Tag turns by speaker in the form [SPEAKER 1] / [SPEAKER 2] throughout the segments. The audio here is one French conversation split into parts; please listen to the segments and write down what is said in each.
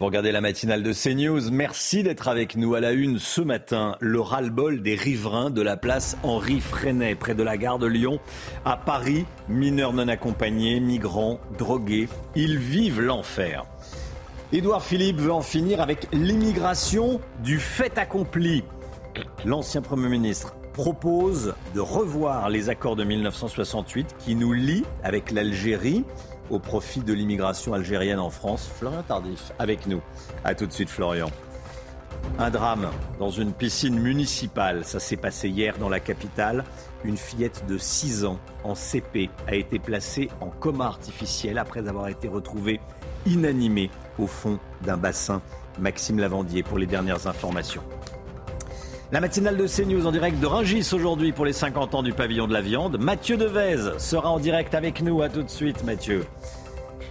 [SPEAKER 1] Vous regardez la matinale de CNews. Merci d'être avec nous à la une ce matin. Le ras-le-bol des riverains de la place Henri Freinet, près de la gare de Lyon. À Paris, mineurs non accompagnés, migrants, drogués. Ils vivent l'enfer. Édouard Philippe veut en finir avec l'immigration du fait accompli. L'ancien Premier ministre propose de revoir les accords de 1968 qui nous lient avec l'Algérie au profit de l'immigration algérienne en France. Florian Tardif avec nous. A tout de suite Florian. Un drame dans une piscine municipale. Ça s'est passé hier dans la capitale. Une fillette de 6 ans en CP a été placée en coma artificiel après avoir été retrouvée inanimée au fond d'un bassin. Maxime Lavandier pour les dernières informations. La matinale de CNews en direct de Rungis aujourd'hui pour les 50 ans du pavillon de la viande. Mathieu Devez sera en direct avec nous. À tout de suite, Mathieu.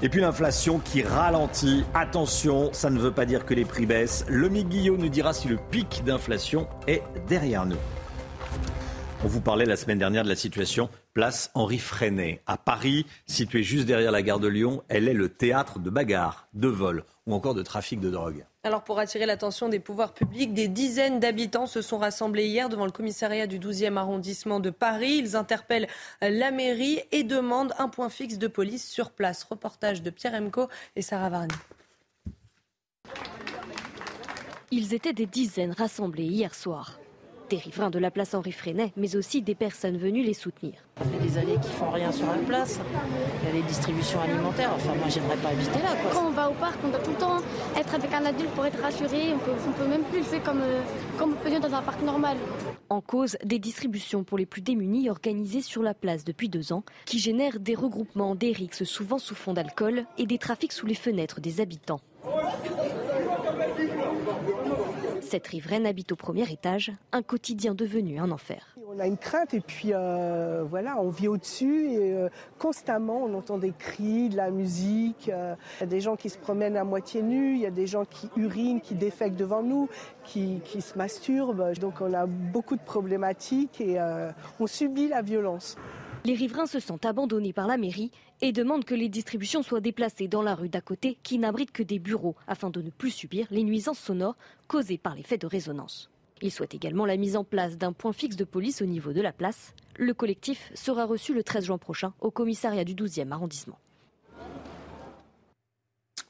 [SPEAKER 1] Et puis l'inflation qui ralentit. Attention, ça ne veut pas dire que les prix baissent. Le Guillot nous dira si le pic d'inflation est derrière nous. On vous parlait la semaine dernière de la situation place Henri Freinet à Paris, située juste derrière la gare de Lyon. Elle est le théâtre de bagarres, de vols ou encore de trafic de drogue.
[SPEAKER 2] Alors pour attirer l'attention des pouvoirs publics, des dizaines d'habitants se sont rassemblés hier devant le commissariat du 12e arrondissement de Paris. Ils interpellent la mairie et demandent un point fixe de police sur place. Reportage de Pierre Emco et Sarah Varny.
[SPEAKER 3] Ils étaient des dizaines rassemblés hier soir des riverains de la place Henri Freinet, mais aussi des personnes venues les soutenir.
[SPEAKER 4] Ça fait des années qu'ils font rien sur la place. Il y a les distributions alimentaires. Enfin, moi, j'aimerais pas habiter là.
[SPEAKER 5] Quand on va au parc, on doit tout le temps être avec un adulte pour être rassuré. On peut, peut même plus le faire comme, euh, comme on peut dans un parc normal.
[SPEAKER 3] En cause, des distributions pour les plus démunis organisées sur la place depuis deux ans, qui génèrent des regroupements d'Erix souvent sous fond d'alcool et des trafics sous les fenêtres des habitants. Cette riveraine habite au premier étage, un quotidien devenu un enfer.
[SPEAKER 6] On a une crainte et puis euh, voilà, on vit au-dessus et euh, constamment on entend des cris, de la musique. Euh, il y a des gens qui se promènent à moitié nus, il y a des gens qui urinent, qui défèquent devant nous, qui, qui se masturbent. Donc on a beaucoup de problématiques et on subit la violence.
[SPEAKER 3] Les riverains se sentent abandonnés par la mairie et demandent que les distributions soient déplacées dans la rue d'à côté qui n'abrite que des bureaux afin de ne plus subir les nuisances sonores causées par l'effet de résonance. Ils souhaitent également la mise en place d'un point fixe de police au niveau de la place. Le collectif sera reçu le 13 juin prochain au commissariat du 12e arrondissement.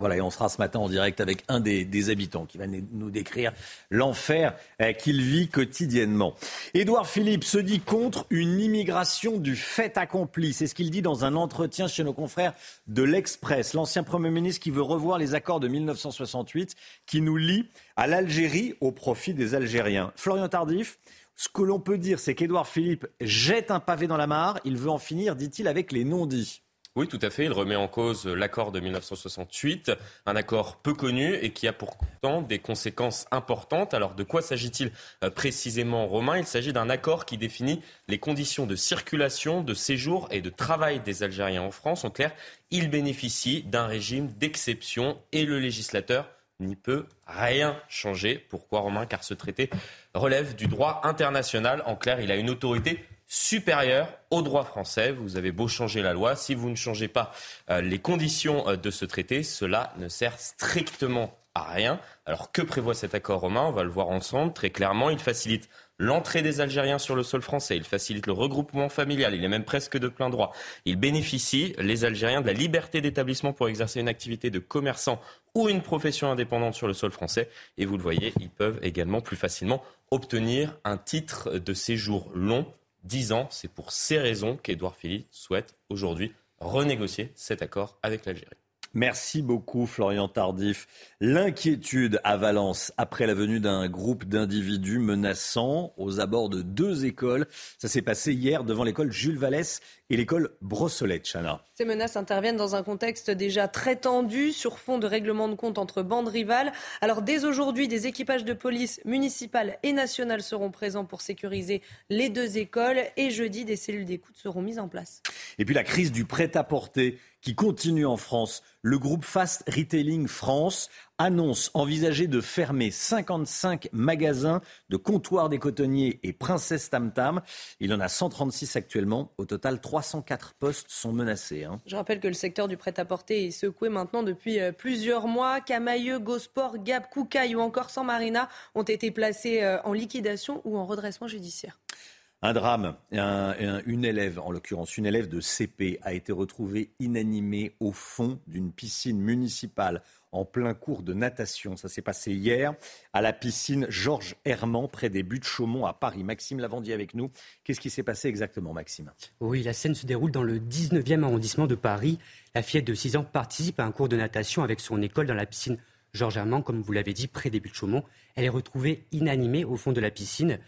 [SPEAKER 1] Voilà, et on sera ce matin en direct avec un des, habitants qui va nous décrire l'enfer euh, qu'il vit quotidiennement. Édouard Philippe se dit contre une immigration du fait accompli. C'est ce qu'il dit dans un entretien chez nos confrères de l'Express. L'ancien Premier ministre qui veut revoir les accords de 1968 qui nous lient à l'Algérie au profit des Algériens. Florian Tardif, ce que l'on peut dire, c'est qu'Édouard Philippe jette un pavé dans la mare. Il veut en finir, dit-il, avec les non-dits.
[SPEAKER 7] Oui, tout à fait. Il remet en cause l'accord de 1968, un accord peu connu et qui a pourtant des conséquences importantes. Alors, de quoi s'agit-il euh, précisément, Romain? Il s'agit d'un accord qui définit les conditions de circulation, de séjour et de travail des Algériens en France. En clair, il bénéficie d'un régime d'exception et le législateur n'y peut rien changer. Pourquoi, Romain? Car ce traité relève du droit international. En clair, il a une autorité supérieur au droit français. Vous avez beau changer la loi, si vous ne changez pas euh, les conditions euh, de ce traité, cela ne sert strictement à rien. Alors que prévoit cet accord romain? On va le voir ensemble très clairement. Il facilite l'entrée des Algériens sur le sol français, il facilite le regroupement familial, il est même presque de plein droit. Il bénéficie, les Algériens, de la liberté d'établissement pour exercer une activité de commerçant ou une profession indépendante sur le sol français. Et vous le voyez, ils peuvent également plus facilement obtenir un titre de séjour long 10 ans. C'est pour ces raisons qu'Edouard Philippe souhaite aujourd'hui renégocier cet accord avec l'Algérie.
[SPEAKER 1] Merci beaucoup Florian Tardif. L'inquiétude à Valence après la venue d'un groupe d'individus menaçants aux abords de deux écoles. Ça s'est passé hier devant l'école Jules Vallès et l'école Brossolette, Chana.
[SPEAKER 2] Ces menaces interviennent dans un contexte déjà très tendu sur fond de règlement de compte entre bandes rivales. Alors dès aujourd'hui, des équipages de police municipales et nationales seront présents pour sécuriser les deux écoles et jeudi, des cellules d'écoute seront mises en place.
[SPEAKER 1] Et puis la crise du prêt-à-porter qui continue en France. Le groupe Fast Retailing France annonce envisager de fermer 55 magasins de comptoirs des cotonniers et Princesse Tam Tam. Il en a 136 actuellement. Au total, 304 postes sont menacés. Hein.
[SPEAKER 2] Je rappelle que le secteur du prêt-à-porter est secoué maintenant depuis euh, plusieurs mois. Camailleux, Gosport, Gap, Koukaï ou encore San Marina ont été placés euh, en liquidation ou en redressement judiciaire.
[SPEAKER 1] Un drame. une élève, en l'occurrence une élève de CP, a été retrouvée inanimée au fond d'une piscine municipale en plein cours de natation. Ça s'est passé hier à la piscine Georges Herman, près des buttes Chaumont à Paris. Maxime Lavandier avec nous. Qu'est-ce qui s'est passé exactement, Maxime?
[SPEAKER 8] Oui, la scène se déroule dans le 19e arrondissement de Paris. La fillette de 6 ans participe à un cours de natation avec son école dans la piscine Georges Herman, comme vous l'avez dit, près des buttes Chaumont. Elle est retrouvée inanimée au fond de la piscine.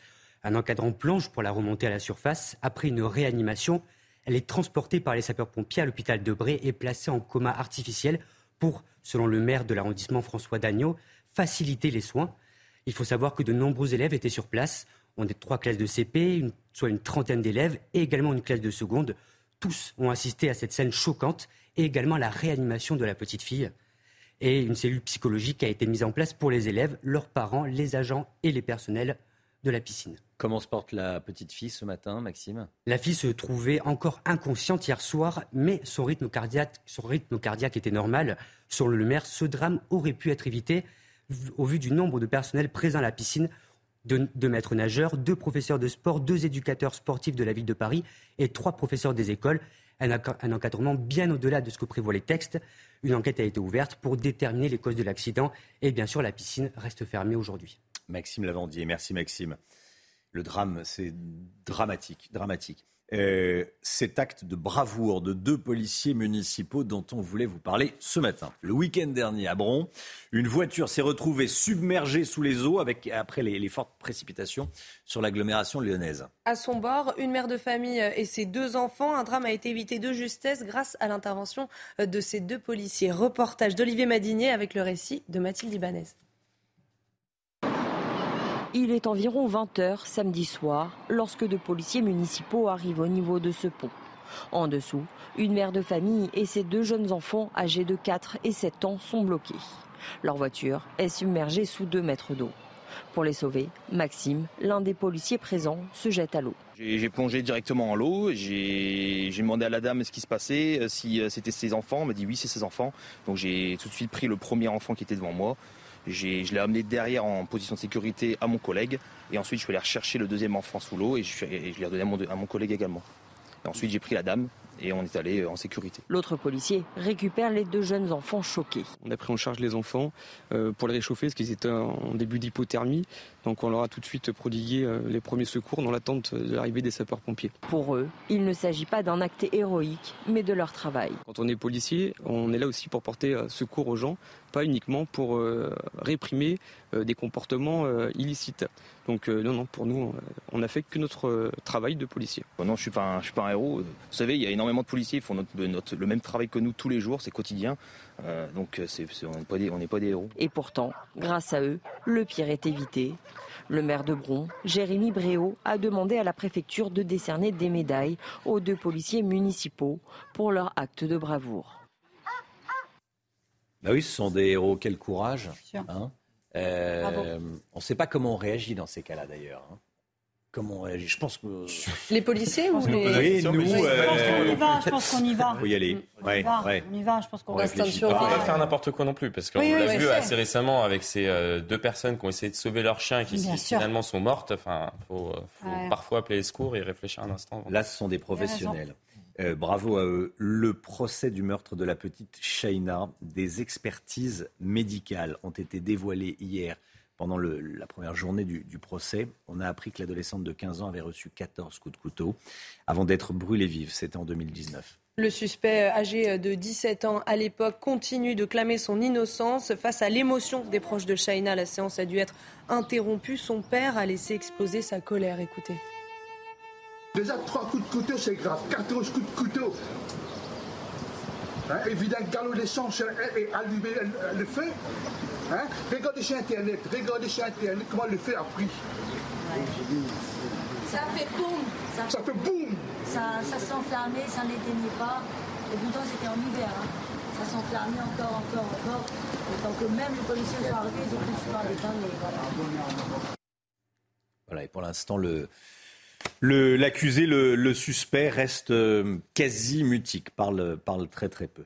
[SPEAKER 8] Un encadrant plonge pour la remonter à la surface. Après une réanimation, elle est transportée par les sapeurs-pompiers à l'hôpital de Bray et placée en coma artificiel pour, selon le maire de l'arrondissement François Dagneau, faciliter les soins. Il faut savoir que de nombreux élèves étaient sur place. On est trois classes de CP, soit une trentaine d'élèves, et également une classe de seconde. Tous ont assisté à cette scène choquante et également à la réanimation de la petite fille. Et une cellule psychologique a été mise en place pour les élèves, leurs parents, les agents et les personnels de la piscine.
[SPEAKER 1] Comment se porte la petite fille ce matin, Maxime?
[SPEAKER 8] La fille se trouvait encore inconsciente hier soir, mais son rythme cardiaque, son rythme cardiaque était normal. Sur le maire, ce drame aurait pu être évité au vu du nombre de personnels présents à la piscine, deux, maîtres nageurs, deux professeurs de sport, deux éducateurs sportifs de la ville de Paris et trois professeurs des écoles. Un, un encadrement bien au-delà de ce que prévoient les textes. Une enquête a été ouverte pour déterminer les causes de l'accident et bien sûr la piscine reste fermée aujourd'hui.
[SPEAKER 1] Maxime Lavandier. Merci Maxime. Le drame, c'est dramatique, dramatique. Euh, cet acte de bravoure de deux policiers municipaux dont on voulait vous parler ce matin. Le week-end dernier à Bron, une voiture s'est retrouvée submergée sous les eaux avec, après les, fortes précipitations sur l'agglomération lyonnaise.
[SPEAKER 2] À son bord, une mère de famille et ses deux enfants. Un drame a été évité de justesse grâce à l'intervention de ces deux policiers. Reportage d'Olivier Madinier avec le récit de Mathilde Ibanez.
[SPEAKER 9] Il est environ 20h samedi soir lorsque deux policiers municipaux arrivent au niveau de ce pont. En dessous, une mère de famille et ses deux jeunes enfants âgés de 4 et 7 ans sont bloqués. Leur voiture est submergée sous 2 mètres d'eau. Pour les sauver, Maxime, l'un des policiers présents, se jette à l'eau.
[SPEAKER 10] J'ai plongé directement en l'eau, j'ai demandé à la dame ce qui se passait, euh, si euh, c'était ses enfants, elle m'a dit oui c'est ses enfants. Donc j'ai tout de suite pris le premier enfant qui était devant moi je l'ai amené derrière en position de sécurité à mon collègue. Et ensuite, je suis allé rechercher le deuxième enfant sous l'eau et je, l'ai redonné à mon, collègue également. Et ensuite, j'ai pris la dame et on est allé en sécurité.
[SPEAKER 9] L'autre policier récupère les deux jeunes enfants choqués.
[SPEAKER 11] On a pris en charge les enfants euh, pour les réchauffer parce qu'ils étaient en début d'hypothermie. Donc on leur a tout de suite prodigué euh, les premiers secours dans l'attente de l'arrivée des sapeurs-pompiers.
[SPEAKER 9] Pour eux, il ne s'agit pas d'un acte héroïque, mais de leur travail.
[SPEAKER 11] Quand on est policier, on est là aussi pour porter euh, secours aux gens, pas uniquement pour euh, réprimer euh, des comportements euh, illicites. Donc non, non, pour nous, on n'a fait que notre travail de policier.
[SPEAKER 10] Non, je suis pas, suis pas un héros. Vous savez, il y a énormément de policiers qui font notre, le même travail que nous tous les jours, c'est quotidien. Donc on n'est pas, des héros.
[SPEAKER 9] Et pourtant, grâce à eux, le pire est évité. Le maire de Bron, Jérémy Bréau, a demandé à la préfecture de décerner des médailles aux deux policiers municipaux pour leur acte de bravoure.
[SPEAKER 1] Bah oui, ce sont des héros. Quel courage. Hein euh, on ne sait pas comment on réagit dans ces cas-là d'ailleurs. Hein. Comment on réagit Je pense que.
[SPEAKER 2] Les policiers ou
[SPEAKER 1] les. Oui, nous.
[SPEAKER 12] Je pense qu'on y va.
[SPEAKER 1] Il faut y aller.
[SPEAKER 12] On, y, va. on y va. Je pense qu'on reste
[SPEAKER 13] sur. On ne peut pas faire n'importe quoi non plus, parce qu'on l'a vu assez récemment avec ces euh, deux personnes qui ont essayé de sauver leur chien et qui finalement sont mortes. Enfin, il faut, parfois appeler les secours et réfléchir un instant.
[SPEAKER 1] Là, ce sont des professionnels. Euh, bravo à eux. Le procès du meurtre de la petite Shaina, des expertises médicales ont été dévoilées hier pendant la première journée du, procès. On a appris que l'adolescente de 15 ans avait reçu 14 coups de couteau avant d'être brûlée vive. C'était en 2019.
[SPEAKER 2] Le suspect âgé de 17 ans à l'époque continue de clamer son innocence. Face à l'émotion des proches de Shaina, la séance a dû être interrompue. Son père a laissé exploser sa colère. Écoutez.
[SPEAKER 14] Déjà, trois coups de couteau, c'est grave. 14 coups de couteau. Hein, évidemment, galop d'essence et allumer le feu. Hein? Regardez sur Internet, regardez sur Internet comment le feu a pris.
[SPEAKER 15] Ça fait boum.
[SPEAKER 14] Ça, fait boum.
[SPEAKER 15] Ça, ça s'enflammait, ça n'éteignait pas.
[SPEAKER 12] Et pourtant, c'était en hiver. Hein. Ça s'enflammait encore, encore, encore. Et tant que même les policiers sont arrivés, ils ont pu se. Voilà.
[SPEAKER 1] Voilà, et pour l'instant, le. L'accusé, le, suspect, reste euh, quasi mutique, parle, parle très très peu.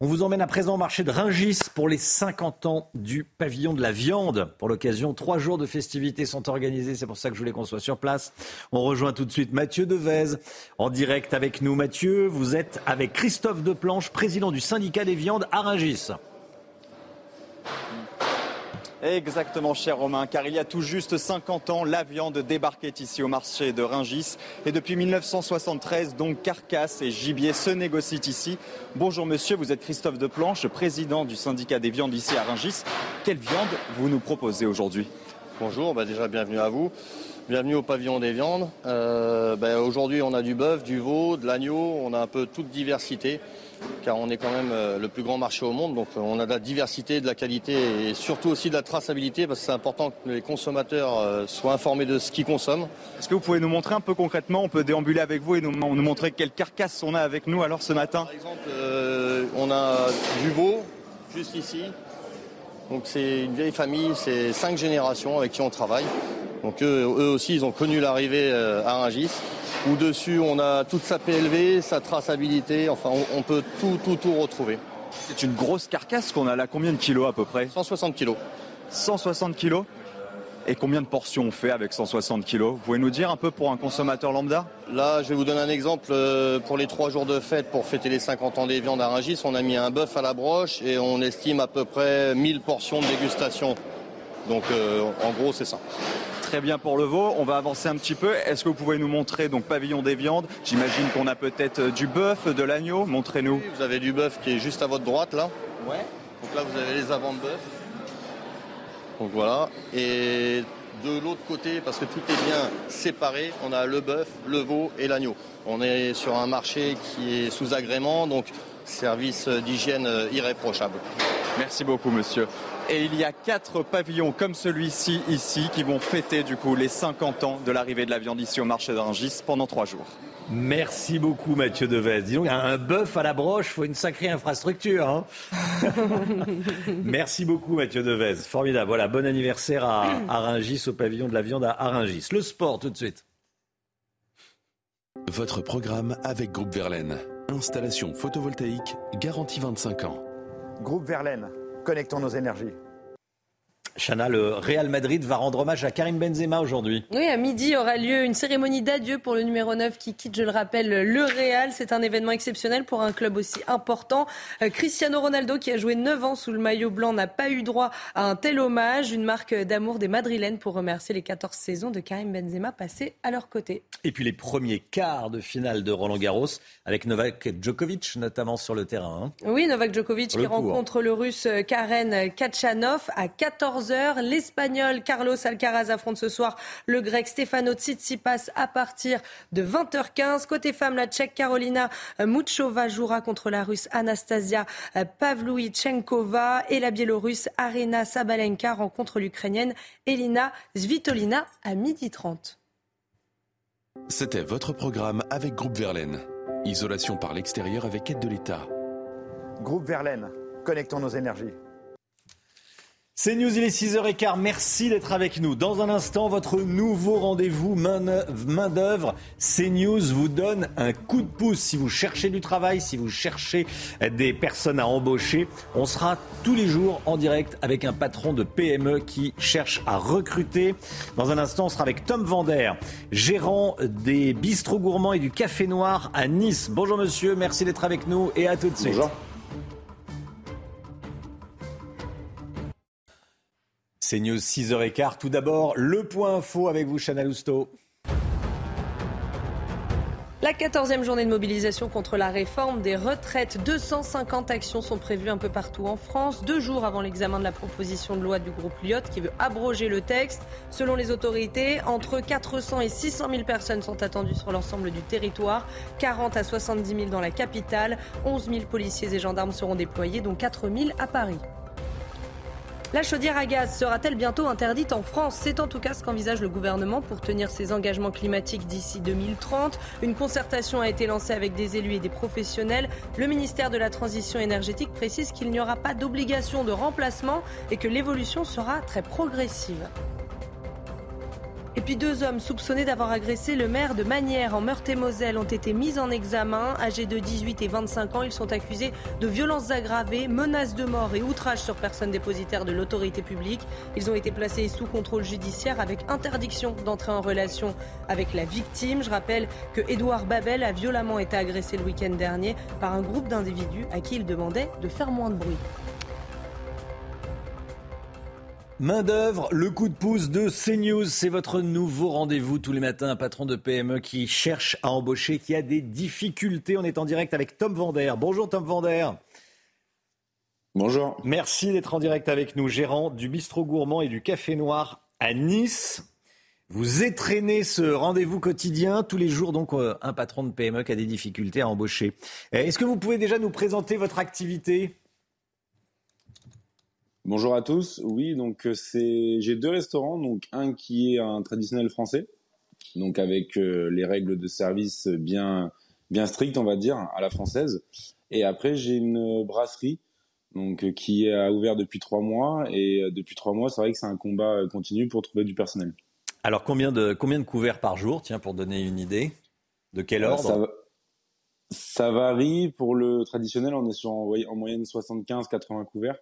[SPEAKER 1] On vous emmène à présent au marché de Ringis pour les 50 ans du pavillon de la viande. Pour l'occasion, trois jours de festivités sont organisés. C'est pour ça que je voulais qu'on soit sur place. On rejoint tout de suite Mathieu Devez en direct avec nous. Mathieu, vous êtes avec Christophe Deplanche, président du syndicat des viandes à Ringis.
[SPEAKER 15] Exactement, cher Romain, car il y a tout juste 50 ans, la viande débarquait ici au marché de Ringis. Et depuis 1973, donc carcasse et gibier se négocient ici. Bonjour monsieur, vous êtes Christophe Deplanche, président du syndicat des viandes ici à Ringis. Quelle viande vous nous proposez aujourd'hui?
[SPEAKER 16] Bonjour, bah déjà bienvenue à vous. Bienvenue au pavillon des viandes. Euh, bah, aujourd'hui, on a du bœuf, du veau, de l'agneau, on a un peu toute diversité car on est quand même euh, le plus grand marché au monde. Donc euh, on a de la diversité, de la qualité et surtout aussi de la traçabilité parce que c'est important que les consommateurs euh, soient informés de ce qu'ils consomment.
[SPEAKER 15] Est-ce que vous pouvez nous montrer un peu concrètement, on peut déambuler avec vous et nous, nous montrer quelle carcasse on a avec nous alors ce matin?
[SPEAKER 16] Par exemple, on a du veau juste ici. Donc c'est une vieille famille, c'est cinq générations avec qui on travaille. Donc eux, aussi, ils ont connu l'arrivée à Rungis où dessus on a toute sa PLV, sa traçabilité, enfin on, peut tout, tout, tout retrouver.
[SPEAKER 15] C'est une grosse carcasse qu'on a là, combien de kilos à peu près?
[SPEAKER 16] 160 kilos.
[SPEAKER 15] 160 kilos? Et combien de portions on fait avec 160 kilos? Vous pouvez nous dire un peu pour un consommateur lambda?
[SPEAKER 16] Là, je vais vous donner un exemple. Euh, pour les trois jours de fête, pour fêter les 50 ans des viandes à Rungis, on a mis un bœuf à la broche et on estime à peu près 1000 portions de dégustation. Donc euh, en gros, c'est ça
[SPEAKER 15] très bien pour le veau. On va avancer un petit peu. Est-ce que vous pouvez nous montrer donc pavillon des viandes? J'imagine qu'on a peut-être euh, du bœuf, de l'agneau. Montrez-nous.
[SPEAKER 16] Vous avez du bœuf qui est juste à votre droite là.
[SPEAKER 15] Ouais.
[SPEAKER 16] Donc là vous avez les avants de bœuf. Donc voilà. Et de l'autre côté, parce que tout est bien séparé, on a le bœuf, le veau et l'agneau. On est sur un marché qui est sous agrément, donc service d'hygiène euh, irréprochable.
[SPEAKER 15] Merci beaucoup monsieur. Et il y a quatre pavillons comme celui-ci ici qui vont fêter du coup les 50 ans de l'arrivée de la viande ici au marché d'Angis pendant trois jours.
[SPEAKER 1] Merci beaucoup Mathieu Devez. Dis donc, un bœuf à la broche, faut une sacrée infrastructure. Hein. Merci beaucoup Mathieu Devez. Formidable. Voilà, bon anniversaire à, à Rungis, au pavillon de la viande à Rungis. Le sport tout de suite.
[SPEAKER 17] Votre programme avec Groupe Verlaine. Installation photovoltaïque garantie 25 ans.
[SPEAKER 18] Groupe Verlaine Connectons nos énergies.
[SPEAKER 1] Chana, le Real Madrid va rendre hommage à Karim Benzema aujourd'hui.
[SPEAKER 2] Oui, à midi aura lieu une cérémonie d'adieu pour le numéro 9 qui quitte, je le rappelle, le Real. C'est un événement exceptionnel pour un club aussi important. Euh, Cristiano Ronaldo, qui a joué 9 ans sous le maillot blanc, n'a pas eu droit à un tel hommage. Une marque d'amour des Madrilènes pour remercier les 14 saisons de Karim Benzema passées à leur côté.
[SPEAKER 1] Et puis les premiers quarts de finale de Roland Garros avec Novak Djokovic, notamment sur le terrain.
[SPEAKER 2] Hein. Oui, Novak Djokovic qui rencontre le russe Karen Kachanov à 14 L'Espagnol Carlos Alcaraz affronte ce soir le Grec Stefano Tsitsipas à partir de 20h15. Côté femme, la Tchèque Carolina Muchova jouera contre la Russe Anastasia Pavlyuchenkova et la Biélorusse Arena Sabalenka rencontre l'Ukrainienne Elina Svitolina à 12h30.
[SPEAKER 17] C'était votre programme avec Groupe Verlaine. Isolation par l'extérieur avec aide de l'État.
[SPEAKER 18] Groupe Verlaine, connectons nos énergies.
[SPEAKER 1] C'est News, il est 6h15. Merci d'être avec nous. Dans un instant, votre nouveau rendez-vous main-d'œuvre. CNews vous donne un coup de pouce. Si vous cherchez du travail, si vous cherchez des personnes à embaucher, on sera tous les jours en direct avec un patron de PME qui cherche à recruter. Dans un instant, on sera avec Tom Vander, gérant des bistrots gourmands et du café noir à Nice. Bonjour monsieur, merci d'être avec nous et à tout de suite.
[SPEAKER 18] Bonjour.
[SPEAKER 1] C'est News 6h15. Tout d'abord, le point info avec vous, Chana Lousteau.
[SPEAKER 2] La 14e journée de mobilisation contre la réforme des retraites. 250 actions sont prévues un peu partout en France, deux jours avant l'examen de la proposition de loi du groupe Lyot qui veut abroger le texte. Selon les autorités, entre 400 et 600 000 personnes sont attendues sur l'ensemble du territoire, 40 à 70 000 dans la capitale, 11 000 policiers et gendarmes seront déployés, dont 4 000 à Paris. La chaudière à gaz sera-t-elle bientôt interdite en France? C'est en tout cas ce qu'envisage le gouvernement pour tenir ses engagements climatiques d'ici 2030. Une concertation a été lancée avec des élus et des professionnels. Le ministère de la Transition énergétique précise qu'il n'y aura pas d'obligation de remplacement et que l'évolution sera très progressive. Et puis deux hommes soupçonnés d'avoir agressé le maire de Manière en Meurthe-et-Moselle ont été mis en examen. Âgés de 18 et 25 ans, ils sont accusés de violences aggravées, menaces de mort et outrage sur personne dépositaire de l'autorité publique. Ils ont été placés sous contrôle judiciaire avec interdiction d'entrer en relation avec la victime. Je rappelle que Édouard Babel a violemment été agressé le week-end dernier par un groupe d'individus à qui il demandait de faire moins de bruit.
[SPEAKER 1] Main d'œuvre, le coup de pouce de CNews, c'est votre nouveau rendez-vous tous les matins. Un patron de PME qui cherche à embaucher, qui a des difficultés. On est en direct avec Tom Vander. Bonjour Tom Vander.
[SPEAKER 19] Bonjour.
[SPEAKER 1] Merci d'être en direct avec nous, gérant du bistrot gourmand et du café noir à Nice. Vous étraînez ce rendez-vous quotidien tous les jours, donc euh, un patron de PME qui a des difficultés à embaucher. Euh, est-ce que vous pouvez déjà nous présenter votre activité?
[SPEAKER 19] Bonjour à tous. Oui, donc euh, c'est j'ai deux restaurants, donc un qui est un traditionnel français, donc avec euh, les règles de service bien bien strictes, on va dire, à la française. Et après j'ai une brasserie, donc euh, qui a ouvert depuis trois mois. Et depuis trois mois, c'est vrai que c'est un combat continu pour trouver du personnel.
[SPEAKER 1] Alors combien de combien de couverts par jour, tiens, pour donner une idée De quel ordre?
[SPEAKER 19] ça, ça, varie. Pour le traditionnel, on est sur en, en moyenne 75-80 couverts.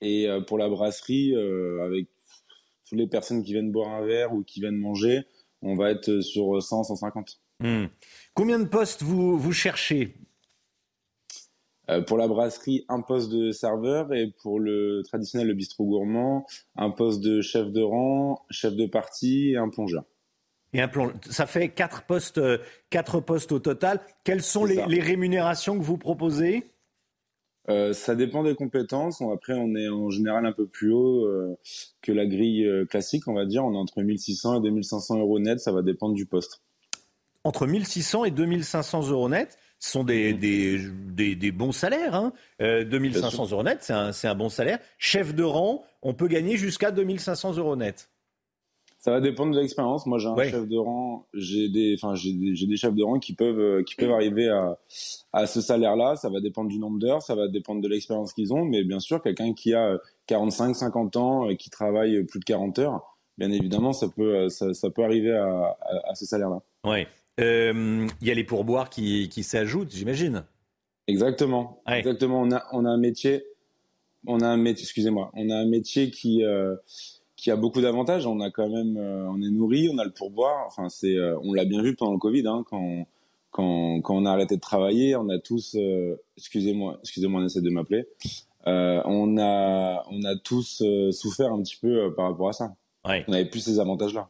[SPEAKER 19] Et euh, pour la brasserie, euh, avec toutes les personnes qui viennent boire un verre ou qui viennent manger, on va être sur 100, 150.
[SPEAKER 1] Hmm. Combien de postes vous, vous cherchez?
[SPEAKER 19] Euh, Pour la brasserie, un poste de serveur et pour le traditionnel, le bistrot gourmand, un poste de chef de rang, chef de partie et un plongeur.
[SPEAKER 1] Et un plongeur. Ça fait quatre postes, quatre postes au total. Quelles sont les, les, rémunérations que vous proposez?
[SPEAKER 19] Euh, ça dépend des compétences. Après, on est en général un peu plus haut euh, que la grille euh, classique, on va dire. On est entre 1600 et 2500 euros net. Ça va dépendre du poste.
[SPEAKER 1] Entre 1600 et 2500 euros net, ce sont des, des, des, bons salaires. Hein. 2500 euros net, c'est un, un bon salaire. Chef de rang, on peut gagner jusqu'à 2500 euros net.
[SPEAKER 19] Ça va dépendre de l'expérience. Moi, j'ai un chef de rang, j'ai des, enfin, j'ai des, des, chefs de rang qui peuvent, euh, qui peuvent arriver à, à ce salaire-là. Ça va dépendre du nombre d'heures, ça va dépendre de l'expérience qu'ils ont. Mais bien sûr, quelqu'un qui a 45, 50 ans, qui travaille plus de 40 heures, bien évidemment, ça peut, ça, ça peut arriver à, à, à ce salaire-là.
[SPEAKER 1] Oui. Il euh, y a les pourboires qui, qui s'ajoutent, j'imagine.
[SPEAKER 19] Exactement. Exactement. On a, on a un métier, on a un métier, excusez-moi, on a un métier qui, euh, qui a beaucoup d'avantages. On a quand même, euh, on est nourri, on a le pourboire. Enfin, c'est, euh, on l'a bien vu pendant le Covid, hein, quand, quand, quand on a arrêté de travailler, on a tous, euh, excusez-moi, excusez-moi, on essaie de m'appeler. on a, on a tous souffert un petit peu par rapport à ça. On n'avait plus ces avantages-là.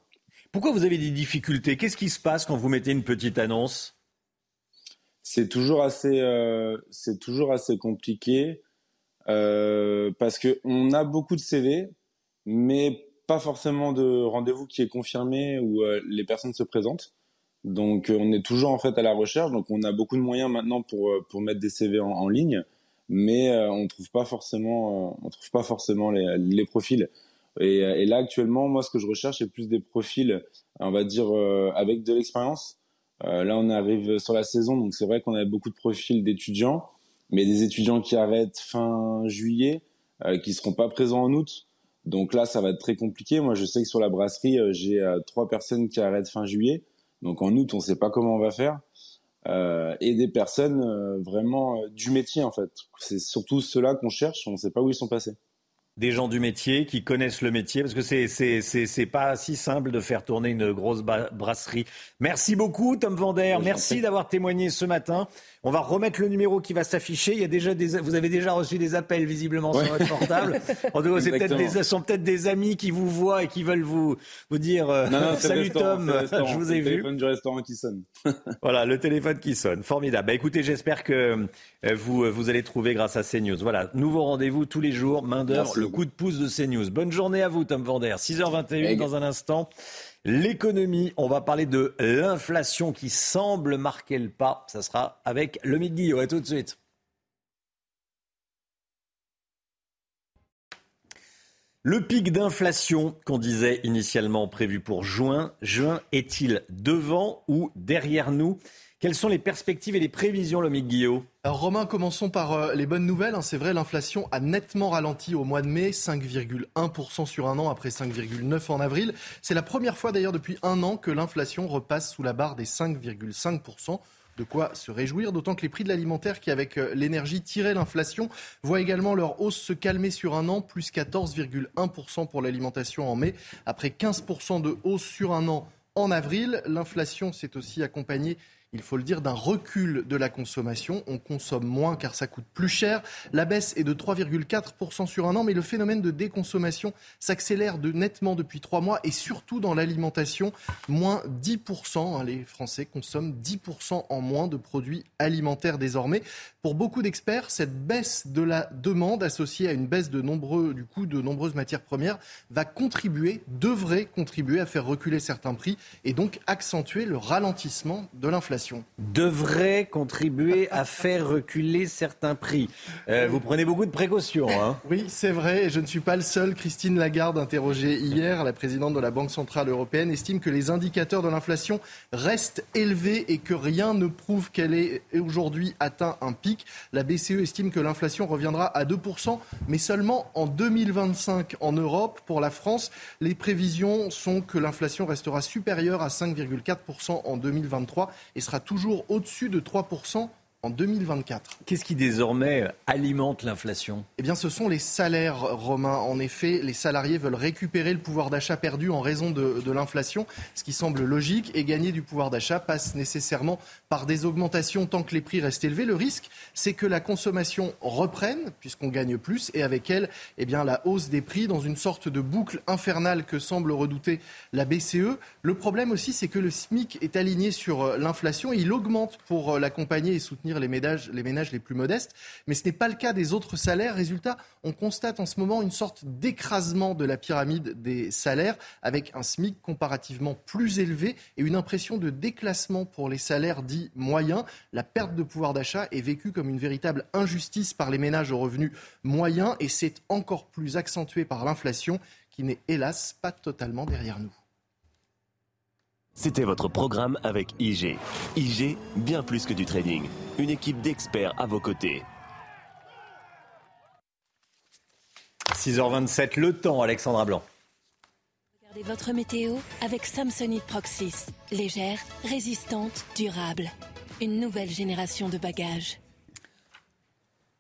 [SPEAKER 1] Pourquoi vous avez des difficultés? Qu'est-ce qui se passe quand vous mettez une petite annonce?
[SPEAKER 19] C'est toujours assez, c'est toujours assez compliqué parce que on a beaucoup de CV mais pas forcément de rendez-vous qui est confirmé où euh, les personnes se présentent. Donc euh, on est toujours en fait à la recherche. Donc on a beaucoup de moyens maintenant pour euh, pour mettre des CV en, ligne, mais on trouve pas forcément on trouve pas forcément les, les profils. Et, et, là actuellement, moi ce que je recherche c'est plus des profils, on va dire avec de l'expérience. là on arrive sur la saison, donc c'est vrai qu'on a beaucoup de profils d'étudiants, mais des étudiants qui arrêtent fin juillet, qui seront pas présents en août. Donc là, ça va être très compliqué. Moi, je sais que sur la brasserie, euh, j'ai euh, trois personnes qui arrêtent fin juillet. Donc en août, on ne sait pas comment on va faire. Euh, et des personnes euh, vraiment du métier, en fait. C'est surtout ceux-là qu'on cherche. On ne sait pas où ils sont passés
[SPEAKER 1] des gens du métier qui connaissent le métier parce que c'est c'est c'est pas si simple de faire tourner une grosse brasserie. Merci beaucoup Tom Vander, merci d'avoir témoigné ce matin. On va remettre le numéro qui va s'afficher. Il y a déjà des vous avez déjà reçu des appels visiblement sur votre portable. En tout cas, c'est peut-être des sont peut-être des amis qui vous voient et qui veulent vous vous dire euh, salut Tom, je vous ai vu.
[SPEAKER 19] Le téléphone du restaurant qui sonne.
[SPEAKER 1] voilà, le téléphone qui sonne. Formidable. Bah écoutez, j'espère que euh, vous vous allez trouver grâce à CNews. Voilà, nouveau rendez-vous tous les jours, main d'heure, coup de pouce de CNews. Bonne journée à vous, Tom Vander. 6h21 dans un instant. L'économie, on va parler de l'inflation qui semble marquer le pas. Ça sera avec le midi. Ouais, tout de suite. Le pic d'inflation qu'on disait initialement prévu pour juin, juin est-il devant ou derrière nous? Quelles sont les perspectives et les prévisions, Lomique Guillot
[SPEAKER 20] Alors Romain, commençons par euh, les bonnes nouvelles. Hein. C'est vrai, l'inflation a nettement ralenti au mois de mai, 5,1% sur un an après 5,9% en avril. C'est la première fois d'ailleurs depuis un an que l'inflation repasse sous la barre des 5,5% de quoi se réjouir, d'autant que les prix de l'alimentaire qui, avec euh, l'énergie, tiraient l'inflation, voient également leur hausse se calmer sur un an, plus 14,1% pour l'alimentation en mai, après 15% de hausse sur un an en avril. L'inflation s'est aussi accompagnée il faut le dire, d'un recul de la consommation. On consomme moins car ça coûte plus cher. La baisse est de 3,4% sur un an, mais le phénomène de déconsommation s'accélère nettement depuis trois mois et surtout dans l'alimentation, moins 10%. Hein, les Français consomment 10% en moins de produits alimentaires désormais. Pour beaucoup d'experts, cette baisse de la demande associée à une baisse du coût de nombreuses matières premières va contribuer, devrait contribuer à faire reculer certains prix et donc accentuer le ralentissement de l'inflation
[SPEAKER 1] devrait contribuer à faire reculer certains prix. Euh, vous prenez beaucoup de précautions. Hein
[SPEAKER 20] oui, c'est vrai. Et je ne suis pas le seul. Christine Lagarde, interrogée hier, la présidente de la Banque Centrale Européenne, estime que les indicateurs de l'inflation restent élevés et que rien ne prouve qu'elle ait aujourd'hui atteint un pic. La BCE estime que l'inflation reviendra à 2%, mais seulement en 2025 en Europe. Pour la France, les prévisions sont que l'inflation restera supérieure à 5,4% en 2023 et sera toujours au-dessus de 3% en 2024.
[SPEAKER 1] Qu'est-ce qui désormais alimente l'inflation?
[SPEAKER 20] Eh bien, ce sont les salaires romains. En effet, les salariés veulent récupérer le pouvoir d'achat perdu en raison de, de l'inflation, ce qui semble logique. Et gagner du pouvoir d'achat passe nécessairement par des augmentations tant que les prix restent élevés. Le risque, c'est que la consommation reprenne, puisqu'on gagne plus, et avec elle, eh bien, la hausse des prix dans une sorte de boucle infernale que semble redouter la BCE. Le problème aussi, c'est que le SMIC est aligné sur euh, l'inflation et il augmente pour euh, l'accompagner et soutenir les ménages, les ménages les plus modestes. Mais ce n'est pas le cas des autres salaires. Résultat, on constate en ce moment une sorte d'écrasement de la pyramide des salaires avec un SMIC comparativement plus élevé et une impression de déclassement pour les salaires dits moyens. La perte de pouvoir d'achat est vécue comme une véritable injustice par les ménages aux revenus moyens et c'est encore plus accentué par l'inflation qui n'est hélas pas totalement derrière nous.
[SPEAKER 21] C'était votre programme avec IG. IG, bien plus que du trading. Une équipe d'experts à vos côtés.
[SPEAKER 1] 6h27, le temps, Alexandra Blanc.
[SPEAKER 22] Regardez votre météo avec Samsonite Proxys. Légère, résistante, durable. Une nouvelle génération de bagages.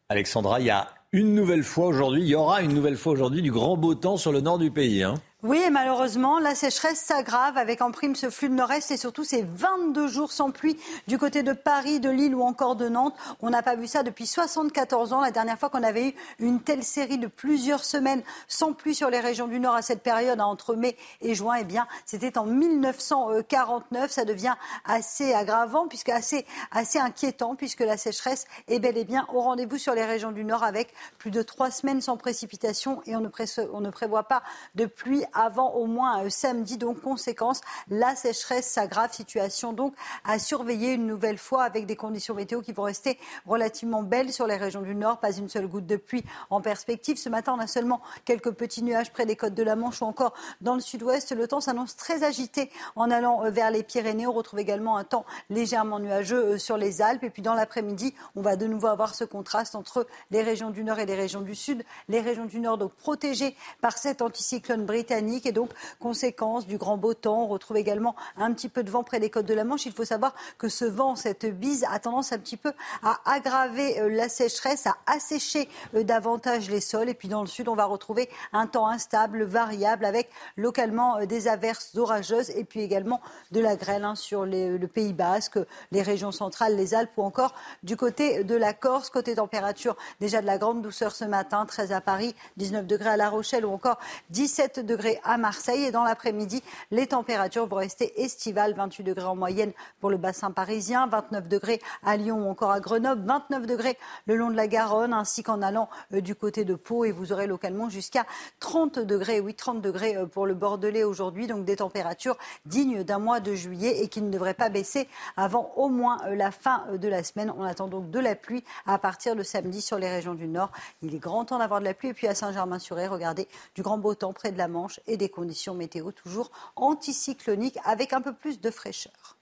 [SPEAKER 1] Alexandra, il y a une nouvelle fois aujourd'hui, il y aura une nouvelle fois aujourd'hui du grand beau temps sur le nord du pays. Hein.
[SPEAKER 23] Oui, et malheureusement, la sécheresse s'aggrave avec en prime ce flux de nord-est et surtout ces 22 jours sans pluie du côté de Paris, de Lille ou encore de Nantes. On n'a pas vu ça depuis 74 ans. La dernière fois qu'on avait eu une telle série de plusieurs semaines sans pluie sur les régions du Nord à cette période, hein, entre mai et juin, eh bien, c'était en 1949. Ça devient assez aggravant, puisque assez, assez inquiétant, puisque la sécheresse est bel et bien au rendez-vous sur les régions du Nord avec plus de trois semaines sans précipitation et on ne, on ne prévoit pas de pluie avant au moins samedi. Donc, conséquence, la sécheresse s'aggrave. Situation donc à surveiller une nouvelle fois avec des conditions météo qui vont rester relativement belles sur les régions du Nord. Pas une seule goutte de pluie en perspective. Ce matin, on a seulement quelques petits nuages près des côtes de la Manche ou encore dans le sud-ouest. Le temps s'annonce très agité en allant euh, vers les Pyrénées. On retrouve également un temps légèrement nuageux euh, sur les Alpes. Et puis dans l'après-midi, on va de nouveau avoir ce contraste entre les régions du Nord et les régions du Sud. Les régions du Nord donc protégées par cet anticyclone et donc conséquence du grand beau temps. On retrouve également un petit peu de vent près des côtes de la Manche. Il faut savoir que ce vent, cette bise, a tendance un petit peu à aggraver euh, la sécheresse, à assécher euh, davantage les sols. Et puis dans le sud, on va retrouver un temps instable, variable, avec localement euh, des averses orageuses et puis également de la grêle hein, sur le Pays Basque, les régions centrales, les Alpes ou encore du côté de la Corse. Côté température, déjà de la grande douceur ce matin, 13 à Paris, 19 degrés à La Rochelle ou encore 17 degrés à Marseille. Et dans l'après-midi, les températures vont rester estivales. 28 degrés en moyenne pour le bassin parisien, 29 degrés à Lyon ou encore à Grenoble, 29 degrés le long de la Garonne, ainsi qu'en allant euh, du côté de Pau. Et vous aurez localement jusqu'à 30 degrés, oui, 30 degrés euh, pour le Bordelais aujourd'hui. Donc des températures dignes d'un mois de juillet et qui ne devraient pas baisser avant au moins euh, la fin de la semaine. On attend donc de la pluie à partir de samedi sur les régions du Nord. Il est grand temps d'avoir de la pluie. Et puis à Saint-Germain-sur-Aie, regardez, du grand beau temps près de la Manche et des conditions météo toujours anticycloniques avec un peu plus de fraîcheur.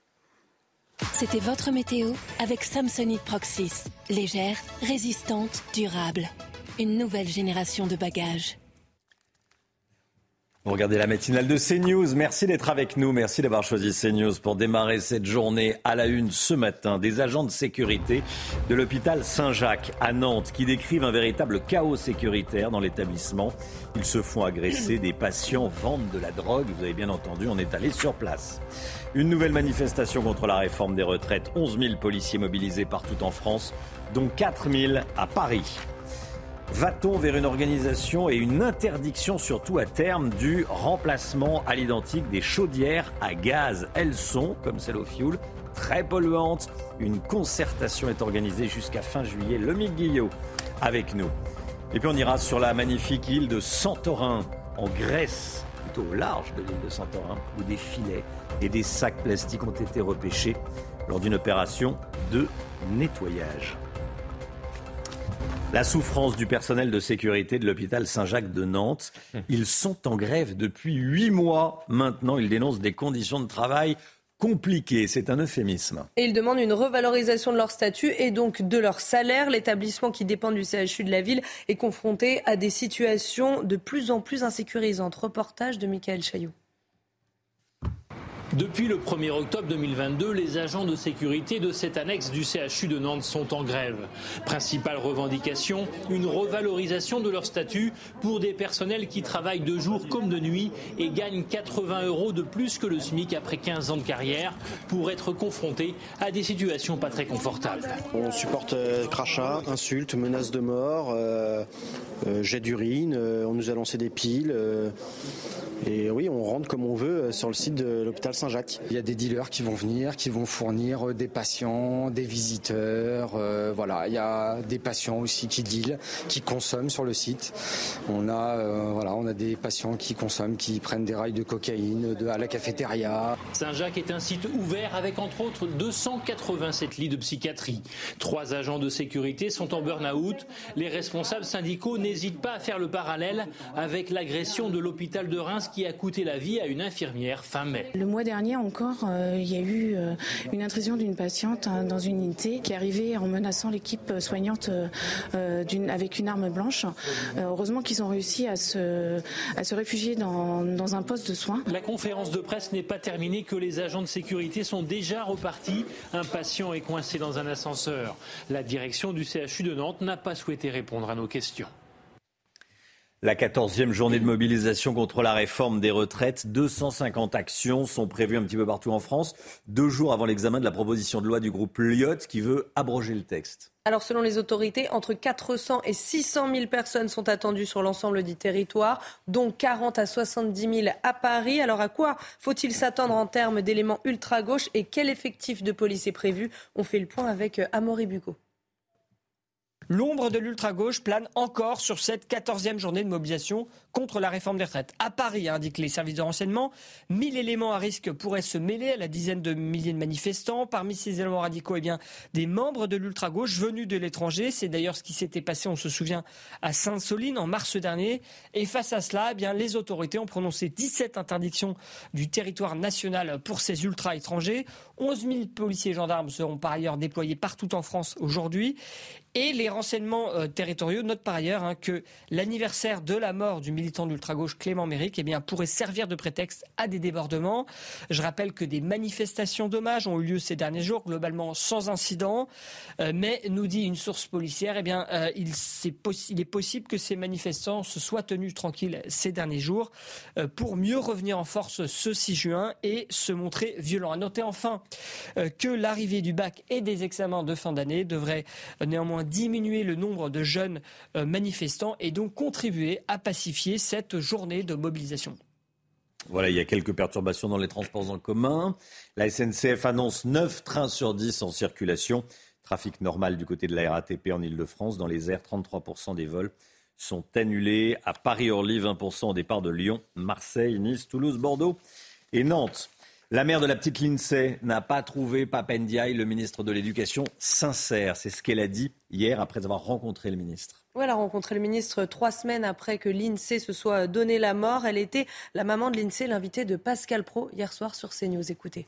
[SPEAKER 22] C'était votre météo avec Samsonite Proxys. Légère, résistante, durable. Une nouvelle génération de bagages.
[SPEAKER 1] Vous regardez la matinale de CNews. Merci d'être avec nous. Merci d'avoir choisi CNews pour démarrer cette journée à la une ce matin. Des agents de sécurité de l'hôpital Saint-Jacques à Nantes qui décrivent un véritable chaos sécuritaire dans l'établissement. Ils se font agresser, des patients vendent de la drogue. Vous avez bien entendu, on est allé sur place. Une nouvelle manifestation contre la réforme des retraites. 11 000 policiers mobilisés partout en France, dont 4 000 à Paris. Va-t-on vers une organisation et une interdiction surtout à terme du remplacement à l'identique des chaudières à gaz? Elles sont, comme celle au fioul, très polluantes. Une concertation est organisée jusqu'à fin juillet. Le Guillot avec nous. Et puis on ira sur la magnifique île de Santorin, en Grèce, plutôt au large de l'île de Santorin, où des filets et des sacs plastiques ont été repêchés lors d'une opération de nettoyage. La souffrance du personnel de sécurité de l'hôpital Saint-Jacques de Nantes. Ils sont en grève depuis huit mois maintenant. Ils dénoncent des conditions de travail compliquées. C'est un euphémisme.
[SPEAKER 2] Et ils demandent une revalorisation de leur statut et donc de leur salaire. L'établissement qui dépend du CHU de la ville est confronté à des situations de plus en plus insécurisantes. Reportage de Michael Chailloux.
[SPEAKER 24] Depuis le 1er octobre 2022, les agents de sécurité de cette annexe du CHU de Nantes sont en grève. Principale revendication, une revalorisation de leur statut pour des personnels qui travaillent de jour comme de nuit et gagnent 80 euros de plus que le SMIC après 15 ans de carrière pour être confrontés à des situations pas très confortables.
[SPEAKER 25] On supporte euh, crachats, insultes, menaces de mort, euh, euh, jet d'urine, on nous a lancé des piles. et oui, on rentre comme on veut sur le site de l'hôpital Saint-Jacques.
[SPEAKER 26] Il y a des dealers qui vont venir, qui vont fournir euh, des patients, des visiteurs. Euh, voilà, il y a des patients aussi qui dealent, qui consomment sur le site. On a, euh, voilà, on a des patients qui consomment, qui prennent des rails de cocaïne de, à la cafétéria.
[SPEAKER 24] Saint-Jacques est un site ouvert avec entre autres 287 lits de psychiatrie. Trois agents de sécurité sont en burn-out. Les responsables syndicaux n'hésitent pas à faire le parallèle avec l'agression de l'hôpital de Reims qui a coûté la vie à une infirmière fin mai.
[SPEAKER 27] Le mois dernier encore, euh, il y a eu euh, une intrusion d'une patiente hein, dans une unité qui arrivait en menaçant l'équipe soignante euh, avec une arme blanche. heureusement qu'ils ont réussi à se, à se réfugier dans, dans un poste de soins.
[SPEAKER 24] La conférence de presse n'est pas terminée que les agents de sécurité sont déjà repartis. Un patient est coincé dans un ascenseur. La direction du CHU de Nantes n'a pas souhaité répondre à nos questions.
[SPEAKER 1] La quatorzième journée de mobilisation contre la réforme des retraites. 250 actions sont prévues un petit peu partout en France, deux jours avant l'examen de la proposition de loi du groupe Lyotte qui veut abroger le texte.
[SPEAKER 2] Alors selon les autorités, entre 400 et 600 000 personnes sont attendues sur l'ensemble du territoire, dont 40 à 70 000 à Paris. Alors à quoi faut-il s'attendre en termes d'éléments ultra-gauche et quel effectif de police est prévu? On fait le point avec Amaury Bucco.
[SPEAKER 28] L'ombre de l'ultra-gauche plane encore sur cette 14e journée de mobilisation contre la réforme des retraites. À Paris, indiquent les services de renseignement, 1000 éléments à risque pourraient se mêler à la dizaine de milliers de manifestants. Parmi ces éléments radicaux, eh des membres de l'ultra-gauche venus de l'étranger. C'est d'ailleurs ce qui s'était passé, on se souvient, à Sainte-Soline en mars dernier. Et face à cela, eh les autorités ont prononcé 17 interdictions du territoire national pour ces ultra-étrangers. 11 000 policiers et gendarmes seront par ailleurs déployés partout en France aujourd'hui. Et les renseignements euh, territoriaux notent par ailleurs hein, que l'anniversaire de la mort du militant d'ultra-gauche Clément Méric eh bien, pourrait servir de prétexte à des débordements. Je rappelle que des manifestations d'hommage ont eu lieu ces derniers jours, globalement sans incident. Euh, mais, nous dit une source policière, eh bien, euh, il, est possible que ces manifestants se soient tenus tranquilles ces derniers jours pour mieux revenir en force ce 6 juin et se montrer violents. À noter enfin que l'arrivée du bac et des examens de fin d'année devrait néanmoins diminuer le nombre de jeunes euh, manifestants et donc contribuer à pacifier cette journée de mobilisation.
[SPEAKER 1] Voilà, il y a quelques perturbations dans les transports en commun. La SNCF annonce 9 trains sur 10 en circulation. Trafic normal du côté de la RATP en Ile-de-France. Dans les airs, 33% des vols sont annulés. À Paris-Orly, 20% au départ de Lyon, Marseille, Nice, Toulouse, Bordeaux et Nantes. La mère de la petite Lindsay n'a pas trouvé Papendiaï, le ministre de l'Éducation, sincère. C'est ce qu'elle a dit hier après avoir rencontré le ministre.
[SPEAKER 2] elle a rencontré le ministre trois semaines après que l'INSEE se soit donné la mort. Elle était la maman de l'INSEE, l'invitée de Pascal Pro hier soir sur CNews. Écoutez.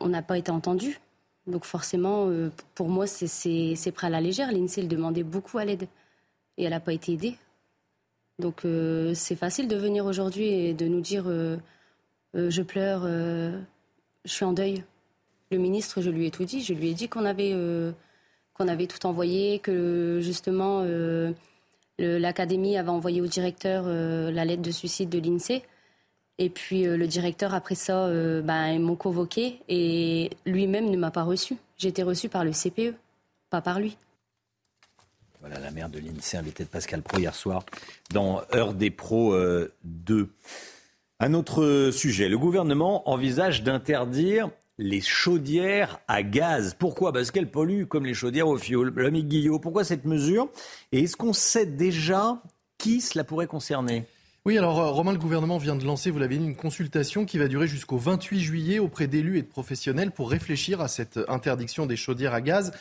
[SPEAKER 29] On n'a pas été entendu. Donc forcément, euh, pour moi, c'est prêt à la légère. L'INSEE, demandait beaucoup à l'aide. Et elle n'a pas été aidée. Donc euh, c'est facile de venir aujourd'hui et de nous dire euh, je pleure, je suis en deuil. Le ministre, je lui ai tout dit. Je lui ai dit qu'on avait, qu'on avait tout envoyé, que justement l'académie avait envoyé au directeur la lettre de suicide de l'INSEE. Et puis le directeur, après ça, ben, ils m'ont convoqué et lui-même ne m'a pas reçu. J'ai été reçue par le CPE, pas par lui.
[SPEAKER 1] Voilà la mère de l'INSEE invitée de Pascal Pro hier soir dans Heure des Pros 2. Un autre sujet, le gouvernement envisage d'interdire les chaudières à gaz. Pourquoi? Parce qu'elles polluent comme les chaudières au fioul. L'ami Guillot, pourquoi cette mesure? Et est-ce qu'on sait déjà qui cela pourrait concerner?
[SPEAKER 20] Oui, alors euh, Romain, le gouvernement vient de lancer, vous l'avez dit, une consultation qui va durer jusqu'au 28 juillet auprès d'élus et de professionnels pour réfléchir à cette interdiction des chaudières à gaz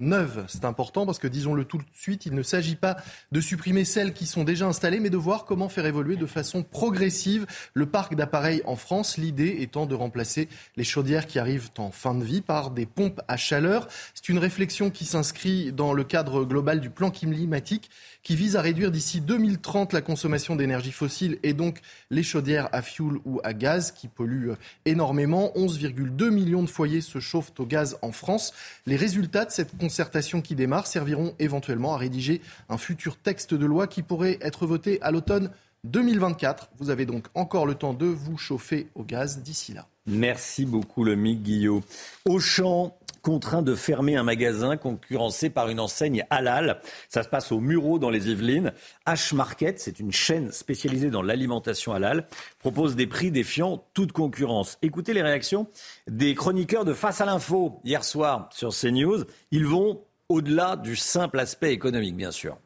[SPEAKER 20] neuves. C'est important parce que, disons-le tout de suite, il ne s'agit pas de supprimer celles qui sont déjà installées, mais de voir comment faire évoluer de façon progressive le parc d'appareils en France. L'idée étant de remplacer les chaudières qui arrivent en fin de vie par des pompes à chaleur. C'est une réflexion qui s'inscrit dans le cadre global du plan climatique qui vise à réduire d'ici 2030 la consommation d'énergie fossile et donc les chaudières à fioul ou à gaz qui polluent énormément. 11,2 millions de foyers se chauffent au gaz en France. Les résultats de cette concertation qui démarre serviront éventuellement à rédiger un futur texte de loi qui pourrait être voté à l'automne 2024. Vous avez donc encore le temps de vous chauffer au gaz d'ici là.
[SPEAKER 1] Merci beaucoup, le Mick Guillot. Auchan contraint de fermer un magasin concurrencé par une enseigne halal. Ça se passe au Muro dans les Yvelines. H Market, c'est une chaîne spécialisée dans l'alimentation halal, propose des prix défiant toute concurrence. Écoutez les réactions des chroniqueurs de Face à l'info hier soir sur CNews. Ils vont au-delà du simple aspect économique, bien sûr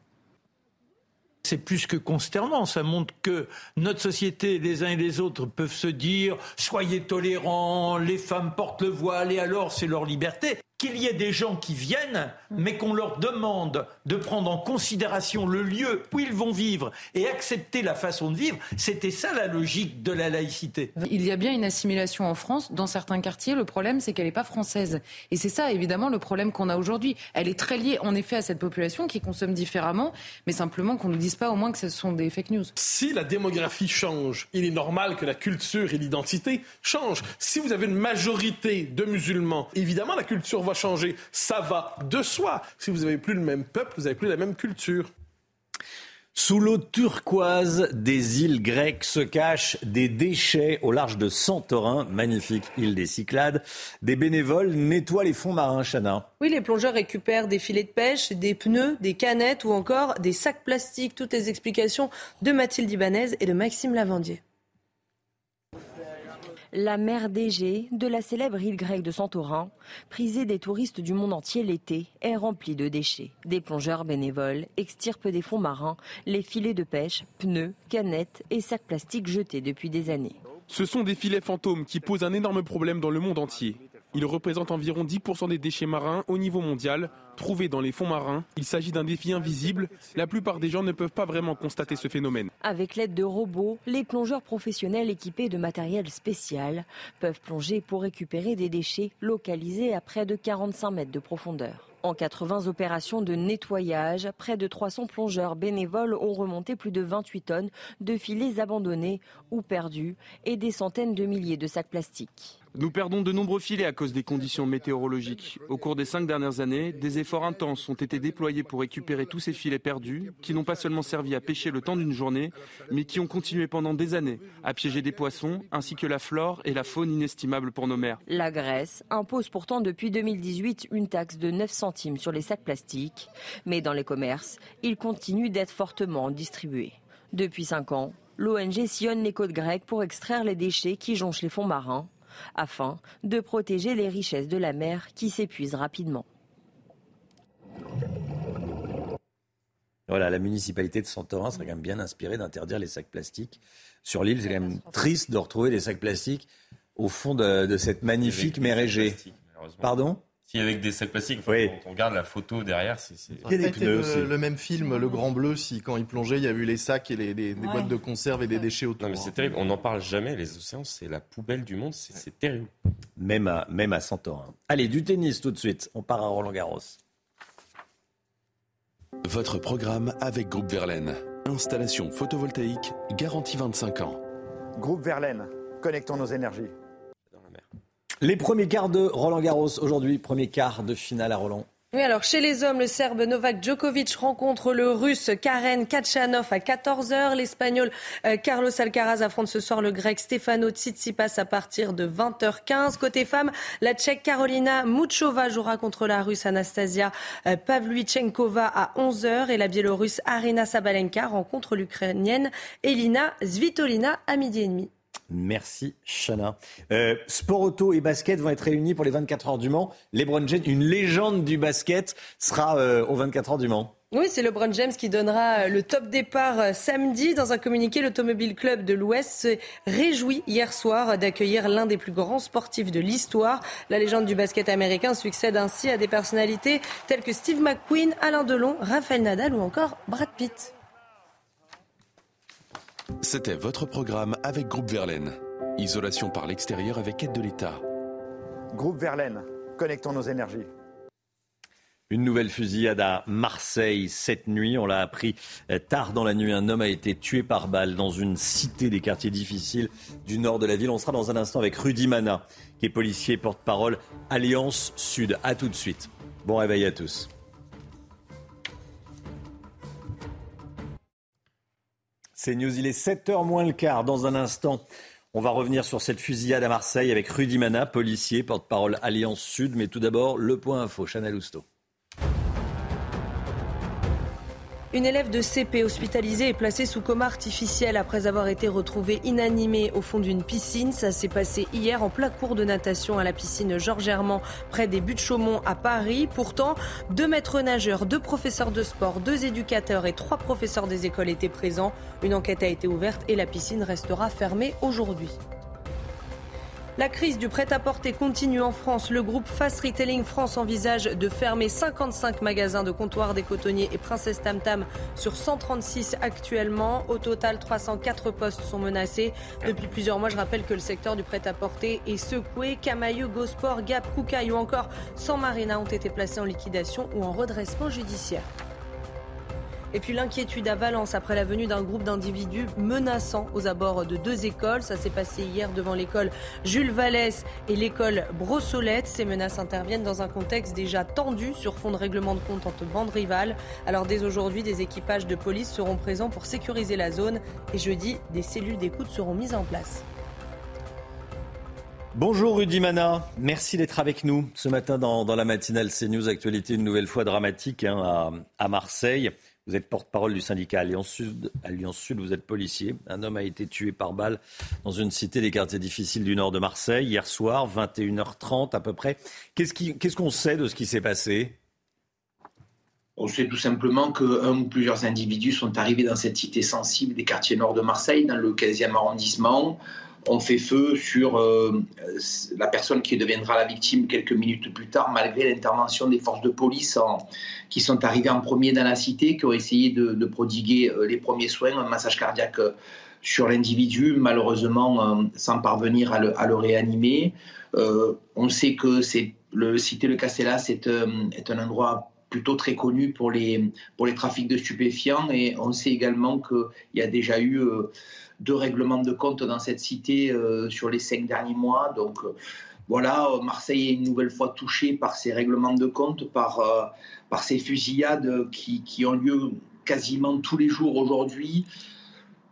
[SPEAKER 30] c'est plus que consternant. Ça montre que notre société, les uns et les autres, peuvent se dire soyez tolérants, les femmes portent le voile et alors c'est leur liberté qu'il y ait des gens qui viennent, mais qu'on leur demande de prendre en considération le lieu où ils vont vivre et accepter la façon de vivre, c'était ça la logique de la laïcité.
[SPEAKER 31] Il y a bien une assimilation en France dans certains quartiers. Le problème, c'est qu'elle n'est pas française. Et c'est ça, évidemment, le problème qu'on a aujourd'hui. Elle est très liée, en effet, à cette population qui consomme différemment, mais simplement qu'on ne nous dise pas au moins que ce sont des fake news.
[SPEAKER 32] Si la démographie change, il est normal que la culture et l'identité changent. Si vous avez une majorité de musulmans, évidemment, la culture va changer. Ça va de soi. Si vous n'avez plus le même peuple, vous n'avez plus la même culture.
[SPEAKER 1] Sous l'eau turquoise des îles grecques se cachent des déchets au large de Santorin, magnifique île des Cyclades. Des bénévoles nettoient les fonds marins, Chana.
[SPEAKER 2] Oui, les plongeurs récupèrent des filets de pêche, des pneus, des canettes ou encore des sacs plastiques. Toutes les explications de Mathilde Ibanez et de Maxime Lavandier.
[SPEAKER 9] La mer d'Égée, de la célèbre île grecque de Santorin, prisée des touristes du monde entier l'été, est remplie de déchets. Des plongeurs bénévoles extirpent des fonds marins les filets de pêche, pneus, canettes et sacs plastiques jetés depuis des années.
[SPEAKER 33] Ce sont des filets fantômes qui posent un énorme problème dans le monde entier. Ils représentent environ 10% des déchets marins au niveau mondial, trouvés dans les fonds marins. Il s'agit d'un défi invisible. La plupart des gens ne peuvent pas vraiment constater ce phénomène.
[SPEAKER 9] Avec l'aide de robots, les plongeurs professionnels équipés de matériel spécial peuvent plonger pour récupérer des déchets localisés à près de 45 mètres de profondeur. En 80 opérations de nettoyage, près de 300 plongeurs bénévoles ont remonté plus de 28 tonnes de filets abandonnés ou perdus et des centaines de milliers de sacs plastiques.
[SPEAKER 33] Nous perdons de nombreux filets à cause des conditions météorologiques. Au cours des cinq dernières années, des efforts intenses ont été déployés pour récupérer tous ces filets perdus, qui n'ont pas seulement servi à pêcher le temps d'une journée, mais qui ont continué pendant des années à piéger des poissons, ainsi que la flore et la faune inestimables pour nos mers.
[SPEAKER 9] La Grèce impose pourtant depuis 2018 une taxe de 9 centimes sur les sacs plastiques, mais dans les commerces, ils continuent d'être fortement distribués. Depuis cinq ans, l'ONG sillonne les côtes grecques pour extraire les déchets qui jonchent les fonds marins, afin de protéger les richesses de la mer qui s'épuisent rapidement.
[SPEAKER 1] Voilà, la municipalité de Santorin serait quand même bien inspirée d'interdire les sacs plastiques. Sur l'île, c'est quand même triste de retrouver des sacs plastiques au fond de, cette magnifique mer Égée. Pardon?
[SPEAKER 7] Si avec des sacs plastiques, quand on regarde la photo derrière, c'est.
[SPEAKER 20] A des le, le, même film, Le Grand Bleu, si quand il plongeait, il y a eu les sacs et les, boîtes de conserve et des déchets autour.
[SPEAKER 7] Non, mais c'est terrible. On n'en parle jamais. Les océans, c'est la poubelle du monde. C'est terrible.
[SPEAKER 1] Même à, même à Santorin. Allez, du tennis tout de suite. On part à Roland Garros.
[SPEAKER 17] Votre programme avec Groupe Verlaine. Installation photovoltaïque garantie 25 ans.
[SPEAKER 18] Groupe Verlaine. Connectons nos énergies.
[SPEAKER 1] Les premiers quarts de Roland Garros aujourd'hui, premier quart de finale à Roland.
[SPEAKER 2] Oui, alors chez les hommes, le Serbe Novak Djokovic rencontre le Russe Karen Kachanov à 14h. L'Espagnol euh, Carlos Alcaraz affronte ce soir le Grec Stefano Tsitsipas à partir de 20h15. Côté femmes, la Tchèque Carolina Muchova jouera contre la Russe Anastasia euh, Pavlyuchenkova à 11h et la Biélorusse Arina Sabalenka rencontre l'Ukrainienne Elina Svitolina à midi et demi.
[SPEAKER 1] Merci, Chana. Euh, sport auto et basket vont être réunis pour les 24 heures du Mans. LeBron James, une légende du basket, sera euh, aux 24 heures du Mans.
[SPEAKER 2] Oui, c'est LeBron James qui donnera le top départ samedi. Dans un communiqué, l'Automobile Club de l'Ouest se réjouit hier soir d'accueillir l'un des plus grands sportifs de l'histoire. La légende du basket américain succède ainsi à des personnalités telles que Steve McQueen, Alain Delon, Rafael Nadal ou encore Brad Pitt.
[SPEAKER 17] C'était votre programme avec Groupe Verlaine. Isolation par l'extérieur avec aide de l'État.
[SPEAKER 18] Groupe Verlaine, connectons nos énergies.
[SPEAKER 1] Une nouvelle fusillade à Marseille cette nuit. On l'a appris tard dans la nuit. Un homme a été tué par balle dans une cité des quartiers difficiles du nord de la ville. On sera dans un instant avec Rudy Mana, qui est policier porte-parole Alliance Sud. A tout de suite. Bon réveil à tous. C'est News, il est 7h moins le quart. Dans un instant, on va revenir sur cette fusillade à Marseille avec Rudy Mana, policier, porte-parole Alliance Sud. Mais tout d'abord, le point info, Chanel Housteau.
[SPEAKER 2] Une élève de CP hospitalisée est placée sous coma artificiel après avoir été retrouvée inanimée au fond d'une piscine. Ça s'est passé hier en plein cours de natation à la piscine Georges Hermand près des buttes Chaumont à Paris. Pourtant, deux maîtres nageurs, deux professeurs de sport, deux éducateurs et trois professeurs des écoles étaient présents. Une enquête a été ouverte et la piscine restera fermée aujourd'hui. La crise du prêt-à-porter continue en France. Le groupe Fast Retailing France envisage de fermer 55 magasins de comptoirs des cotonniers et Princesse Tam Tam sur 136 actuellement. Au total, 304 postes sont menacés. Depuis plusieurs mois, je rappelle que le secteur du prêt-à-porter est secoué. Camailleux, Gosport, Gap, Koukaï ou encore San Marina ont été placés en liquidation ou en redressement judiciaire. Et puis l'inquiétude à Valence après la venue d'un groupe d'individus menaçants aux abords de deux écoles. Ça s'est passé hier devant l'école Jules Vallès et l'école Brossolette. Ces menaces interviennent dans un contexte déjà tendu sur fond de règlement de compte entre bandes rivales. Alors dès aujourd'hui, des équipages de police seront présents pour sécuriser la zone. Et jeudi, des cellules d'écoute seront mises en place.
[SPEAKER 1] Bonjour Rudy Mana, merci d'être avec nous ce matin dans, la matinale CNews Actualité, une nouvelle fois dramatique hein, à Marseille. Vous êtes porte-parole du syndicat Alliance Sud. Alliance Sud, vous êtes policier. Un homme a été tué par balle dans une cité des quartiers difficiles du nord de Marseille hier soir, 21h30 à peu près. Qu'est-ce qu'on sait de ce qui s'est passé?
[SPEAKER 34] On sait tout simplement qu'un ou plusieurs individus sont arrivés dans cette cité sensible des quartiers nord de Marseille, dans le 15e arrondissement, on fait feu sur euh, la personne qui deviendra la victime quelques minutes plus tard, malgré l'intervention des forces de police qui sont arrivées en premier dans la cité, qui ont essayé de, prodiguer euh, les premiers soins, un massage cardiaque euh, sur l'individu, malheureusement sans parvenir à le, réanimer. on sait que c'est le cité Le Castella, c'est est un endroit plutôt très connu pour les trafics de stupéfiants et on sait également qu'il y a déjà eu deux règlements de compte dans cette cité euh, sur les cinq derniers mois. Donc euh, voilà, Marseille est une nouvelle fois touché par ces règlements de compte, par, euh, ces fusillades qui, ont lieu quasiment tous les jours aujourd'hui.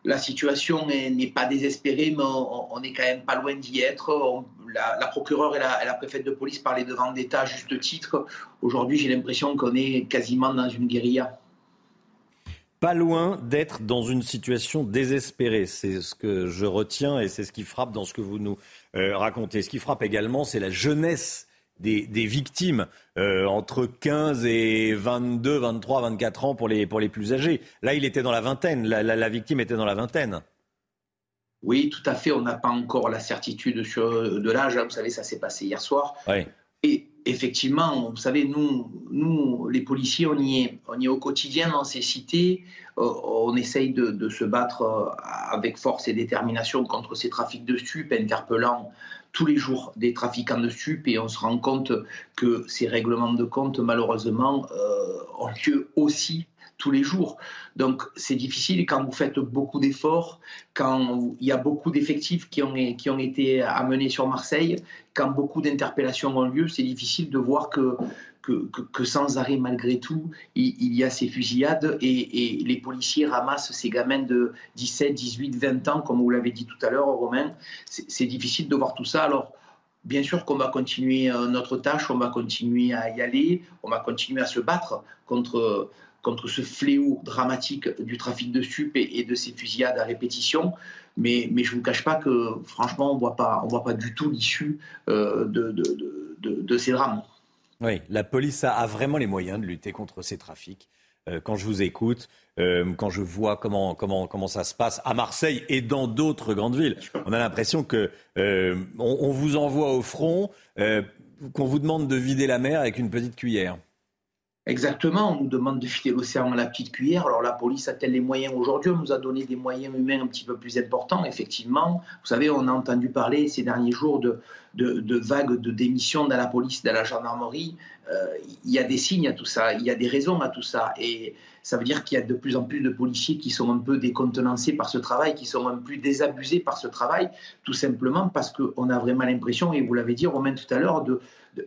[SPEAKER 34] La situation n'est pas désespérée, mais on n'est quand même pas loin d'y être. la, procureure et la, préfète de police parlaient devant d'État à juste titre. Aujourd'hui, j'ai l'impression qu'on est quasiment dans une guérilla.
[SPEAKER 1] Pas loin d'être dans une situation désespérée. C'est ce que je retiens et c'est ce qui frappe dans ce que vous nous euh, racontez. Ce qui frappe également, c'est la jeunesse des, victimes, euh, entre 15 et 22, 23, 24 ans pour les, pour les plus âgés. Là, il était dans la vingtaine, la, victime était dans la vingtaine.
[SPEAKER 34] Oui, tout à fait. On n'a pas encore la certitude sur, de l'âge. Vous savez, ça s'est passé hier soir. Et effectivement, vous savez, nous, nous les policiers, on y, est, on y est au quotidien dans ces cités. Euh, on essaye de, se battre euh, avec force et détermination contre ces trafics de stupes, interpellant tous les jours des trafiquants de stupes et on se rend compte que ces règlements de compte, malheureusement, euh, ont lieu aussi tous les jours. Donc c'est difficile quand vous faites beaucoup d'efforts, quand il y a beaucoup d'effectifs qui ont, qui ont été amenés sur Marseille, quand beaucoup d'interpellations ont lieu, c'est difficile de voir que, que, sans arrêt, malgré tout, il, y a ces fusillades et, et, les policiers ramassent ces gamins de 17, 18, 20 ans, comme vous l'avez dit tout à l'heure, Romain. C'est difficile de voir tout ça. Alors, Bien sûr qu'on va continuer euh, notre tâche, on va continuer à y aller, on va continuer à se battre contre, contre ce fléau dramatique du trafic de stupes et, de ces fusillades à répétition. Mais, mais je ne vous cache pas que, franchement, on ne voit pas du tout l'issue euh, de, de, ces drames.
[SPEAKER 1] Oui, la police a, vraiment les moyens de lutter contre ces trafics. Euh, quand je vous écoute, euh, quand je vois comment, comment, comment ça se passe à Marseille et dans d'autres grandes villes, on a l'impression que on, vous envoie au front, qu'on vous demande de vider la mer avec une petite cuillère.
[SPEAKER 34] Exactement, on nous demande de filer l'océan à la petite cuillère. Alors la police a-t-elle les moyens aujourd'hui? On nous a donné des moyens humains un petit peu plus importants, effectivement. Vous savez, on a entendu parler ces derniers jours de, de, vagues de démissions dans la police, dans la gendarmerie. Euh, il y a des signes à tout ça, il y a des raisons à tout ça. Et ça veut dire qu'il y a de plus en plus de policiers qui sont un peu décontenancés par ce travail, qui sont un peu désabusés par ce travail, tout simplement parce qu'on a vraiment l'impression, et vous l'avez dit Romain tout à l'heure,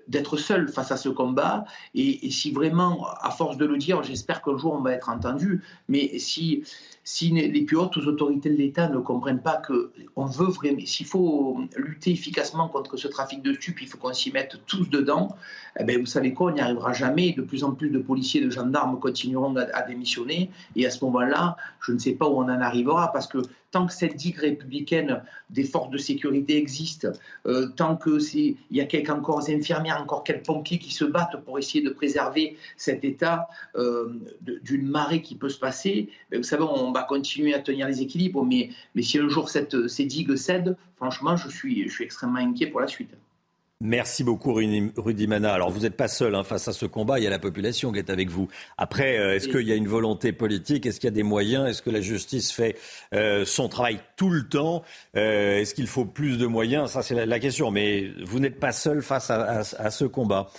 [SPEAKER 34] d'être seul face à ce combat. Et, si vraiment, à force de le dire, j'espère qu'un jour on va être entendu, mais si, si les plus hautes autorités de l'État ne comprennent pas qu'on veut vraiment, s'il faut lutter efficacement contre ce trafic de stupes, il faut qu'on s'y mette tous dedans, eh bien, vous savez quoi, on n'y arrivera jamais. De plus en plus de policiers, de gendarmes continueront à démissionner. Et à ce moment-là, je ne sais pas où on en arrivera, parce que tant que cette digue républicaine des forces de sécurité existe, euh, tant qu'il y a quelques encore infirmières, encore quelques pompiers qui se battent pour essayer de préserver cet état euh, d'une marée qui peut se passer, ben, vous savez, on va continuer à tenir les équilibres, mais, si un jour cette, ces digues cèdent, franchement, je suis extrêmement inquiet pour la suite.
[SPEAKER 1] Merci beaucoup, Rudy Mana. Alors, vous n'êtes pas seul hein, face à ce combat. Il y a la population qui est avec vous. Après, euh, est-ce qu'il y a une volonté politique? Est-ce qu'il y a des moyens? Est-ce que la justice fait euh, son travail tout le temps? Euh, Est-ce qu'il faut plus de moyens? Ça, c'est la, question. Mais vous n'êtes pas seul face à, ce combat.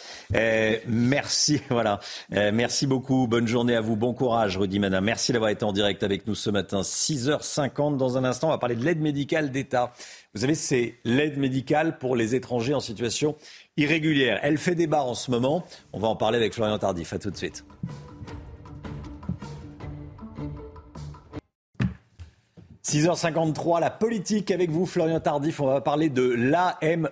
[SPEAKER 1] merci, voilà. merci beaucoup. Bonne journée à vous. Bon courage, Rudy Mana. Merci d'avoir été en direct avec nous ce matin. 6h50 dans un instant. On va parler de l'aide médicale d'État. Vous savez, c'est l'aide médicale pour les étrangers en situation irrégulière. Elle fait débat en ce moment. On va en parler avec Florian Tardif. À tout de suite. « 6h53, la politique avec vous, Florian Tardif. On va parler de l'AME,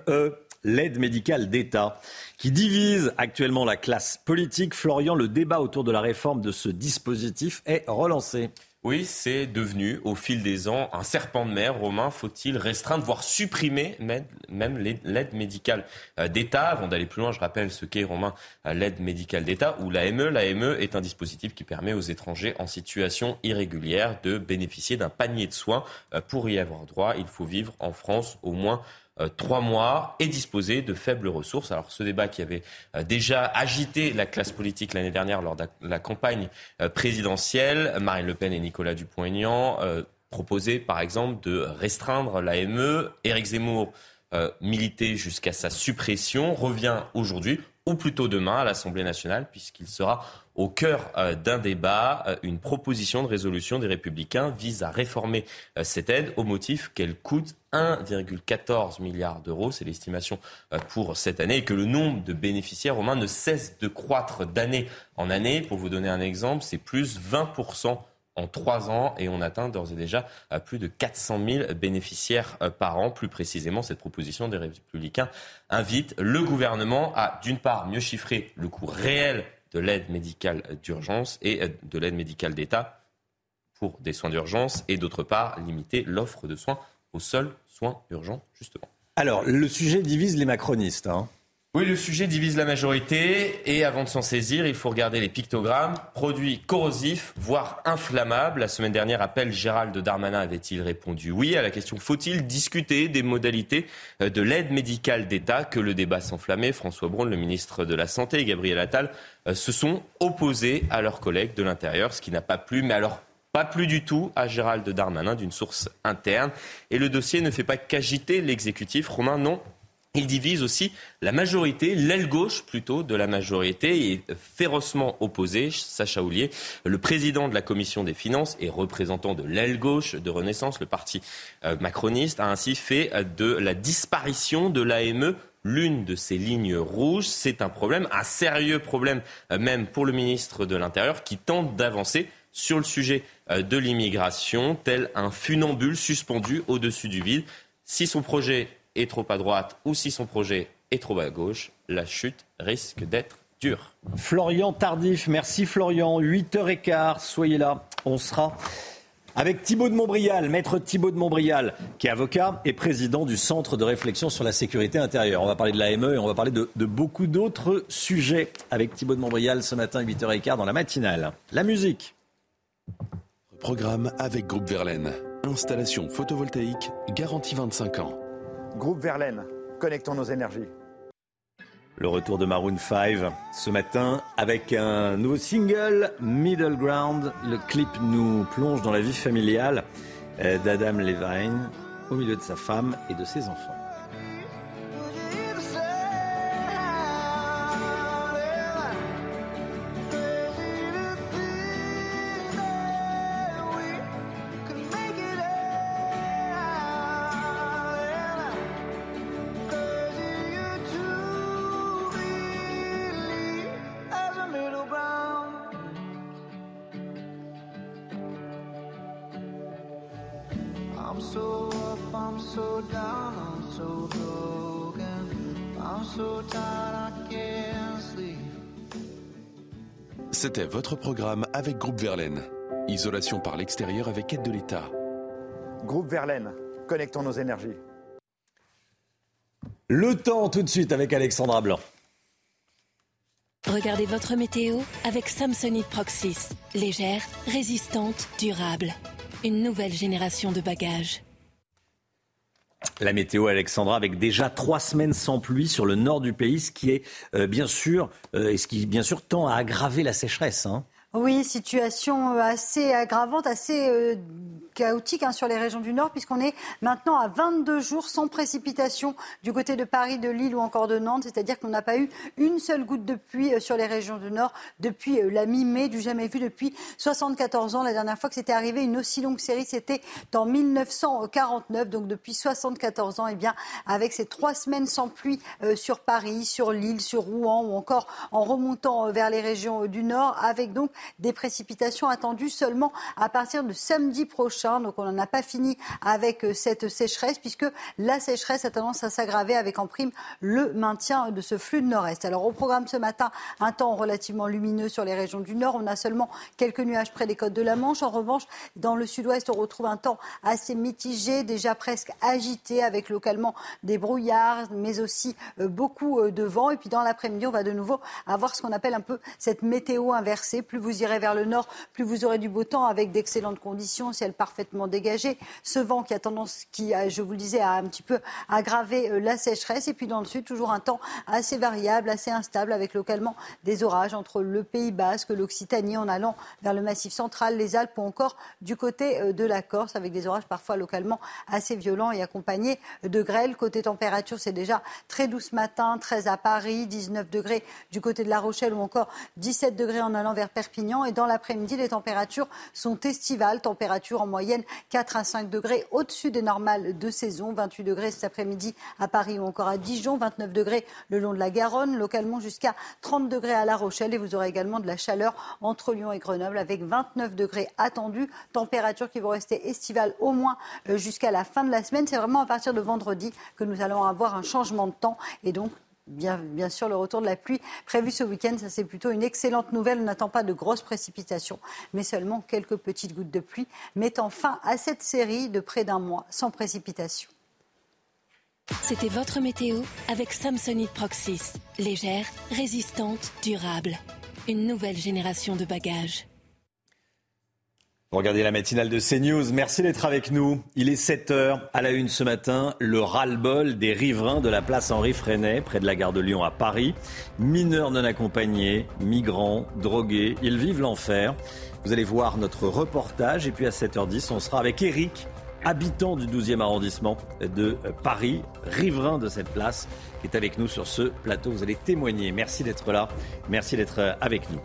[SPEAKER 1] l'aide médicale d'État, qui divise actuellement la classe politique. Florian, le débat autour de la réforme de ce dispositif est relancé.
[SPEAKER 7] Oui, c'est devenu au fil des ans un serpent de mer. Romain, faut-il restreindre, voire supprimer même l'aide médicale euh, d'État? Avant d'aller plus loin, je rappelle ce qu'est, Romain, euh, l'aide médicale d'État ou l'AME. L'AME est un dispositif qui permet aux étrangers en situation irrégulière de bénéficier d'un panier de soins. Euh, pour y avoir droit, il faut vivre en France au moins trois mois et disposer de faibles ressources. Alors ce débat qui avait euh, déjà agité la classe politique l'année dernière lors de la campagne euh, présidentielle, Marine Le Pen et Nicolas Dupont-Aignan proposaient par exemple de restreindre l'AME. Éric Zemmour milité jusqu'à sa suppression, revient aujourd'hui ou plutôt demain à l'Assemblée nationale, puisqu'il sera au cœur euh, d'un débat. Euh, une proposition de résolution des Républicains vise à réformer euh, cette aide au motif qu'elle coûte 1,14 milliard d'euros, c'est l'estimation pour cette année, et que le nombre de bénéficiaires romains ne cesse de croître d'année en année. Pour vous donner un exemple, c'est plus 20% en trois ans et on atteint d'ores et déjà euh, plus de 400 000 bénéficiaires euh, par an. Plus précisément, cette proposition des Républicains invite le gouvernement à, d'une part, mieux chiffrer le coût réel de l'aide médicale d'urgence et euh, de l'aide médicale d'État pour des soins d'urgence et d'autre part limiter l'offre de soins aux seuls soins urgents, justement.
[SPEAKER 1] Alors, le sujet divise les macronistes. Hein.
[SPEAKER 7] Oui, le sujet divise la majorité et avant de s'en saisir, il faut regarder les pictogrammes. Produits corrosifs, voire inflammables. La semaine dernière, appel Gérald Darmanin avait-il répondu oui à la question faut-il discuter des modalités euh, de l'aide médicale d'État que le débat s'enflammait? François Braun, le ministre de la Santé et Gabriel Attal euh, se sont opposés à leurs collègues de l'intérieur, ce qui n'a pas plu. Mais alors, pas plus du tout à Gérald Darmanin d'une source interne. Et le dossier ne fait pas qu'agiter l'exécutif. Romain, non, il divise aussi la majorité, l'aile gauche plutôt de la majorité, est férocement opposé. Sacha Houlier, le président de la commission des finances et représentant de l'aile gauche de Renaissance, le parti euh, macroniste, a ainsi fait euh, de la disparition de l'AME l'une de ses lignes rouges. C'est un problème, un sérieux problème euh, même pour le ministre de l'Intérieur qui tente d'avancer sur le sujet de l'immigration, tel un funambule suspendu au-dessus du vide. Si son projet est trop à droite ou si son projet est trop à gauche, la chute risque d'être dure.
[SPEAKER 1] Florian Tardif, merci Florian. 8h15, soyez là. On sera avec Thibaut de Montbrial, maître Thibaut de Montbrial, qui est avocat et président du Centre de réflexion sur la sécurité intérieure. On va parler de l'AME et on va parler de, de beaucoup d'autres sujets avec Thibaut de Montbrial ce matin, 8h15 dans la matinale. La musique.
[SPEAKER 17] Programme avec Groupe Verlaine. Installation photovoltaïque garantie 25 ans.
[SPEAKER 18] Groupe Verlaine, connectons nos énergies.
[SPEAKER 1] Le retour de Maroon 5 ce matin avec un nouveau single, Middle Ground. Le clip nous plonge dans la vie familiale euh, d'Adam Levine au milieu de sa femme et de ses enfants.
[SPEAKER 17] C'était votre programme avec Groupe Verlaine. Isolation par l'extérieur avec aide de l'État.
[SPEAKER 18] Groupe Verlaine, connectons nos énergies.
[SPEAKER 1] Le temps tout de suite avec Alexandra Blanc.
[SPEAKER 22] Regardez votre météo avec Samsonite Proxys. Légère, résistante, durable. Une nouvelle génération de bagages.
[SPEAKER 1] La météo, Alexandra, avec déjà trois semaines sans pluie sur le nord du pays, ce qui est euh, bien sûr, euh, et ce qui bien sûr tend à aggraver la sécheresse. Hein.
[SPEAKER 23] Oui, situation euh, assez aggravante, assez chaotique hein, sur les régions du Nord, puisqu'on est maintenant à 22 jours sans précipitation du côté de Paris, de Lille ou encore de Nantes. C'est-à-dire qu'on n'a pas eu une seule goutte de pluie euh, sur les régions du Nord depuis euh, la mi-mai, du jamais vu depuis 74 ans. La dernière fois que c'était arrivé, une aussi longue série, c'était en 1949. Donc depuis 74 ans, et eh bien, avec ces trois semaines sans pluie euh, sur Paris, sur Lille, sur Rouen ou encore en remontant vers les régions du Nord, avec donc des précipitations attendues seulement à partir de samedi prochain. Donc on n'en a pas fini avec euh, cette sécheresse puisque la sécheresse a tendance à s'aggraver avec en prime le maintien de ce flux de nord-est. Alors au programme ce matin, un temps relativement lumineux sur les régions du nord. On a seulement quelques nuages près des côtes de la Manche. En revanche, dans le sud-ouest, on retrouve un temps assez mitigé, déjà presque agité avec localement des brouillards, mais aussi euh, beaucoup euh, de vent. Et puis dans l'après-midi, on va de nouveau avoir ce qu'on appelle un peu cette météo inversée. Plus vous irez vers le nord, plus vous aurez du beau temps avec d'excellentes conditions, ciel parfait dégagé. Ce vent qui a tendance, qui, je vous le disais, à un petit peu aggraver euh, la sécheresse. Et puis dans le sud, toujours un temps assez variable, assez instable, avec localement des orages entre le Pays Basque, l'Occitanie, en allant vers le Massif central, les Alpes ou encore du côté euh, de la Corse, avec des orages parfois localement assez violents et accompagnés de grêle. Côté température, c'est déjà très doux ce matin, 13 à Paris, 19 degrés du côté de La Rochelle ou encore 17 degrés en allant vers Perpignan. Et dans l'après-midi, les températures sont estivales, température en moyenne 4 à 5 degrés au-dessus des normales de saison. 28 degrés cet après-midi à Paris ou encore à Dijon. 29 degrés le long de la Garonne. Localement jusqu'à 30 degrés à La Rochelle. Et vous aurez également de la chaleur entre Lyon et Grenoble avec 29 degrés attendus. Température qui vont rester estivale au moins euh, jusqu'à la fin de la semaine. C'est vraiment à partir de vendredi que nous allons avoir un changement de temps. Et donc, bien, sûr le retour de la pluie prévu ce week-end. Ça, c'est plutôt une excellente nouvelle. On n'attend pas de grosses précipitations, mais seulement quelques petites gouttes de pluie, mettant fin à cette série de près d'un mois sans précipitation.
[SPEAKER 22] C'était votre météo avec Samsonite Proxys. Légère, résistante, durable. Une nouvelle génération de bagages.
[SPEAKER 1] Regardez la matinale de CNews. Merci d'être avec nous. Il est 7 h à la une ce matin. Le ras-le-bol des riverains de la place Henri Freinet, près de la gare de Lyon à Paris. Mineurs non accompagnés, migrants, drogués. Ils vivent l'enfer. Vous allez voir notre reportage. Et puis à 7h10, on sera avec Eric, habitant du 12e arrondissement de Paris, riverain de cette place, qui est avec nous sur ce plateau. Vous allez témoigner. Merci d'être là. Merci d'être avec nous.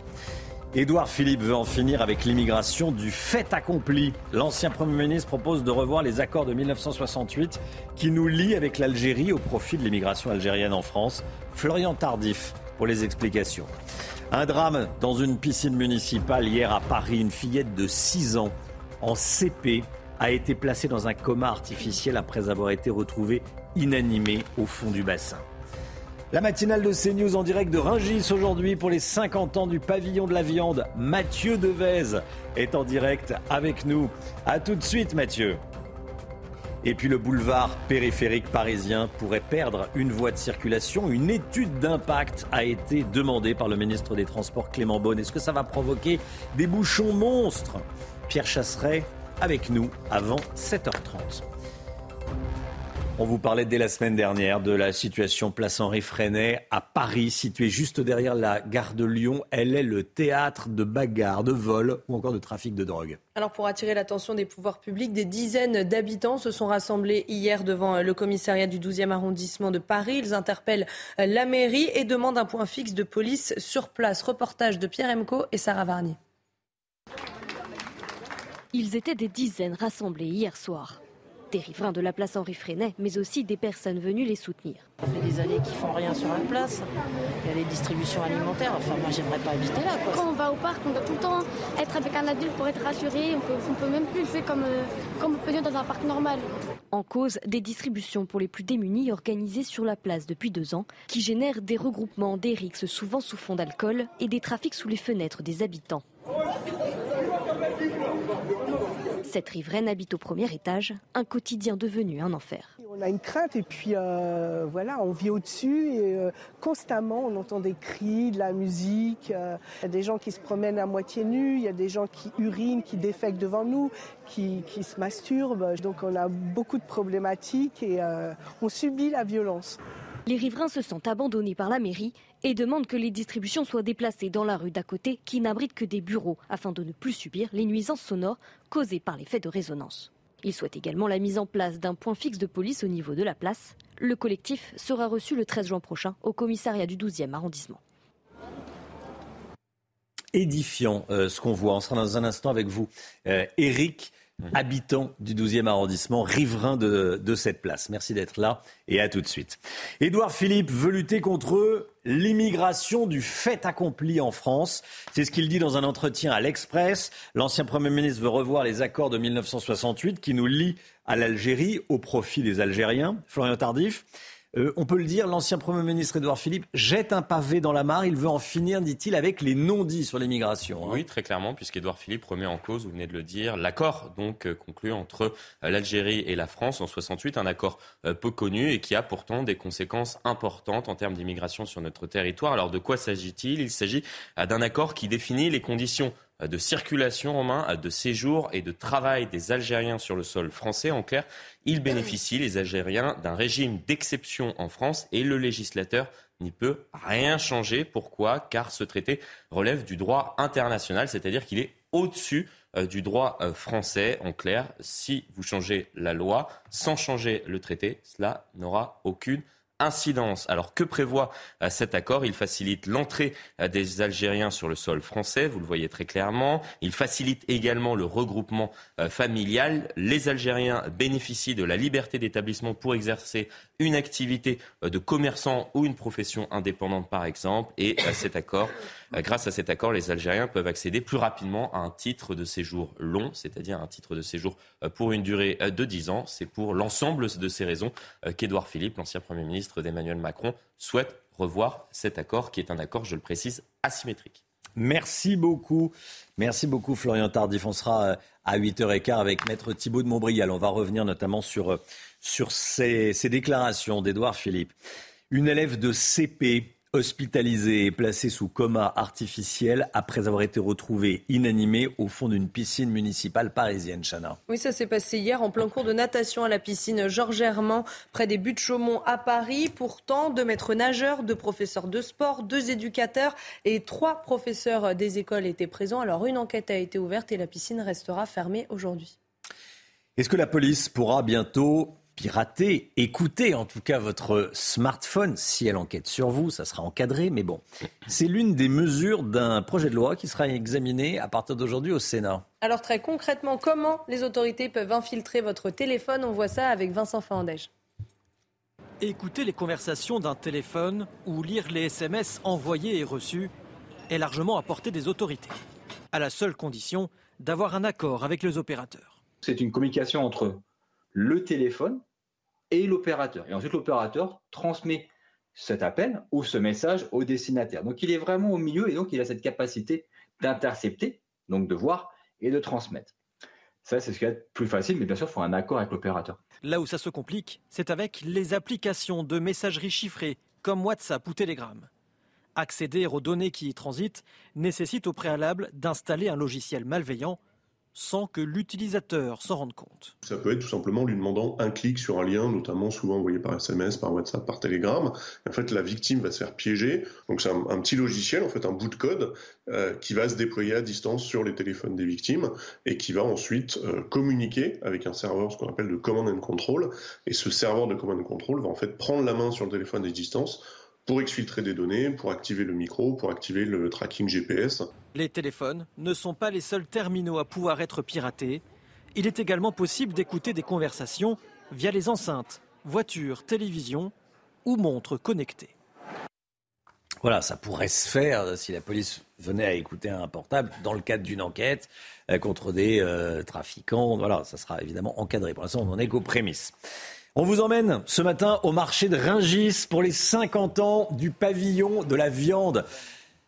[SPEAKER 1] Édouard Philippe veut en finir avec l'immigration du fait accompli. L'ancien Premier ministre propose de revoir les accords de 1968 qui nous lient avec l'Algérie au profit de l'immigration algérienne en France. Florian Tardif pour les explications. Un drame dans une piscine municipale hier à Paris. Une fillette de 6 ans en CP a été placée dans un coma artificiel après avoir été retrouvée inanimée au fond du bassin. La matinale de CNews en direct de Ringis aujourd'hui pour les 50 ans du pavillon de la viande. Mathieu Devez est en direct avec nous. A tout de suite Mathieu. Et puis le boulevard périphérique parisien pourrait perdre une voie de circulation. Une étude d'impact a été demandée par le ministre des Transports Clément Beaune. Est-ce que ça va provoquer des bouchons monstres? Pierre Chasseret avec nous avant 7h30. On vous parlait dès la semaine dernière de la situation place Henri Freinet à Paris, située juste derrière la gare de Lyon. Elle est le théâtre de bagarres, de vols ou encore de trafic de drogue.
[SPEAKER 2] Alors pour attirer l'attention des pouvoirs publics, des dizaines d'habitants se sont rassemblés hier devant le commissariat du 12e arrondissement de Paris. Ils interpellent la mairie et demandent un point fixe de police sur place. Reportage de Pierre Emco et Sarah Varnier.
[SPEAKER 3] Ils étaient des dizaines rassemblés hier soir des riverains de la place Henri Freinet, mais aussi des personnes venues les soutenir.
[SPEAKER 35] Ça fait des années qu'ils font rien sur la place. Il y a les distributions alimentaires. Enfin, moi, j'aimerais pas habiter là.
[SPEAKER 36] Quand on va au parc, on doit tout le temps être avec un adulte pour être rassuré. On peut, peut même plus le faire comme, euh, comme on peut dans un parc normal.
[SPEAKER 3] En cause, des distributions pour les plus démunis organisées sur la place depuis deux ans, qui génèrent des regroupements, des rixes souvent sous fond d'alcool et des trafics sous les fenêtres des habitants. Cette riveraine habite au premier étage, un quotidien devenu un enfer.
[SPEAKER 37] On a une crainte et puis euh, voilà, on vit au-dessus et euh, constamment on entend des cris, de la musique. Euh, il y a des gens qui se promènent à moitié nus, il y a des gens qui urinent, qui défèquent devant nous, qui, qui se masturbent. Donc on a beaucoup de problématiques et on subit la violence.
[SPEAKER 3] Les riverains se sentent abandonnés par la mairie et demandent que les distributions soient déplacées dans la rue d'à côté qui n'abrite que des bureaux afin de ne plus subir les nuisances sonores causées par l'effet de résonance. Ils souhaitent également la mise en place d'un point fixe de police au niveau de la place. Le collectif sera reçu le 13 juin prochain au commissariat du 12e arrondissement.
[SPEAKER 1] Édifiant euh, ce qu'on voit. On sera dans un instant avec vous. Euh, Eric Mhm. Habitant du 12e arrondissement, riverain de, de cette place. Merci d'être là et à tout de suite. Édouard Philippe veut lutter contre l'immigration du fait accompli en France. C'est ce qu'il dit dans un entretien à l'Express. L'ancien Premier ministre veut revoir les accords de 1968 qui nous lient à l'Algérie au profit des Algériens. Florian Tardif. Euh, on peut le dire, l'ancien Premier ministre Édouard Philippe jette un pavé dans la mare. Il veut en finir, dit-il, avec les non-dits sur l'immigration.
[SPEAKER 7] Hein. Oui, très clairement, puisqu'Édouard Philippe remet en cause, vous venez de le dire, l'accord donc euh, conclu entre euh, l'Algérie et la France en 68, un accord peu connu et qui a pourtant des conséquences importantes en termes d'immigration sur notre territoire. Alors de quoi s'agit-il? Il s'agit d'un accord qui définit les conditions de circulation en main, de séjour et de travail des Algériens sur le sol français. En clair, ils bénéficient, les Algériens, d'un régime d'exception en France et le législateur n'y peut rien changer. Pourquoi? Car ce traité relève du droit international, c'est-à-dire qu'il est au-dessus euh, du droit euh, français. En clair, si vous changez la loi sans changer le traité, cela n'aura aucune incidence. Alors que prévoit euh, cet accord? Il facilite l'entrée euh, des Algériens sur le sol français, vous le voyez très clairement. Il facilite également le regroupement euh, familial. Les Algériens bénéficient de la liberté d'établissement pour exercer une activité de commerçant ou une profession indépendante par exemple. Et cet accord, grâce à cet accord, les Algériens peuvent accéder plus rapidement à un titre de séjour long, c'est-à-dire un titre de séjour pour une durée de 10 ans. C'est pour l'ensemble de ces raisons qu'Édouard Philippe, l'ancien Premier ministre, d'Emmanuel Macron souhaite revoir cet accord qui est un accord, je le précise, asymétrique.
[SPEAKER 1] Merci beaucoup. Merci beaucoup, Florian Tardif. On sera euh, à 8h15 avec Maître Thibault de Montbrial. On va revenir notamment sur, euh, sur ces déclarations d'Edouard Philippe. Une élève de CP hospitalisée et placée sous coma artificiel après avoir été retrouvée inanimée au fond d'une piscine municipale parisienne, Chana.
[SPEAKER 2] Oui, ça s'est passé hier en plein cours de natation à la piscine Georges Hermann, près des buttes de Chaumont à Paris. Pourtant, deux maîtres nageurs, deux professeurs de sport, deux éducateurs et trois professeurs des écoles étaient présents. Alors, une enquête a été ouverte et la piscine restera fermée aujourd'hui.
[SPEAKER 1] Est-ce que la police pourra bientôt pirater, écoutez en tout cas votre smartphone. Si elle enquête sur vous, ça sera encadré, mais bon. C'est l'une des mesures d'un projet de loi qui sera examiné à partir d'aujourd'hui au Sénat.
[SPEAKER 2] Alors très concrètement, comment les autorités peuvent infiltrer votre téléphone? On voit ça avec Vincent Fandège.
[SPEAKER 38] Écouter les conversations d'un téléphone ou lire les SMS envoyés et reçus est largement à portée des autorités, à la seule condition d'avoir un accord avec les opérateurs.
[SPEAKER 39] C'est une communication entre le téléphone et l'opérateur. Et ensuite, l'opérateur transmet cet appel ou ce message au destinataire. Donc, il est vraiment au milieu et donc il a cette capacité d'intercepter, donc de voir et de transmettre. Ça, c'est ce qui est plus facile, mais bien sûr, il faut un accord avec l'opérateur.
[SPEAKER 38] Là où ça se complique, c'est avec les applications de messagerie chiffrées, comme WhatsApp ou Telegram. Accéder aux données qui y transitent nécessite au préalable d'installer un logiciel malveillant sans que l'utilisateur s'en rende compte.
[SPEAKER 40] Ça peut être tout simplement lui demandant un clic sur un lien, notamment souvent envoyé par SMS, par WhatsApp, par Telegram. en fait, la victime va se faire piéger. Donc c'est un, petit logiciel, en fait un bout de code, euh, qui va se déployer à distance sur les téléphones des victimes et qui va ensuite euh, communiquer avec un serveur, ce qu'on appelle de command and control. Et ce serveur de command and control va en fait prendre la main sur le téléphone à distance pour exfiltrer des données, pour activer le micro, pour activer le tracking GPS.
[SPEAKER 38] Les téléphones ne sont pas les seuls terminaux à pouvoir être piratés. Il est également possible d'écouter des conversations via les enceintes, voitures, télévisions ou montres connectées.
[SPEAKER 1] Voilà, ça pourrait se faire si la police venait à écouter un portable dans le cadre d'une enquête euh, contre des euh, trafiquants. Voilà, ça sera évidemment encadré. Pour l'instant, on n'en est qu'aux prémices. On vous emmène ce matin au marché de Ringis pour les 50 ans du pavillon de la viande.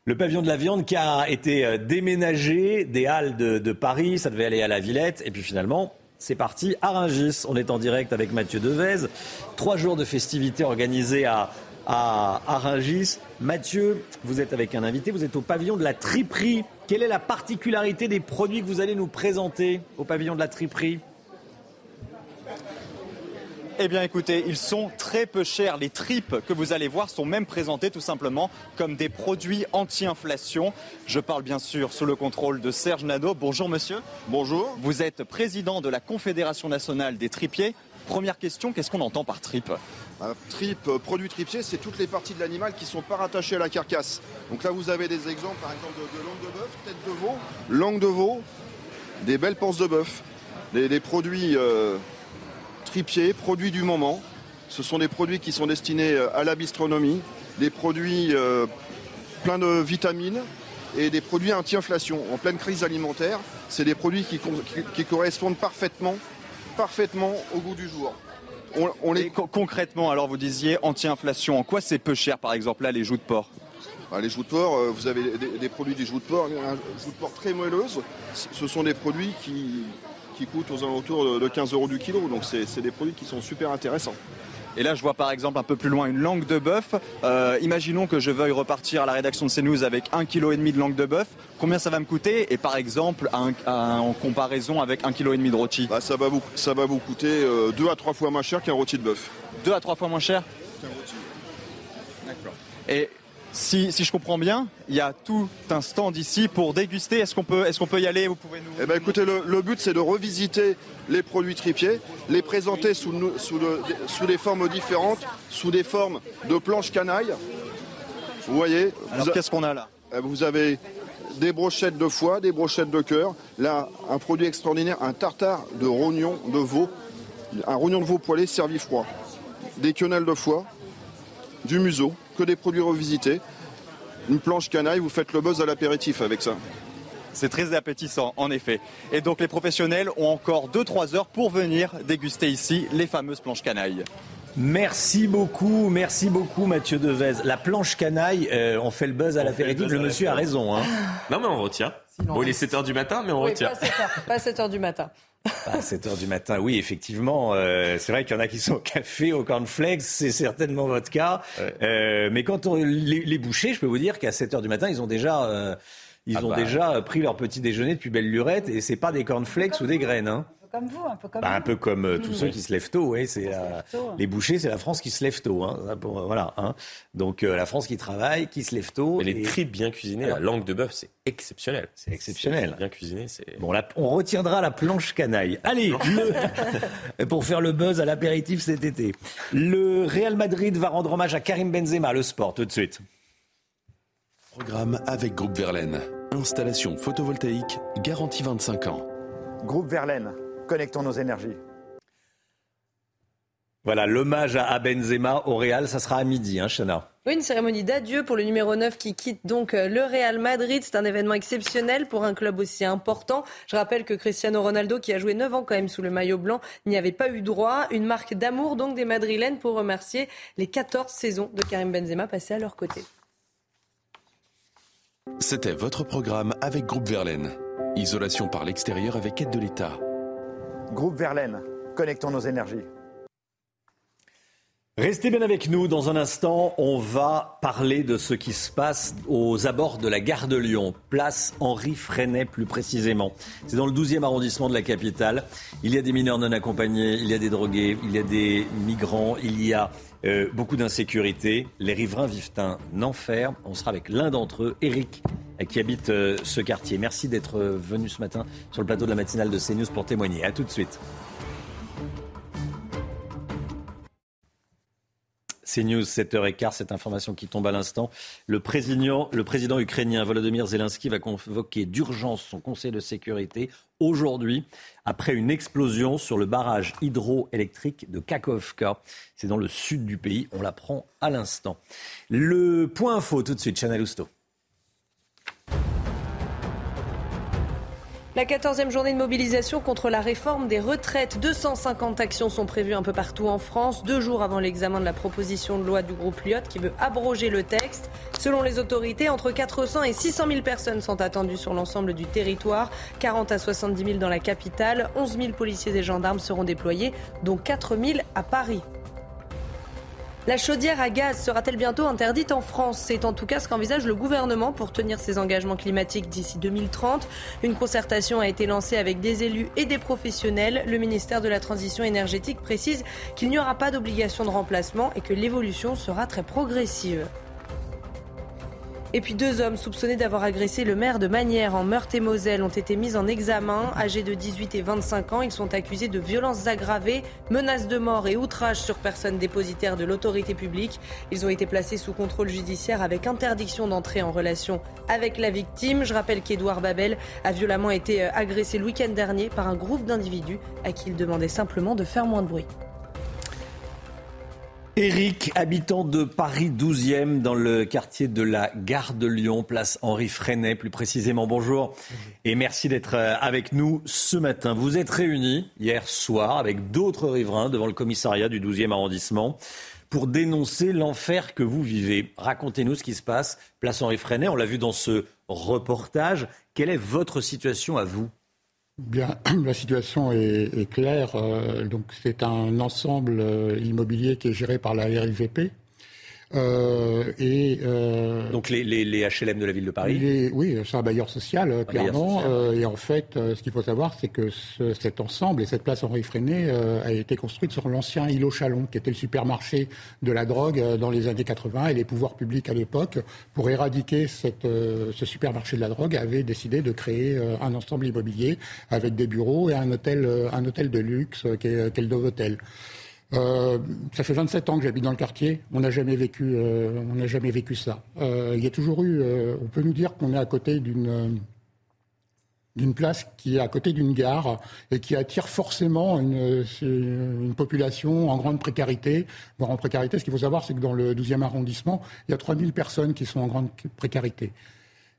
[SPEAKER 1] Le pavillon de la viande qui a été euh, déménagé des Halles de, Paris, ça devait aller à la Villette, et puis finalement, c'est parti à Ringis. On est en direct avec Mathieu Devez. Trois jours de festivités organisées à, à, à Ringis. Mathieu, vous êtes avec un invité, vous êtes au pavillon de la triperie. Quelle est la particularité des produits que vous allez nous présenter au pavillon de la triperie?
[SPEAKER 41] Eh bien écoutez, ils sont très peu chers. Les tripes que vous allez voir sont même présentées tout simplement comme des produits anti-inflation. Je parle bien sûr sous le contrôle de Serge Nadeau. Bonjour monsieur.
[SPEAKER 42] Bonjour.
[SPEAKER 41] Vous êtes président de la Confédération nationale des tripiers. Première question, qu'est-ce qu'on entend par tripe?
[SPEAKER 42] Un Tripe, euh, produit tripier, c'est toutes les parties de l'animal qui ne sont pas rattachées à la carcasse. Donc là, vous avez des exemples, par exemple, de, langue de bœuf, tête de veau, langue de veau, des belles panses de bœuf. Des, produits euh, tripiers, produits du moment. Ce sont des produits qui sont destinés euh, à la bistronomie, des produits euh, pleins de vitamines et des produits anti-inflation. En pleine crise alimentaire, c'est des produits qui, correspondent parfaitement, parfaitement au goût du jour.
[SPEAKER 41] On, les... concrètement, alors vous disiez anti-inflation, en quoi c'est peu cher par exemple là les joues de porc?
[SPEAKER 42] Bah, les joues de porc, euh, vous avez des, produits des joues de porc, un joue de porc très moelleuse. Ce sont des produits qui, qui coûtent aux alentours de 15 euros du kilo. Donc c'est des produits qui sont super intéressants.
[SPEAKER 41] Et là, je vois par exemple un peu plus loin une langue de bœuf. Euh, imaginons que je veuille repartir à la rédaction de CNews avec un kilo et demi de langue de bœuf. Combien ça va me coûter? Et par exemple, en comparaison avec un kilo et demi de rôti
[SPEAKER 42] bah, ça, va vous, ça va vous coûter euh, deux à trois fois moins cher qu'un rôti de bœuf.
[SPEAKER 41] Deux à trois fois moins cher?
[SPEAKER 42] Qu'un rôti.
[SPEAKER 41] D'accord. Et si, je comprends bien, il y a tout un stand ici pour déguster. Est-ce qu'on peut, est peut y aller? Vous pouvez nous.
[SPEAKER 42] Eh ben, écoutez, le, but c'est de revisiter les produits tripiers, les présenter sous, sous, sous, des formes différentes, sous des formes de planches canailles. Vous voyez
[SPEAKER 41] qu'est-ce qu'on a là?
[SPEAKER 42] Eh, Vous avez des brochettes de foie, des brochettes de cœur. Là, un produit extraordinaire, un tartare de rognon de veau, un rognon de veau poêlé servi froid, des quenelles de foie, du museau, que des produits revisités. Une planche canaille, vous faites le buzz à l'apéritif avec ça.
[SPEAKER 41] C'est très appétissant, en effet. Et donc les professionnels ont encore 2-3 heures pour venir déguster ici les fameuses planches canailles.
[SPEAKER 1] Merci beaucoup, merci beaucoup Mathieu Devez. La planche canaille, euh, on fait le buzz à l'apéritif, le monsieur a raison. Hein.
[SPEAKER 7] Non mais on retient. bon, il est 7h du matin, mais on
[SPEAKER 2] Oui,
[SPEAKER 7] retient.
[SPEAKER 2] pas 7 heures du matin.
[SPEAKER 1] À 7 heures du matin, oui, effectivement. euh, c'est vrai qu'il y en a qui sont au café, au cornflakes, c'est certainement votre cas. Euh, mais quand on, les, les bouchers, je peux vous dire qu'à 7 heures du matin, ils ont déjà, euh, ils
[SPEAKER 7] Ah
[SPEAKER 1] ont
[SPEAKER 7] bah.
[SPEAKER 1] déjà pris leur petit déjeuner depuis belle lurette et c'est pas des cornflakes ou des graines. Hein.
[SPEAKER 23] Un peu comme vous, un peu comme
[SPEAKER 1] Bah, un peu comme euh, tous
[SPEAKER 23] Mmh.
[SPEAKER 1] ceux qui se lèvent tôt, oui. C'est euh,
[SPEAKER 23] tôt.
[SPEAKER 1] les bouchers, c'est la France qui se lève tôt. Hein, pour- voilà. Hein. Donc euh, la France qui travaille, qui se lève tôt.
[SPEAKER 7] Mais les
[SPEAKER 1] et-
[SPEAKER 7] tripes bien cuisinées,
[SPEAKER 1] Alors-
[SPEAKER 7] la langue de bœuf, c'est exceptionnel.
[SPEAKER 1] C'est exceptionnel.
[SPEAKER 7] Bien cuisiné, c'est.
[SPEAKER 1] Bon, on retiendra la planche canaille. Allez, le- pour faire le buzz à l'apéritif cet été. Le Real Madrid va rendre hommage à Karim Benzema, le sport, tout de suite.
[SPEAKER 17] Programme avec Groupe Verlaine. Installation photovoltaïque garantie 25 ans.
[SPEAKER 18] Groupe Verlaine, connectons nos énergies.
[SPEAKER 1] Voilà, l'hommage à Benzema au Real, ça sera à midi, hein, Chana.
[SPEAKER 2] Oui, une cérémonie d'adieu pour le numéro 9 qui quitte donc euh, le Real Madrid. C'est un événement exceptionnel pour un club aussi important. Je rappelle que Cristiano Ronaldo, qui a joué 9 ans quand même sous le maillot blanc, n'y avait pas eu droit. Une marque d'amour donc des Madrilènes pour remercier les 14 saisons de Karim Benzema passées à leur côté.
[SPEAKER 17] C'était votre programme avec Groupe Verlaine. Isolation par l'extérieur avec aide de l'État.
[SPEAKER 18] Groupe Verlaine, connectons nos énergies.
[SPEAKER 1] Restez bien avec nous. Dans un instant, on va parler de ce qui se passe aux abords de la gare de Lyon, place Henri Freinet plus précisément. C'est dans le 12e arrondissement de la capitale. Il y a des mineurs non accompagnés, il y a des drogués, il y a des migrants, il y a euh, beaucoup d'insécurité. Les riverains vivent un enfer. On sera avec l'un d'entre eux, Eric, qui habite euh, ce quartier. Merci d'être euh, venu ce matin sur le plateau de la matinale de CNews pour témoigner. À tout de suite. CNews, 7h15, cette information qui tombe à l'instant. Le président, le président ukrainien Volodymyr Zelensky va convoquer d'urgence son conseil de sécurité aujourd'hui après une explosion sur le barrage hydroélectrique de Kakovka. C'est dans le sud du pays, on l'apprend à l'instant. Le point info tout de suite, Chanel Housteau.
[SPEAKER 2] La 14e journée de mobilisation contre la réforme des retraites. 250 actions sont prévues un peu partout en France, deux jours avant l'examen de la proposition de loi du groupe Lyot qui veut abroger le texte. Selon les autorités, entre 400 et 600 000 personnes sont attendues sur l'ensemble du territoire, 40 à 70 000 dans la capitale, 11 000 policiers et gendarmes seront déployés, dont 4 000 à Paris. La chaudière à gaz sera-t-elle bientôt interdite en France? C'est en tout cas ce qu'envisage le gouvernement pour tenir ses engagements climatiques d'ici 2030. Une concertation a été lancée avec des élus et des professionnels. Le ministère de la Transition énergétique précise qu'il n'y aura pas d'obligation de remplacement et que l'évolution sera très progressive. Et puis deux hommes soupçonnés d'avoir agressé le maire de Manières en Meurthe-et-Moselle ont été mis en examen. Âgés de 18 et 25 ans, ils sont accusés de violences aggravées, menaces de mort et outrage sur personnes dépositaires de l'autorité publique. Ils ont été placés sous contrôle judiciaire avec interdiction d'entrer en relation avec la victime. Je rappelle qu'Édouard Babel a violemment été euh, agressé le week-end dernier par un groupe d'individus à qui il demandait simplement de faire moins de bruit.
[SPEAKER 1] Eric, habitant de Paris 12e, dans le quartier de la Gare de Lyon, place Henri Freinet, plus précisément. Bonjour et merci d'être euh, avec nous ce matin. Vous êtes réunis hier soir avec d'autres riverains devant le commissariat du 12e arrondissement pour dénoncer l'enfer que vous vivez. Racontez-nous ce qui se passe. Place Henri Freinet, on l'a vu dans ce reportage. Quelle est votre situation à vous?
[SPEAKER 43] Bien, la situation est, claire. Euh, donc, c'est un ensemble euh, immobilier qui est géré par la RIVP. Euh, et euh,
[SPEAKER 1] Donc les, les, les HLM de la ville de Paris
[SPEAKER 43] les- oui, c'est un bailleur social, euh,
[SPEAKER 1] bailleur
[SPEAKER 43] clairement.
[SPEAKER 1] social.
[SPEAKER 43] Euh, et en fait, euh, ce qu'il faut savoir, c'est que ce- cet ensemble et cette place Henri Freinet euh, a été construite sur l'ancien îlot Chalon, qui était le supermarché de la drogue dans les années 80. Et les pouvoirs publics à l'époque, pour éradiquer cette, euh, ce supermarché de la drogue, avaient décidé de créer un ensemble immobilier avec des bureaux et un hôtel, un hôtel de luxe euh, qui est, qui est le Dove Hotel. Euh, ça fait 27 ans que j'habite dans le quartier. On n'a jamais vécu, euh, on n'a jamais vécu ça. Euh, y a toujours eu. on peut nous dire qu'on est à côté d'une d'une place qui est à côté d'une gare et qui attire forcément une, population en grande précarité. Voire en précarité, ce qu'il faut savoir, c'est que dans le 12e arrondissement, il y a 3000 personnes qui sont en grande précarité.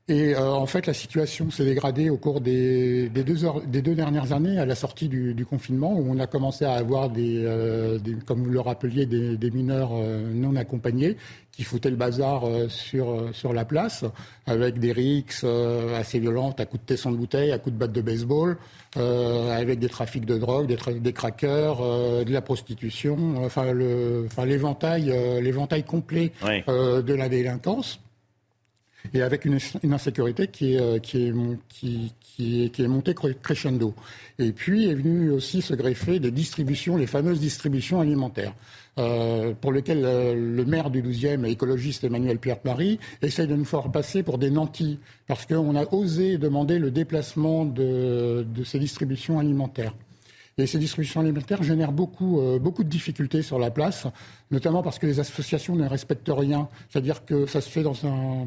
[SPEAKER 43] Et euh, en fait, la situation s'est dégradée au cours des, des, deux, heures, des, deux, dernières années, à la sortie du, du, confinement, où on a commencé à avoir, des, euh, des comme vous le rappeliez, des, mineurs euh, non accompagnés qui foutaient le bazar euh, sur, euh, sur la place, avec des rixes assez violentes, à coups de tesson de bouteille, à coups de batte de baseball, avec des trafics de drogue, des, des crackers, de la prostitution, enfin l'éventail complet de la délinquance et avec une, insécurité qui est, montée crescendo. Et puis est venu aussi se greffer des distributions, les fameuses distributions alimentaires, euh, pour lesquelles euh, le maire du 12e, écologiste Emmanuel Pierre-Paris, essaye de nous faire passer pour des nantis, parce qu'on a osé demander le déplacement de ces distributions alimentaires. Et ces distributions alimentaires génèrent beaucoup, euh, beaucoup de difficultés sur la place, notamment parce que les associations ne respectent rien. C'est-à-dire que ça se fait dans un,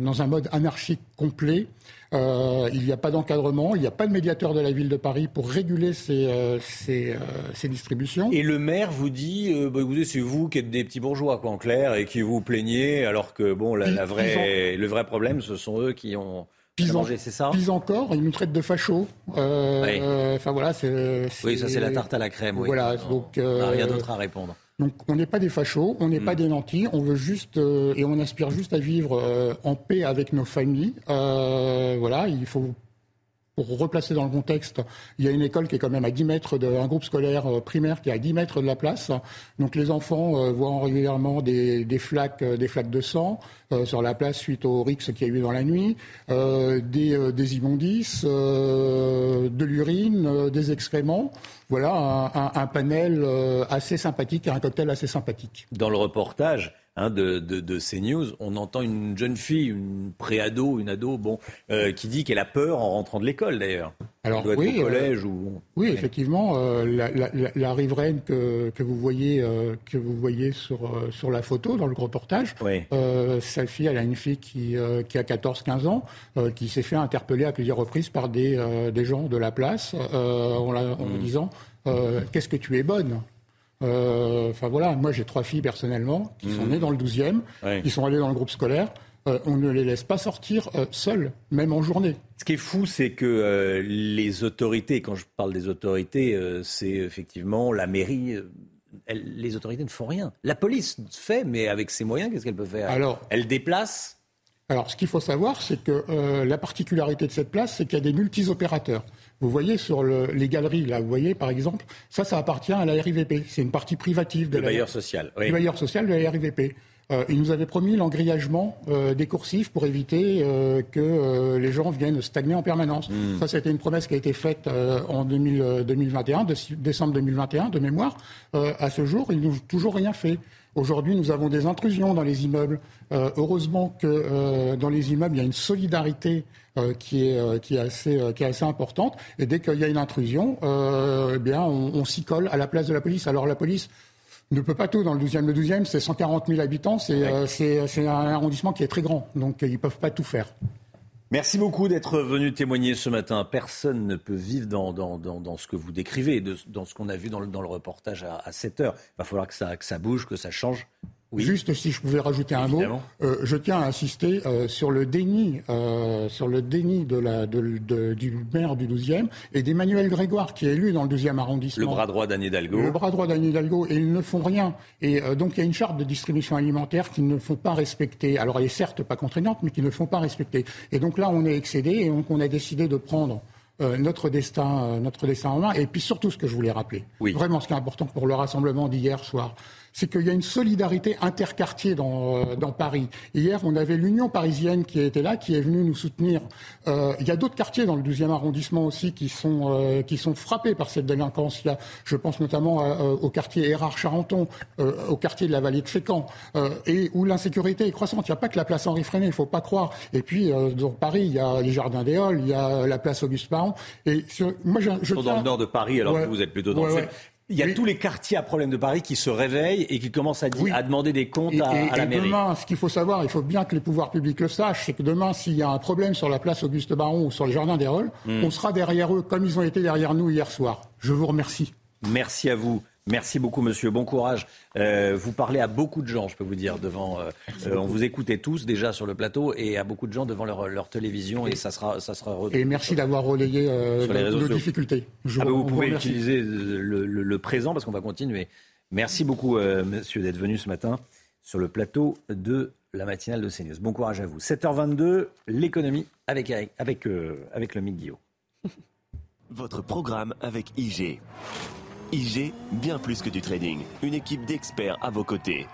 [SPEAKER 43] dans un mode anarchique complet. Euh, il n'y a pas d'encadrement, il n'y a pas de médiateur de la ville de Paris pour réguler ces, euh, ces, ces, distributions.
[SPEAKER 1] Et le maire vous dit, bah, écoutez, c'est vous qui êtes des petits bourgeois, quoi, en clair, et qui vous plaignez, alors que bon, la, la vraie, le vrai problème, ce sont eux qui ont
[SPEAKER 43] Pis, c'est ça Pis encore, ils nous traitent de fachos. Euh, euh, enfin voilà, c'est.
[SPEAKER 1] Oui, ça c'est la tarte à la crème. Oui.
[SPEAKER 43] Voilà, donc. Euh,
[SPEAKER 1] rien d'autre à répondre.
[SPEAKER 43] Donc on n'est pas des fachos, on n'est pas mm. des nantis, on veut juste et on aspire juste à vivre en paix avec nos familles. voilà, il faut pour replacer dans le contexte, il y a une école qui est quand même à 10 mètres d'un groupe scolaire euh, primaire qui est à 10 mètres de la place. Donc les enfants euh, voient régulièrement des, flaques, euh, des flaques de sang sur la place suite au rix qu'il y a eu dans la nuit, des, des, immondices, de l'urine, des excréments. Voilà un, un panel assez sympathique, un cocktail assez sympathique.
[SPEAKER 1] Dans le reportage, Hein, de, de, CNews, on entend une jeune fille, une préado, une ado, bon, euh, qui dit qu'elle a peur en rentrant de l'école d'ailleurs. Alors doit oui, au collège
[SPEAKER 43] euh,
[SPEAKER 1] ou
[SPEAKER 43] oui, effectivement, euh, la, riveraine que, que, vous voyez que vous voyez sur sur la photo dans le reportage, oui. sa fille, elle a une fille qui qui a 14-15 ans, qui s'est fait interpeller à plusieurs reprises par des des gens de la place en, la, en mmh. disant qu'est-ce que tu es bonne? Enfin voilà, moi j'ai trois filles personnellement qui sont mhm. nées dans le 12e, qui sont allées dans le groupe scolaire. Euh, on ne les laisse pas sortir euh, seules, même en journée.
[SPEAKER 1] Ce qui est fou, c'est que les autorités, quand je parle des autorités, c'est effectivement la mairie. les autorités ne font rien. La police fait, mais avec ses moyens, qu'est-ce qu'elle peut faire? Alors, Elle déplace?
[SPEAKER 43] Alors, ce qu'il faut savoir, c'est que la particularité de cette place, c'est qu'il y a des multi-opérateurs. Vous voyez sur les galeries, là, vous voyez par exemple, ça, ça appartient à la RIVP. C'est une partie privative de
[SPEAKER 1] le bailleur social.
[SPEAKER 43] Oui. Le bailleur social de la RIVP. Euh, il nous avait promis l'engrillagement euh, des coursifs pour éviter euh, que les gens viennent stagner en permanence. Hmm. Ça, c'était une promesse qui a été faite en 2021, décembre 2021, de mémoire. à ce jour, ils n'ont toujours rien fait. Aujourd'hui, nous avons des intrusions dans les immeubles. heureusement que dans les immeubles, il y a une solidarité qui, est, qui, est assez, qui est assez importante. Et dès qu'il y a une intrusion, eh bien, on, on s'y colle à la place de la police. Alors la police ne peut pas tout dans le 12e. Le 12e, c'est 140 000 habitants, euh, c'est un arrondissement qui est très grand, donc ils ne peuvent pas tout faire.
[SPEAKER 1] Merci beaucoup d'être venu témoigner ce matin. Personne ne peut vivre dans, ce que vous décrivez, dans ce qu'on a vu dans le, reportage à, à 7 heures. Il va falloir que ça, que ça bouge, que ça change.
[SPEAKER 43] Juste si je pouvais rajouter un mot, euh, je tiens à insister euh, sur le déni, euh, sur le déni de la, de, du maire du 12e et d'Emmanuel Grégoire qui est élu dans le 12e arrondissement.
[SPEAKER 1] Le bras droit d'Anne Hidalgo.
[SPEAKER 43] Le bras droit d'Anne Hidalgo et ils ne font rien. Et donc il y a une charte de distribution alimentaire qu'ils ne font pas respecter. Alors elle est certes pas contraignante, mais qu'ils ne font pas respecter. Et donc là on est excédé et donc on a décidé de prendre notre destin, notre destin en main. Et puis surtout, ce que je voulais rappeler, vraiment, ce qui est important pour le rassemblement d'hier soir, c'est qu'il y a une solidarité interquartier dans, euh, dans Paris. Hier, on avait l'Union parisienne qui était là, qui est venue nous soutenir. Euh, il y a d'autres quartiers dans le 12e arrondissement aussi qui sont, euh, qui sont frappés par cette délinquance. Il y a, je pense notamment au quartier Érard-Charenton, au quartier de la vallée de Fécamp, et où l'insécurité est croissante. Il n'y a pas que la place Henri Freinet, il ne faut pas croire. Et puis, dans Paris, il y a les Jardins des Halles, il y a la place Auguste Paron. Et
[SPEAKER 1] moi, je, je dans le nord de Paris, alors que vous êtes plutôt dans le sud. Il y a tous les quartiers à problème de Paris qui se réveillent et qui commencent à, à demander des comptes à, à, la et
[SPEAKER 43] Demain, ce qu'il faut savoir, il faut bien que les pouvoirs publics le sachent, c'est que demain, s'il y a un problème sur la place Auguste Baron ou sur le jardin des Rolles, hmm. on sera derrière eux comme ils ont été derrière nous hier soir. Je vous remercie.
[SPEAKER 1] Merci à vous. Merci beaucoup, monsieur. Bon courage. Euh, vous parlez à beaucoup de gens, je peux vous dire, devant. Euh, euh, on vous écoutait tous déjà sur le plateau et à beaucoup de gens devant leur, télévision et ça sera, ça sera.
[SPEAKER 43] Et merci d'avoir relayé sur les réseaux nos difficultés.
[SPEAKER 1] Ah bah, vous pouvez utiliser le, présent parce qu'on va continuer. Merci beaucoup, monsieur, d'être venu ce matin sur le plateau de la matinale de CNews. Bon courage à vous. 7h22, l'économie avec, avec, avec le Guillaume.
[SPEAKER 44] Votre programme avec IG. IG, bien plus que du trading. Une équipe d'experts à vos côtés.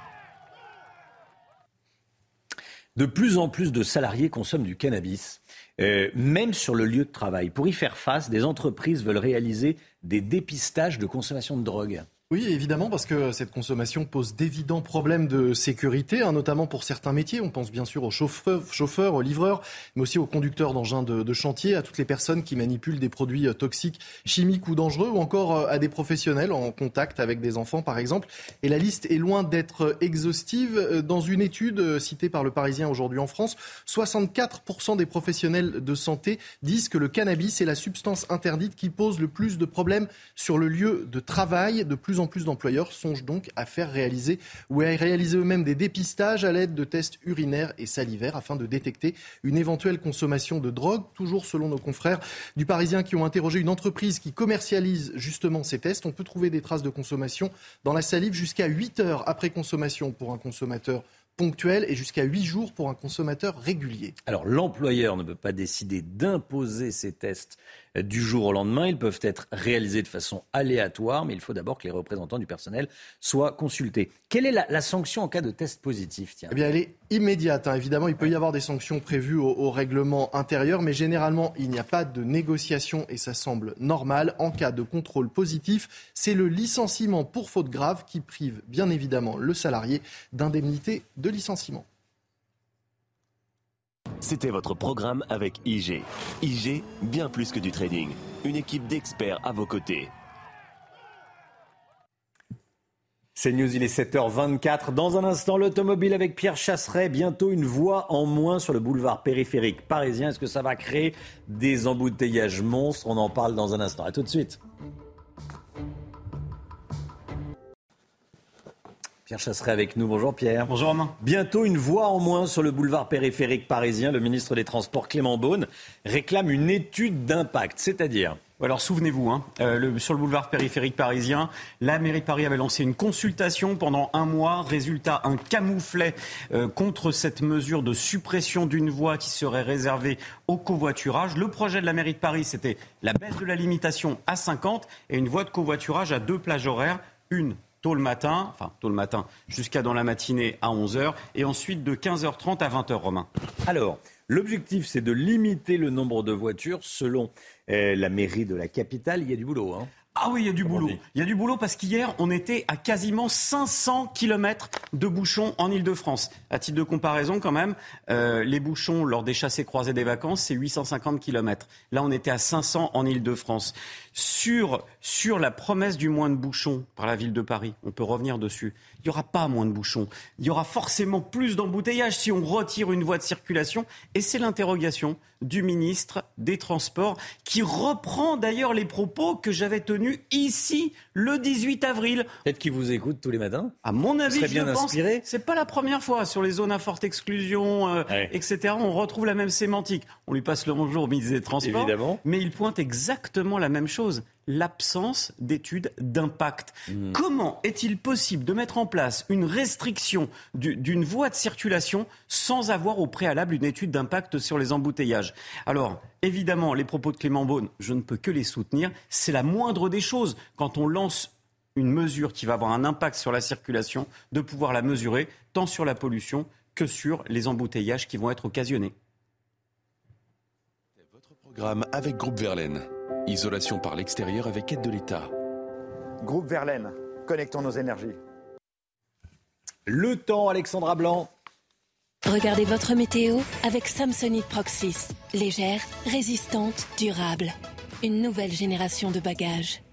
[SPEAKER 1] De plus en plus de salariés consomment du cannabis, euh, même sur le lieu de travail. Pour y faire face, des entreprises veulent réaliser des dépistages de consommation de drogue.
[SPEAKER 20] Oui, évidemment, parce que cette consommation pose d'évidents problèmes de sécurité, hein, notamment pour certains métiers. On pense bien sûr aux chauffeurs, chauffeurs aux livreurs, mais aussi aux conducteurs d'engins de, chantier, à toutes les personnes qui manipulent des produits euh, toxiques, chimiques ou dangereux, ou encore euh, à des professionnels en contact avec des enfants, par exemple. Et la liste est loin d'être exhaustive. Euh, dans une étude citée par le Parisien aujourd'hui en France, 64% des professionnels de santé disent que le cannabis est la substance interdite qui pose le plus de problèmes sur le lieu de travail. De plus plus en plus d'employeurs songent donc à faire réaliser ou à réaliser eux-mêmes des dépistages à l'aide de tests urinaires et salivaires afin de détecter une éventuelle consommation de drogue. Toujours selon nos confrères du Parisien qui ont interrogé une entreprise qui commercialise justement ces tests, on peut trouver des traces de consommation dans la salive jusqu'à 8 heures après consommation pour un consommateur ponctuel et jusqu'à 8 jours pour un consommateur régulier.
[SPEAKER 1] Alors l'employeur ne peut pas décider d'imposer ces tests du jour au lendemain. Ils peuvent être réalisés de façon aléatoire, mais il faut d'abord que les représentants du personnel soient consultés. Quelle est la, sanction en cas de test positif
[SPEAKER 20] eh bien, Elle est immédiate. Hein. Évidemment, il peut y avoir des sanctions prévues au, règlement intérieur, mais généralement, il n'y a pas de négociation et ça semble normal. En cas de contrôle positif, c'est le licenciement pour faute grave qui prive bien évidemment le salarié d'indemnité de licenciement.
[SPEAKER 44] C'était votre programme avec IG. IG, bien plus que du trading. Une équipe d'experts à vos côtés.
[SPEAKER 1] C'est News, il est 7h24. Dans un instant, l'automobile avec Pierre Chasseret. Bientôt une voie en moins sur le boulevard périphérique parisien. Est-ce que ça va créer des embouteillages monstres? On en parle dans un instant. A tout de suite. Pierre Chasseret avec nous. Bonjour Pierre.
[SPEAKER 45] Bonjour Romain.
[SPEAKER 1] Bientôt une voie en moins sur le boulevard périphérique parisien. Le ministre des Transports Clément Beaune réclame une étude d'impact, c'est-à-dire
[SPEAKER 45] alors souvenez-vous, hein, euh, sur le boulevard périphérique parisien, la mairie de Paris avait lancé une consultation pendant un mois. Résultat, un camouflet euh, contre cette mesure de suppression d'une voie qui serait réservée au covoiturage. Le projet de la mairie de Paris, c'était la baisse de la limitation à 50 et une voie de covoiturage à deux plages horaires, une tôt le matin, enfin tôt le matin, jusqu'à dans la matinée à 11h, et ensuite de 15h30 à 20h, Romain.
[SPEAKER 1] Alors, l'objectif, c'est de limiter le nombre de voitures selon euh, la mairie de la capitale. Il y a du boulot. Hein.
[SPEAKER 45] Ah oui, il y a du boulot. Il y a du boulot parce qu'hier, on était à quasiment 500 km de bouchons en Ile-de-France. À titre de comparaison, quand même, euh, les bouchons lors des chassés croisés des vacances, c'est 850 km. Là, on était à 500 en Ile-de-France. Sur, sur la promesse du moins de bouchons par la ville de Paris, on peut revenir dessus. Il n'y aura pas moins de bouchons. Il y aura forcément plus d'embouteillages si on retire une voie de circulation. Et c'est l'interrogation du ministre des Transports qui reprend d'ailleurs les propos que j'avais tenus ici le 18 avril.
[SPEAKER 1] Peut-être qu'il vous écoute tous les matins.
[SPEAKER 45] À mon avis, je bien inspiré. C'est pas la première fois sur les zones à forte exclusion, euh, etc. On retrouve la même sémantique. On lui passe le bonjour au ministre des Transports.
[SPEAKER 1] Évidemment.
[SPEAKER 45] Mais il pointe exactement la même chose l'absence d'études d'impact. Mmh. Comment est-il possible de mettre en place une restriction d'une voie de circulation sans avoir au préalable une étude d'impact sur les embouteillages? Alors, évidemment, les propos de Clément Beaune, je ne peux que les soutenir. C'est la moindre des choses quand on lance une mesure qui va avoir un impact sur la circulation, de pouvoir la mesurer tant sur la pollution que sur les embouteillages qui vont être occasionnés.
[SPEAKER 17] Votre programme avec Groupe Verlaine. Isolation par l'extérieur avec aide de l'État.
[SPEAKER 18] Groupe Verlaine, connectons nos énergies.
[SPEAKER 1] Le temps, Alexandra Blanc.
[SPEAKER 22] Regardez votre météo avec Samsonite Proxys. Légère, résistante, durable. Une nouvelle génération de bagages.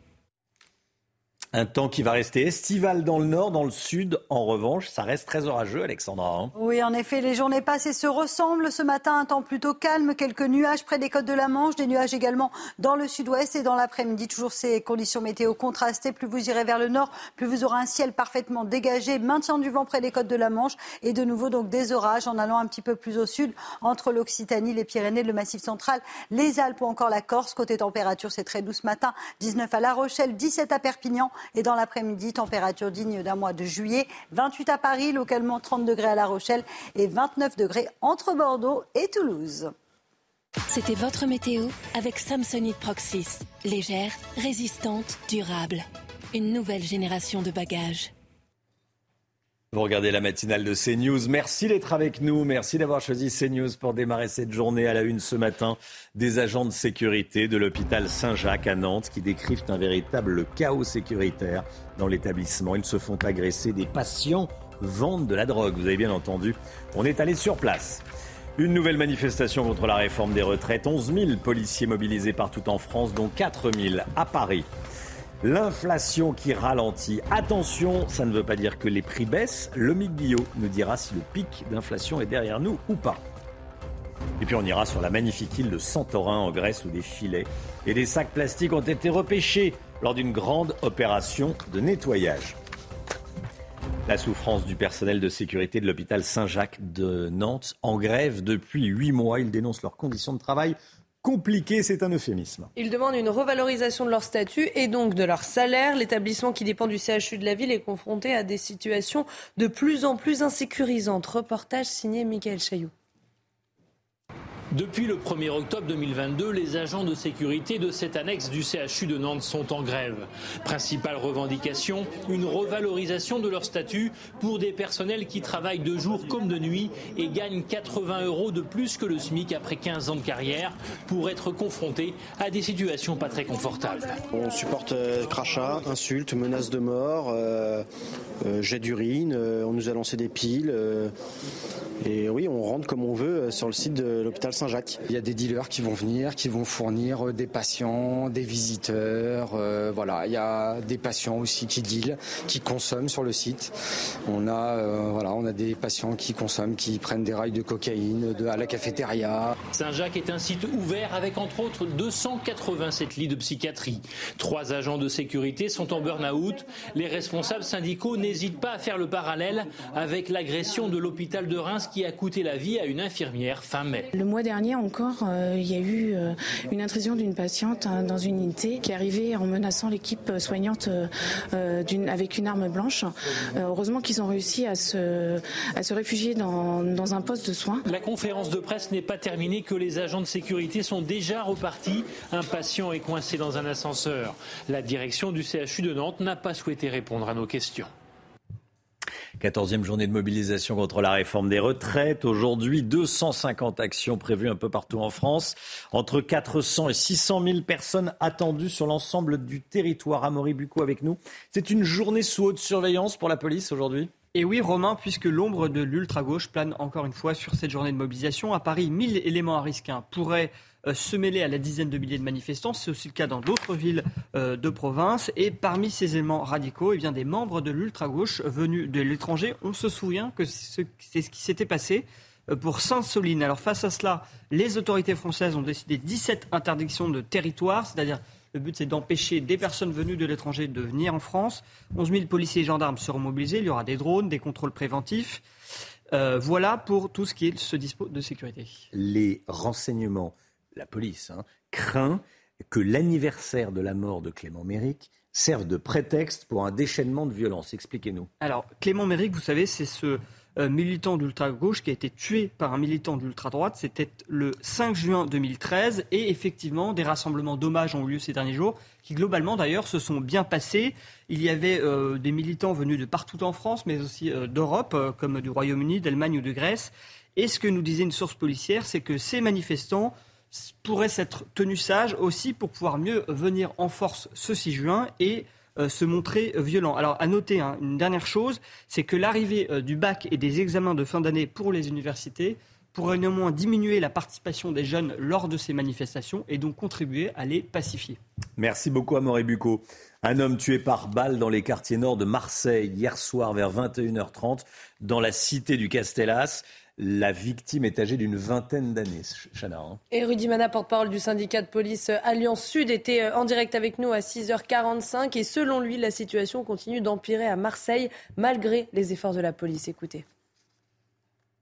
[SPEAKER 1] Un temps qui va rester estival dans le nord, dans le sud, en revanche, ça reste très orageux, Alexandra. Hein.
[SPEAKER 23] oui, en effet, les journées passent et se ressemblent. Ce matin, un temps plutôt calme, quelques nuages près des côtes de la Manche, des nuages également dans le sud-ouest et dans l'après-midi. Toujours ces conditions météo contrastées. Plus vous irez vers le nord, plus vous aurez un ciel parfaitement dégagé, maintien du vent près des côtes de la Manche et de nouveau donc des orages en allant un petit peu plus au sud entre l'Occitanie, les Pyrénées, le Massif central, les Alpes ou encore la Corse. Côté température, c'est très doux ce matin. 19 à La Rochelle, 17 à Perpignan et dans l'après-midi, température digne d'un mois de juillet. 28 à Paris, localement 30 degrés à La Rochelle et 29 degrés entre Bordeaux et Toulouse.
[SPEAKER 22] C'était votre météo avec Samsonite Proxys. Légère, résistante, durable. Une nouvelle génération de bagages.
[SPEAKER 1] Vous regardez la matinale de CNews. Merci d'être avec nous. Merci d'avoir choisi CNews pour démarrer cette journée à la une ce matin. Des agents de sécurité de l'hôpital Saint-Jacques à Nantes qui décrivent un véritable chaos sécuritaire dans l'établissement. Ils se font agresser. Des patients vendent de la drogue. Vous avez bien entendu. On est allé sur place. Une nouvelle manifestation contre la réforme des retraites. 11 000 policiers mobilisés partout en France, dont 4 000 à Paris. L'inflation qui ralentit. Attention, ça ne veut pas dire que les prix baissent. Le Guillot nous dira si le pic d'inflation est derrière nous ou pas. Et puis on ira sur la magnifique île de Santorin en Grèce où des filets et des sacs plastiques ont été repêchés lors d'une grande opération de nettoyage. La souffrance du personnel de sécurité de l'hôpital Saint-Jacques de Nantes en grève depuis huit mois. Ils dénoncent leurs conditions de travail compliqué, c'est un euphémisme.
[SPEAKER 2] Ils demandent une revalorisation de leur statut et donc de leur salaire. L'établissement qui dépend du CHU de la ville est confronté à des situations de plus en plus insécurisantes. Reportage signé Michael Chailloux.
[SPEAKER 45] Depuis le 1er octobre 2022, les agents de sécurité de cette annexe du CHU de Nantes sont en grève. Principale revendication, une revalorisation de leur statut pour des personnels qui travaillent de jour comme de nuit et gagnent 80 euros de plus que le SMIC après 15 ans de carrière pour être confrontés à des situations pas très confortables.
[SPEAKER 26] On supporte euh, crachats, insultes, menaces de mort, euh, euh, jet d'urine, on nous a lancé des piles. et oui, on rentre comme on veut sur le site de l'hôpital jacques Il y a des dealers qui vont venir, qui vont fournir euh, des patients, des visiteurs. Euh, voilà, il y a des patients aussi qui dealent, qui consomment sur le site. On a, euh, voilà, on a des patients qui consomment, qui prennent des rails de cocaïne de, à la cafétéria.
[SPEAKER 45] Saint-Jacques est un site ouvert avec entre autres 287 lits de psychiatrie. Trois agents de sécurité sont en burn-out. Les responsables syndicaux n'hésitent pas à faire le parallèle avec l'agression de l'hôpital de Reims qui a coûté la vie à une infirmière fin mai.
[SPEAKER 27] Le mois dernier encore, euh, il y a eu euh, une intrusion d'une patiente hein, dans une unité qui est arrivée en menaçant l'équipe soignante euh, avec une arme blanche. heureusement qu'ils ont réussi à se, réfugier dans, dans un poste de soins.
[SPEAKER 45] La conférence de presse n'est pas terminée que les agents de sécurité sont déjà repartis. Un patient est coincé dans un ascenseur. La direction du CHU de Nantes n'a pas souhaité répondre à nos questions.
[SPEAKER 1] 14e journée de mobilisation contre la réforme des retraites. Aujourd'hui, 250 actions prévues un peu partout en France. Entre 400 et 600 000 personnes attendues sur l'ensemble du territoire. Amaury Bucco avec nous. C'est une journée sous haute surveillance pour la police aujourd'hui
[SPEAKER 28] et oui, Romain, puisque l'ombre de l'ultra-gauche plane encore une fois sur cette journée de mobilisation. À Paris, 1000 éléments à risque pourraient euh, se mêler à la dizaine de milliers de manifestants. C'est aussi le cas dans d'autres villes euh, de province. Et parmi ces éléments radicaux, eh bien, des membres de l'ultra-gauche venus de l'étranger. On se souvient que c'est ce qui s'était passé euh, pour Sainte-Soline. Alors face à cela, les autorités françaises ont décidé 17 interdictions de territoire, c'est-à-dire le but, c'est d'empêcher des personnes venues de l'étranger de venir en France. 11 000 policiers et gendarmes seront mobilisés. Il y aura des drones, des contrôles préventifs. Euh, voilà pour tout ce qui est ce dispo de sécurité.
[SPEAKER 1] Les renseignements, la police, hein, craint que l'anniversaire de la mort de Clément Méric serve de prétexte pour un déchaînement de violence. Expliquez-nous.
[SPEAKER 28] Alors, Clément Méric, vous savez, c'est ce euh, militant d'ultra-gauche qui a été tué par un militant d'ultra-droite. C'était le 5 juin 2013. Et effectivement, des rassemblements d'hommage ont eu lieu ces derniers jours, qui globalement d'ailleurs se sont bien passés. Il y avait euh, des militants venus de partout en France, mais aussi euh, d'Europe, comme du Royaume-Uni, d'Allemagne ou de Grèce. Et ce que nous disait une source policière, c'est que ces manifestants pourraient s'être tenus sages aussi pour pouvoir mieux venir en force ce 6 juin et euh, se montrer violent. Alors, à noter hein, une dernière chose, c'est que l'arrivée euh, du bac et des examens de fin d'année pour les universités pourrait néanmoins diminuer la participation des jeunes lors de ces manifestations et donc contribuer à les pacifier.
[SPEAKER 1] Merci beaucoup à Bucco. Un homme tué par balle dans les quartiers nord de Marseille hier soir vers 21h30 dans la cité du Castellas. La victime est âgée d'une vingtaine d'années, Chana. Hein.
[SPEAKER 2] Et Rudy Mana, porte-parole du syndicat de police Alliance Sud, était euh, en direct avec nous à 6h45. Et selon lui, la situation continue d'empirer à Marseille malgré les efforts de la police. Écoutez.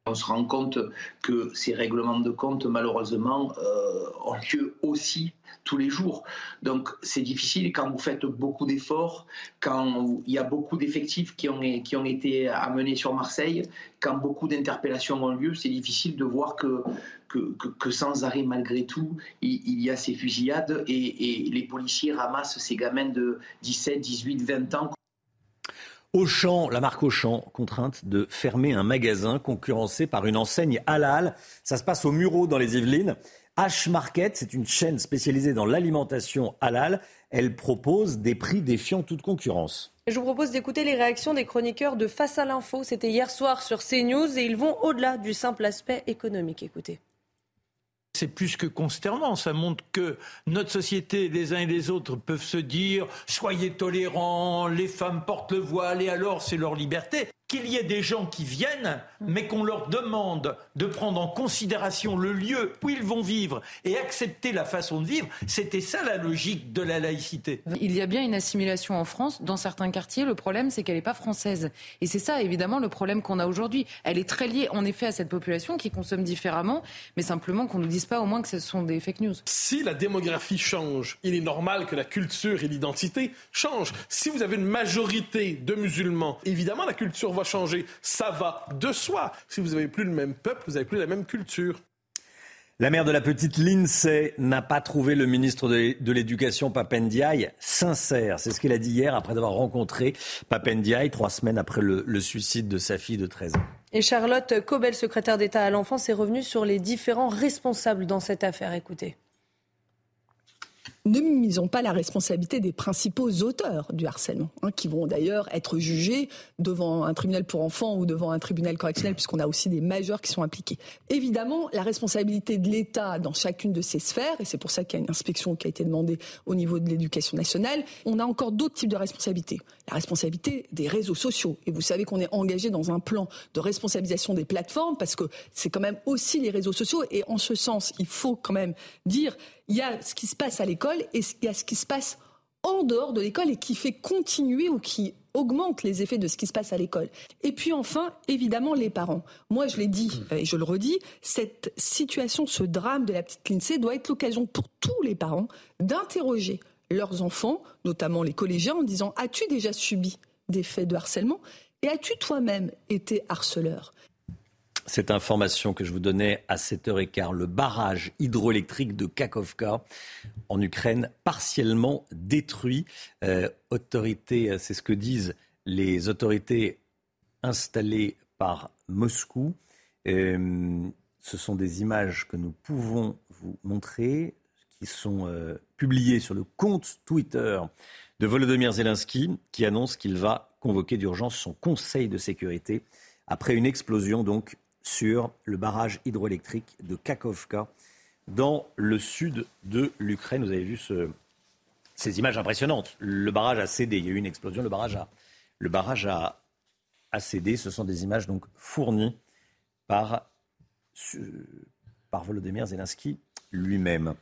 [SPEAKER 34] On se rend compte que ces règlements de compte, malheureusement, euh, ont lieu aussi tous les jours. Donc c'est difficile quand vous faites beaucoup d'efforts, quand il y a beaucoup d'effectifs qui ont, été amenés sur Marseille, quand beaucoup d'interpellations ont lieu, c'est difficile de voir que, que, sans arrêt, malgré tout, il, y a ces fusillades et, et les policiers ramassent ces gamins de 17, 18, 20 ans
[SPEAKER 1] Auchan, la marque Auchan, contrainte de fermer un magasin concurrencé par une enseigne halal. Ça se passe au Muro dans les Yvelines. H Market, c'est une chaîne spécialisée dans l'alimentation halal. Elle propose des prix défiant toute concurrence.
[SPEAKER 2] je vous propose d'écouter les réactions des chroniqueurs de Face à l'info. C'était hier soir sur CNews et ils vont au-delà du simple aspect économique. Écoutez
[SPEAKER 46] c'est plus que consternant. Ça montre que notre société, les uns et les autres, peuvent se dire soyez tolérants, les femmes portent le voile et alors c'est leur liberté qu'il y ait des gens qui viennent, mais qu'on leur demande de prendre en considération le lieu où ils vont vivre et accepter la façon de vivre, c'était ça la logique de la laïcité.
[SPEAKER 47] Il y a bien une assimilation en France dans certains quartiers. Le problème, c'est qu'elle n'est pas française. Et c'est ça, évidemment, le problème qu'on a aujourd'hui. Elle est très liée, en effet, à cette population qui consomme différemment, mais simplement qu'on ne nous dise pas au moins que ce sont des fake news.
[SPEAKER 48] Si la démographie change, il est normal que la culture et l'identité changent. Si vous avez une majorité de musulmans, évidemment, la culture va changer. Ça va de soi. Si vous n'avez plus le même peuple, vous n'avez plus la même culture.
[SPEAKER 1] La mère de la petite Lindsay n'a pas trouvé le ministre de l'Éducation, Papendiaï, sincère. C'est ce qu'il a dit hier après avoir rencontré Papendiaï trois semaines après le, le, suicide de sa fille de 13 ans.
[SPEAKER 2] Et Charlotte Cobel, secrétaire d'État à l'enfance, est revenue sur les différents responsables dans cette affaire. Écoutez
[SPEAKER 49] ne minimisons pas la responsabilité des principaux auteurs du harcèlement, hein, qui vont d'ailleurs être jugés devant un tribunal pour enfants ou devant un tribunal correctionnel, puisqu'on a aussi des majeurs qui sont impliqués. Évidemment, la responsabilité de l'État dans chacune de ces sphères, et c'est pour ça qu'il y a une inspection qui a été demandée au niveau de l'éducation nationale, on a encore d'autres types de responsabilités. La responsabilité des réseaux sociaux. Et vous savez qu'on est engagé dans un plan de responsabilisation des plateformes, parce que c'est quand même aussi les réseaux sociaux, et en ce sens, il faut quand même dire il y a ce qui se passe à l'école et il y a ce qui se passe en dehors de l'école et qui fait continuer ou qui augmente les effets de ce qui se passe à l'école. Et puis enfin, évidemment, les parents. Moi, je l'ai dit et je le redis, cette situation, ce drame de la petite Lindsay doit être l'occasion pour tous les parents d'interroger leurs enfants, notamment les collégiens, en disant As-tu déjà subi des faits de harcèlement? Et as-tu toi-même été harceleur?
[SPEAKER 1] Cette information que je vous donnais à 7h15, le barrage hydroélectrique de Kakovka en Ukraine partiellement détruit. Euh, autorité, c'est ce que disent les autorités installées par Moscou. Euh, ce sont des images que nous pouvons vous montrer, qui sont euh, publiées sur le compte Twitter de Volodymyr Zelensky, qui annonce qu'il va convoquer d'urgence son Conseil de sécurité après une explosion donc sur le barrage hydroélectrique de Kakovka dans le sud de l'Ukraine. Vous avez vu ces images impressionnantes. Le barrage a cédé. Il y a eu une explosion. Le barrage a, le barrage a, cédé. Ce sont des images donc fournies par, par Volodymyr Zelensky lui-même.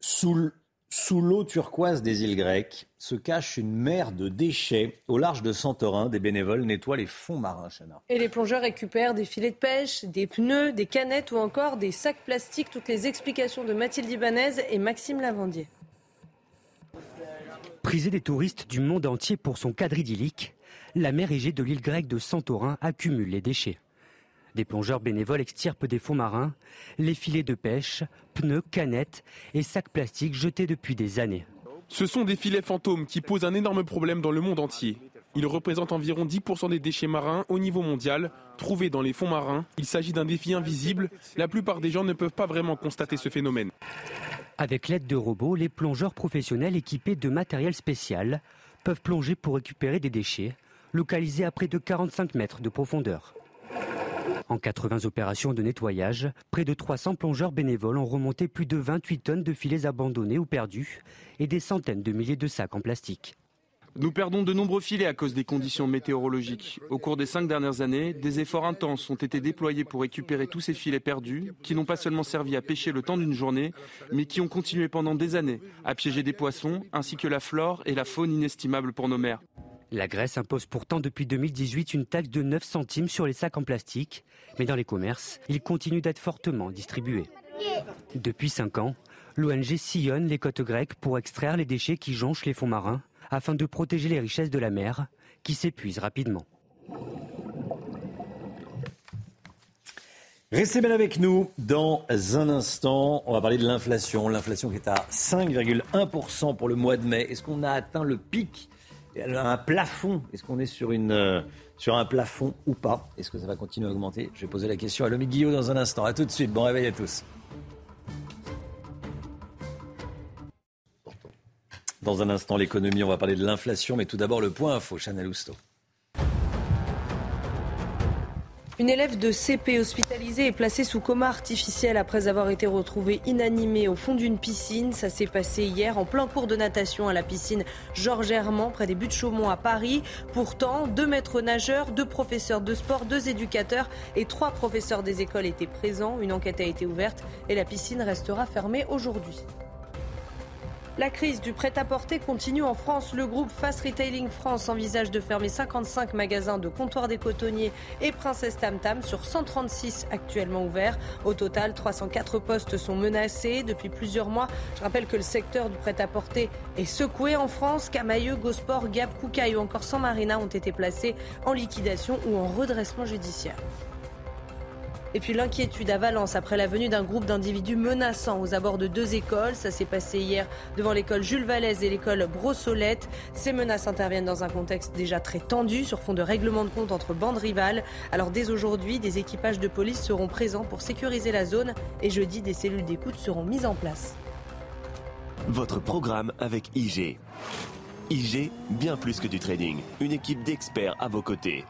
[SPEAKER 1] Sous sous l'eau turquoise des îles grecques se cache une mer de déchets. Au large de Santorin, des bénévoles nettoient les fonds marins, Chana.
[SPEAKER 2] Et les plongeurs récupèrent des filets de pêche, des pneus, des canettes ou encore des sacs plastiques. Toutes les explications de Mathilde Ibanez et Maxime Lavandier.
[SPEAKER 8] Prisée des touristes du monde entier pour son cadre idyllique, la mer Égée de l'île grecque de Santorin accumule les déchets. Des plongeurs bénévoles extirpent des fonds marins, les filets de pêche, pneus, canettes et sacs plastiques jetés depuis des années.
[SPEAKER 50] Ce sont des filets fantômes qui posent un énorme problème dans le monde entier. Ils représentent environ 10% des déchets marins au niveau mondial trouvés dans les fonds marins. Il s'agit d'un défi invisible. La plupart des gens ne peuvent pas vraiment constater ce phénomène.
[SPEAKER 8] Avec l'aide de robots, les plongeurs professionnels équipés de matériel spécial peuvent plonger pour récupérer des déchets
[SPEAKER 51] localisé à près de 45 mètres de profondeur. En 80 opérations de nettoyage, près de 300 plongeurs bénévoles ont remonté plus de 28 tonnes de filets abandonnés ou perdus et des centaines de milliers de sacs en plastique.
[SPEAKER 48] Nous perdons de nombreux filets à cause des conditions météorologiques. Au cours des cinq dernières années, des efforts intenses ont été déployés pour récupérer tous ces filets perdus, qui n'ont pas seulement servi à pêcher le temps d'une journée, mais qui ont continué pendant des années à piéger des poissons, ainsi que la flore et la faune inestimables pour nos mers.
[SPEAKER 51] La Grèce impose pourtant depuis 2018 une taxe de 9 centimes sur les sacs en plastique, mais dans les commerces, ils continuent d'être fortement distribués. Depuis 5 ans, l'ONG sillonne les côtes grecques pour extraire les déchets qui jonchent les fonds marins afin de protéger les richesses de la mer qui s'épuisent rapidement.
[SPEAKER 1] Restez bien avec nous. Dans un instant, on va parler de l'inflation. L'inflation qui est à 5,1% pour le mois de mai. Est-ce qu'on a atteint le pic, un plafond Est-ce qu'on est euh, sur un plafond ou pas? Est-ce que ça va continuer à augmenter? Je vais poser la question à Lomi Guillaume dans un instant. A tout de suite. Bon réveil à tous. Dans un instant, l'économie, on va parler de l'inflation, mais tout d'abord le point info, Chanel Housteau.
[SPEAKER 2] Une élève de CP hospitalisée est placée sous coma artificiel après avoir été retrouvée inanimée au fond d'une piscine. Ça s'est passé hier en plein cours de natation à la piscine Georges Hermand près des buttes Chaumont à Paris. Pourtant, deux maîtres nageurs, deux professeurs de sport, deux éducateurs et trois professeurs des écoles étaient présents. Une enquête a été ouverte et la piscine restera fermée aujourd'hui. La crise du prêt-à-porter continue en France. Le groupe Fast Retailing France envisage de fermer 55 magasins de comptoirs des cotonniers et Princesse Tam Tam sur 136 actuellement ouverts. Au total, 304 postes sont menacés depuis plusieurs mois. Je rappelle que le secteur du prêt-à-porter est secoué en France. Camailleux, Gosport, Gap, Koukaï ou encore San Marina ont été placés en liquidation ou en redressement judiciaire. Et puis l'inquiétude à Valence après la venue d'un groupe d'individus menaçants aux abords de deux écoles. Ça s'est passé hier devant l'école Jules Vallès et l'école Brossolette. Ces menaces interviennent dans un contexte déjà très tendu sur fond de règlement de compte entre bandes rivales. Alors dès aujourd'hui, des équipages de police seront présents pour sécuriser la zone et jeudi, des cellules d'écoute seront mises en place.
[SPEAKER 44] Votre programme avec IG. IG, bien plus que du trading. Une équipe d'experts à vos côtés.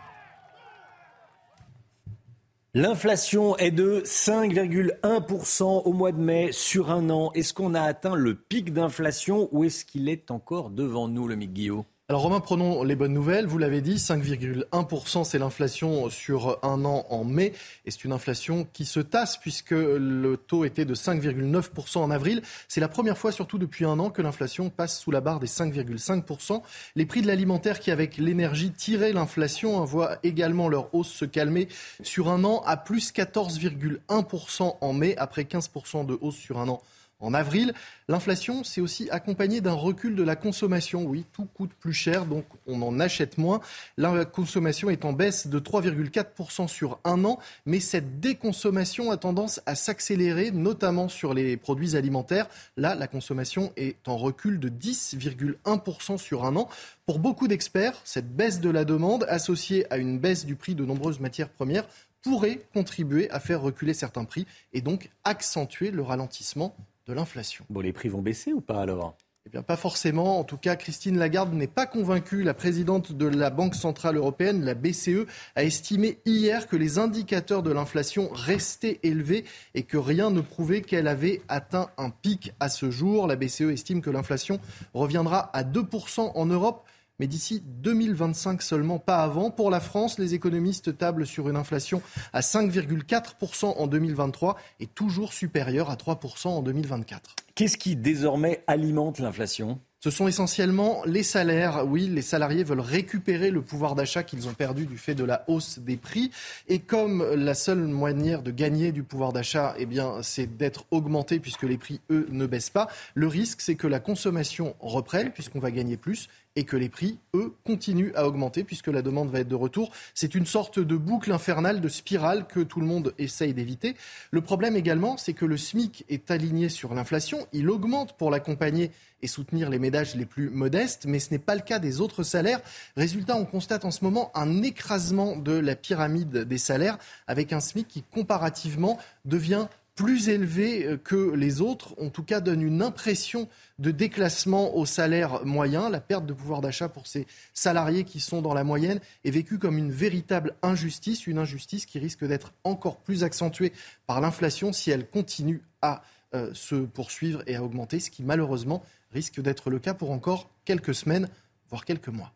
[SPEAKER 1] L'inflation est de 5,1% au mois de mai sur un an. Est-ce qu'on a atteint le pic d'inflation ou est-ce qu'il est encore devant nous, le Mick Guillaume?
[SPEAKER 20] Alors Romain, prenons les bonnes nouvelles. Vous l'avez dit, 5,1%, c'est l'inflation sur un an en mai. Et c'est une inflation qui se tasse puisque le taux était de 5,9% en avril. C'est la première fois, surtout depuis un an, que l'inflation passe sous la barre des 5,5%. Les prix de l'alimentaire qui, avec l'énergie, tiraient l'inflation, voient également leur hausse se calmer sur un an à plus 14,1% en mai, après 15% de hausse sur un an en avril. L'inflation, c'est aussi accompagné d'un recul de la consommation. Oui, tout coûte plus cher, donc on en achète moins. La consommation est en baisse de 3,4% sur un an, mais cette déconsommation a tendance à s'accélérer, notamment sur les produits alimentaires. Là, la consommation est en recul de 10,1% sur un an. Pour beaucoup d'experts, cette baisse de la demande, associée à une baisse du prix de nombreuses matières premières, pourrait contribuer à faire reculer certains prix et donc accentuer le ralentissement de l'inflation.
[SPEAKER 1] Bon, les prix vont baisser ou pas alors?
[SPEAKER 20] Eh bien, pas forcément. En tout cas, Christine Lagarde n'est pas convaincue. La présidente de la Banque Centrale Européenne, la BCE, a estimé hier que les indicateurs de l'inflation restaient élevés et que rien ne prouvait qu'elle avait atteint un pic à ce jour. La BCE estime que l'inflation reviendra à 2% en Europe mais d'ici 2025 seulement, pas avant. Pour la France, les économistes tablent sur une inflation à 5,4% en 2023 et toujours supérieure à 3% en 2024.
[SPEAKER 1] Qu'est-ce qui désormais alimente l'inflation?
[SPEAKER 20] Ce sont essentiellement les salaires. Oui, les salariés veulent récupérer le pouvoir d'achat qu'ils ont perdu du fait de la hausse des prix. Et comme la seule manière de gagner du pouvoir d'achat, eh bien, c'est d'être augmenté puisque les prix, eux, ne baissent pas. Le risque, c'est que la consommation reprenne puisqu'on va gagner plus et que les prix, eux, continuent à augmenter puisque la demande va être de retour. C'est une sorte de boucle infernale, de spirale que tout le monde essaye d'éviter. Le problème également, c'est que le SMIC est aligné sur l'inflation. Il augmente pour l'accompagner et soutenir les ménages les plus modestes, mais ce n'est pas le cas des autres salaires. Résultat, on constate en ce moment un écrasement de la pyramide des salaires avec un SMIC qui comparativement devient plus élevé que les autres, en tout cas donne une impression de déclassement au salaire moyen. La perte de pouvoir d'achat pour ces salariés qui sont dans la moyenne est vécue comme une véritable injustice, une injustice qui risque d'être encore plus accentuée par l'inflation si elle continue à euh, se poursuivre et à augmenter, ce qui malheureusement risque d'être le cas pour encore quelques semaines, voire quelques mois.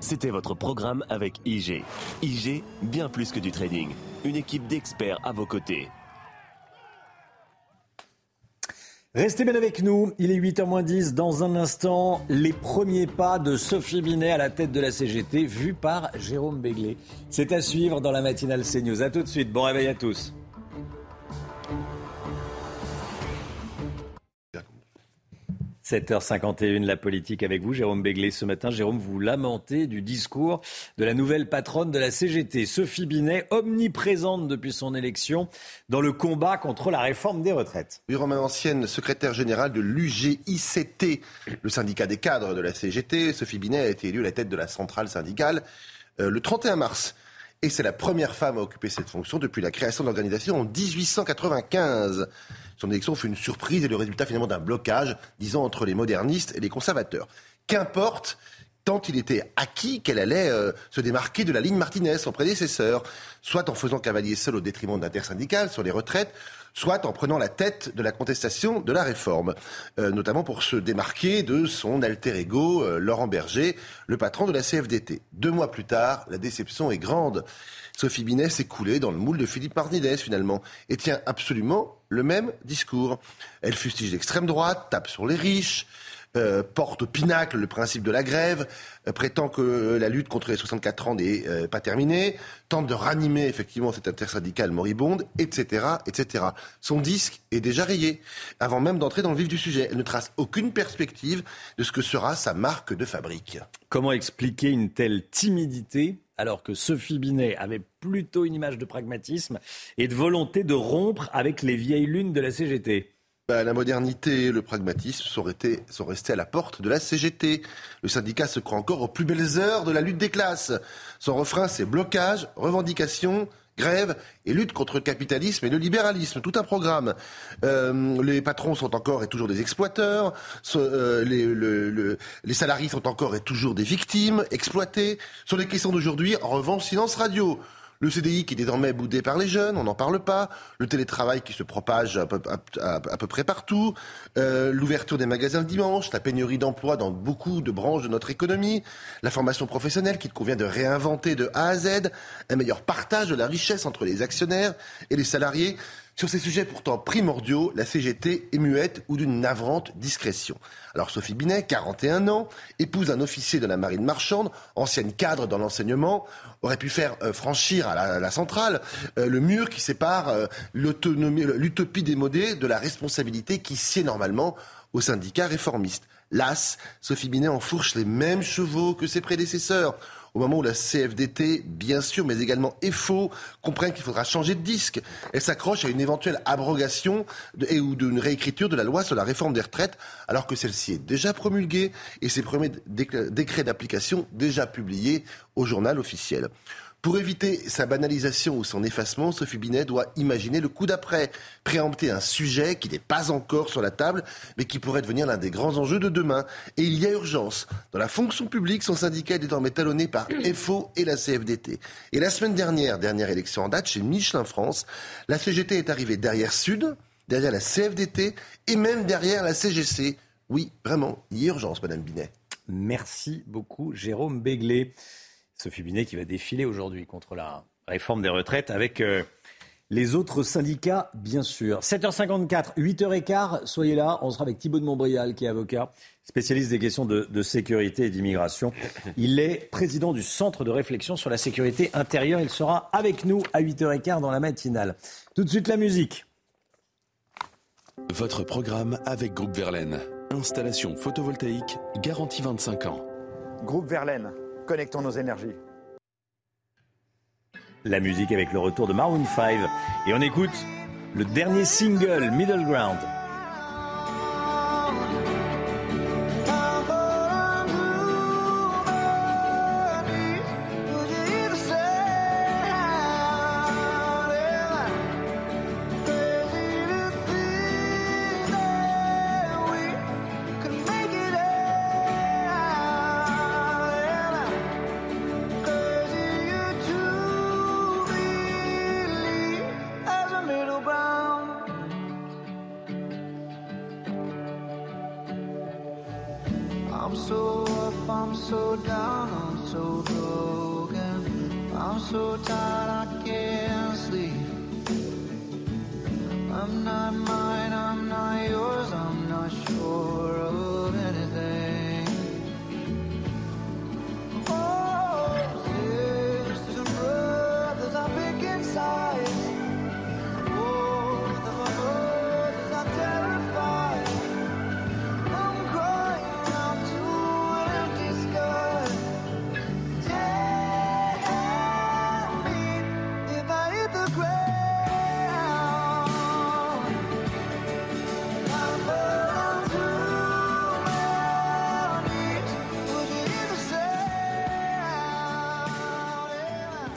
[SPEAKER 44] C'était votre programme avec IG. IG, bien plus que du trading. Une équipe d'experts à vos côtés.
[SPEAKER 1] Restez bien avec nous, il est 8h10. Dans un instant, les premiers pas de Sophie Binet à la tête de la CGT, vus par Jérôme Béglé. C'est à suivre dans la matinale CNews. A tout de suite, bon réveil à tous. 7h51, la politique avec vous, Jérôme Béglé. Ce matin, Jérôme, vous lamentez du discours de la nouvelle patronne de la CGT, Sophie Binet, omniprésente depuis son élection dans le combat contre la réforme des retraites.
[SPEAKER 52] Oui, Romain, ancienne secrétaire générale de l'UGICT, le syndicat des cadres de la CGT, Sophie Binet a été élue à la tête de la centrale syndicale euh, le 31 mars. Et c'est la première femme à occuper cette fonction depuis la création de l'organisation en 1895. Son élection fut une surprise et le résultat finalement d'un blocage, disons, entre les modernistes et les conservateurs. Qu'importe, tant il était acquis qu'elle allait euh, se démarquer de la ligne Martinez, son prédécesseur, soit en faisant cavalier seul au détriment de l'intersyndicale sur les retraites, soit en prenant la tête de la contestation de la réforme, euh, notamment pour se démarquer de son alter ego, euh, Laurent Berger, le patron de la CFDT. Deux mois plus tard, la déception est grande. Sophie Binet s'est coulée dans le moule de Philippe Martinez finalement et tient absolument le même discours. Elle fustige l'extrême droite, tape sur les riches, euh, porte au pinacle le principe de la grève, euh, prétend que la lutte contre les 64 ans n'est euh, pas terminée, tente de ranimer effectivement cette intersyndicale moribonde, etc., etc. Son disque est déjà rayé, avant même d'entrer dans le vif du sujet. Elle ne trace aucune perspective de ce que sera sa marque de fabrique.
[SPEAKER 1] Comment expliquer une telle timidité? Alors que Sophie Binet avait plutôt une image de pragmatisme et de volonté de rompre avec les vieilles lunes de la CGT.
[SPEAKER 52] Bah, la modernité et le pragmatisme sont, sont restés à la porte de la CGT. Le syndicat se croit encore aux plus belles heures de la lutte des classes. Son refrain, c'est blocage, revendication, grève et lutte contre le capitalisme et le libéralisme, tout un programme. Euh, les patrons sont encore et toujours des exploiteurs, euh, les, salariés sont encore et toujours des victimes, exploités. Sur les questions d'aujourd'hui, en revanche, silence radio. Le CDI qui est désormais boudé par les jeunes, on n'en parle pas. Le télétravail qui se propage à peu, près partout. Euh, l'ouverture des magasins le dimanche. La pénurie d'emplois dans beaucoup de branches de notre économie. La formation professionnelle qu'il convient de réinventer de A à Z. Un meilleur partage de la richesse entre les actionnaires et les salariés. Sur ces sujets pourtant primordiaux, la CGT est muette ou d'une navrante discrétion. Alors Sophie Binet, 41 ans, épouse un officier de la marine marchande, ancienne cadre dans l'enseignement, aurait pu faire euh, franchir à la, centrale euh, le mur qui sépare euh, l'utopie démodée de la responsabilité qui sied normalement aux syndicats réformistes. Las, Sophie Binet enfourche les mêmes chevaux que ses prédécesseurs au moment où la CFDT, bien sûr, mais également EFO, comprennent qu'il faudra changer de disque. Elle s'accroche à une éventuelle abrogation et ou d'une réécriture de la loi sur la réforme des retraites, alors que celle-ci est déjà promulguée et ses premiers décrets d'application déjà publiés au journal officiel. Pour éviter sa banalisation ou son effacement, Sophie Binet doit imaginer le coup d'après, préempter un sujet qui n'est pas encore sur la table, mais qui pourrait devenir l'un des grands enjeux de demain. Et il y a urgence. Dans la fonction publique, son syndicat est désormais talonné par FO et la CFDT. Et la semaine dernière, dernière élection en date chez Michelin France, la CGT est arrivée derrière Sud, derrière la CFDT et même derrière la CGC. Oui, vraiment, il y a urgence, Madame Binet.
[SPEAKER 1] Merci beaucoup, Jérôme Béglé. Sophie Binet qui va défiler aujourd'hui contre la réforme des retraites avec euh, les autres syndicats, bien sûr. 7h54, 8h15, soyez là. On sera avec Thibault de Montbrial, qui est avocat, spécialiste des questions de, de sécurité et d'immigration. Il est président du Centre de réflexion sur la sécurité intérieure. Il sera avec nous à 8h15 dans la matinale. Tout de suite, la musique.
[SPEAKER 17] Votre programme avec Groupe Verlaine. Installation photovoltaïque, garantie 25 ans.
[SPEAKER 18] Groupe Verlaine Connectons nos énergies.
[SPEAKER 1] La musique avec le retour de Maroon 5. Et on écoute le dernier single, Middle Ground.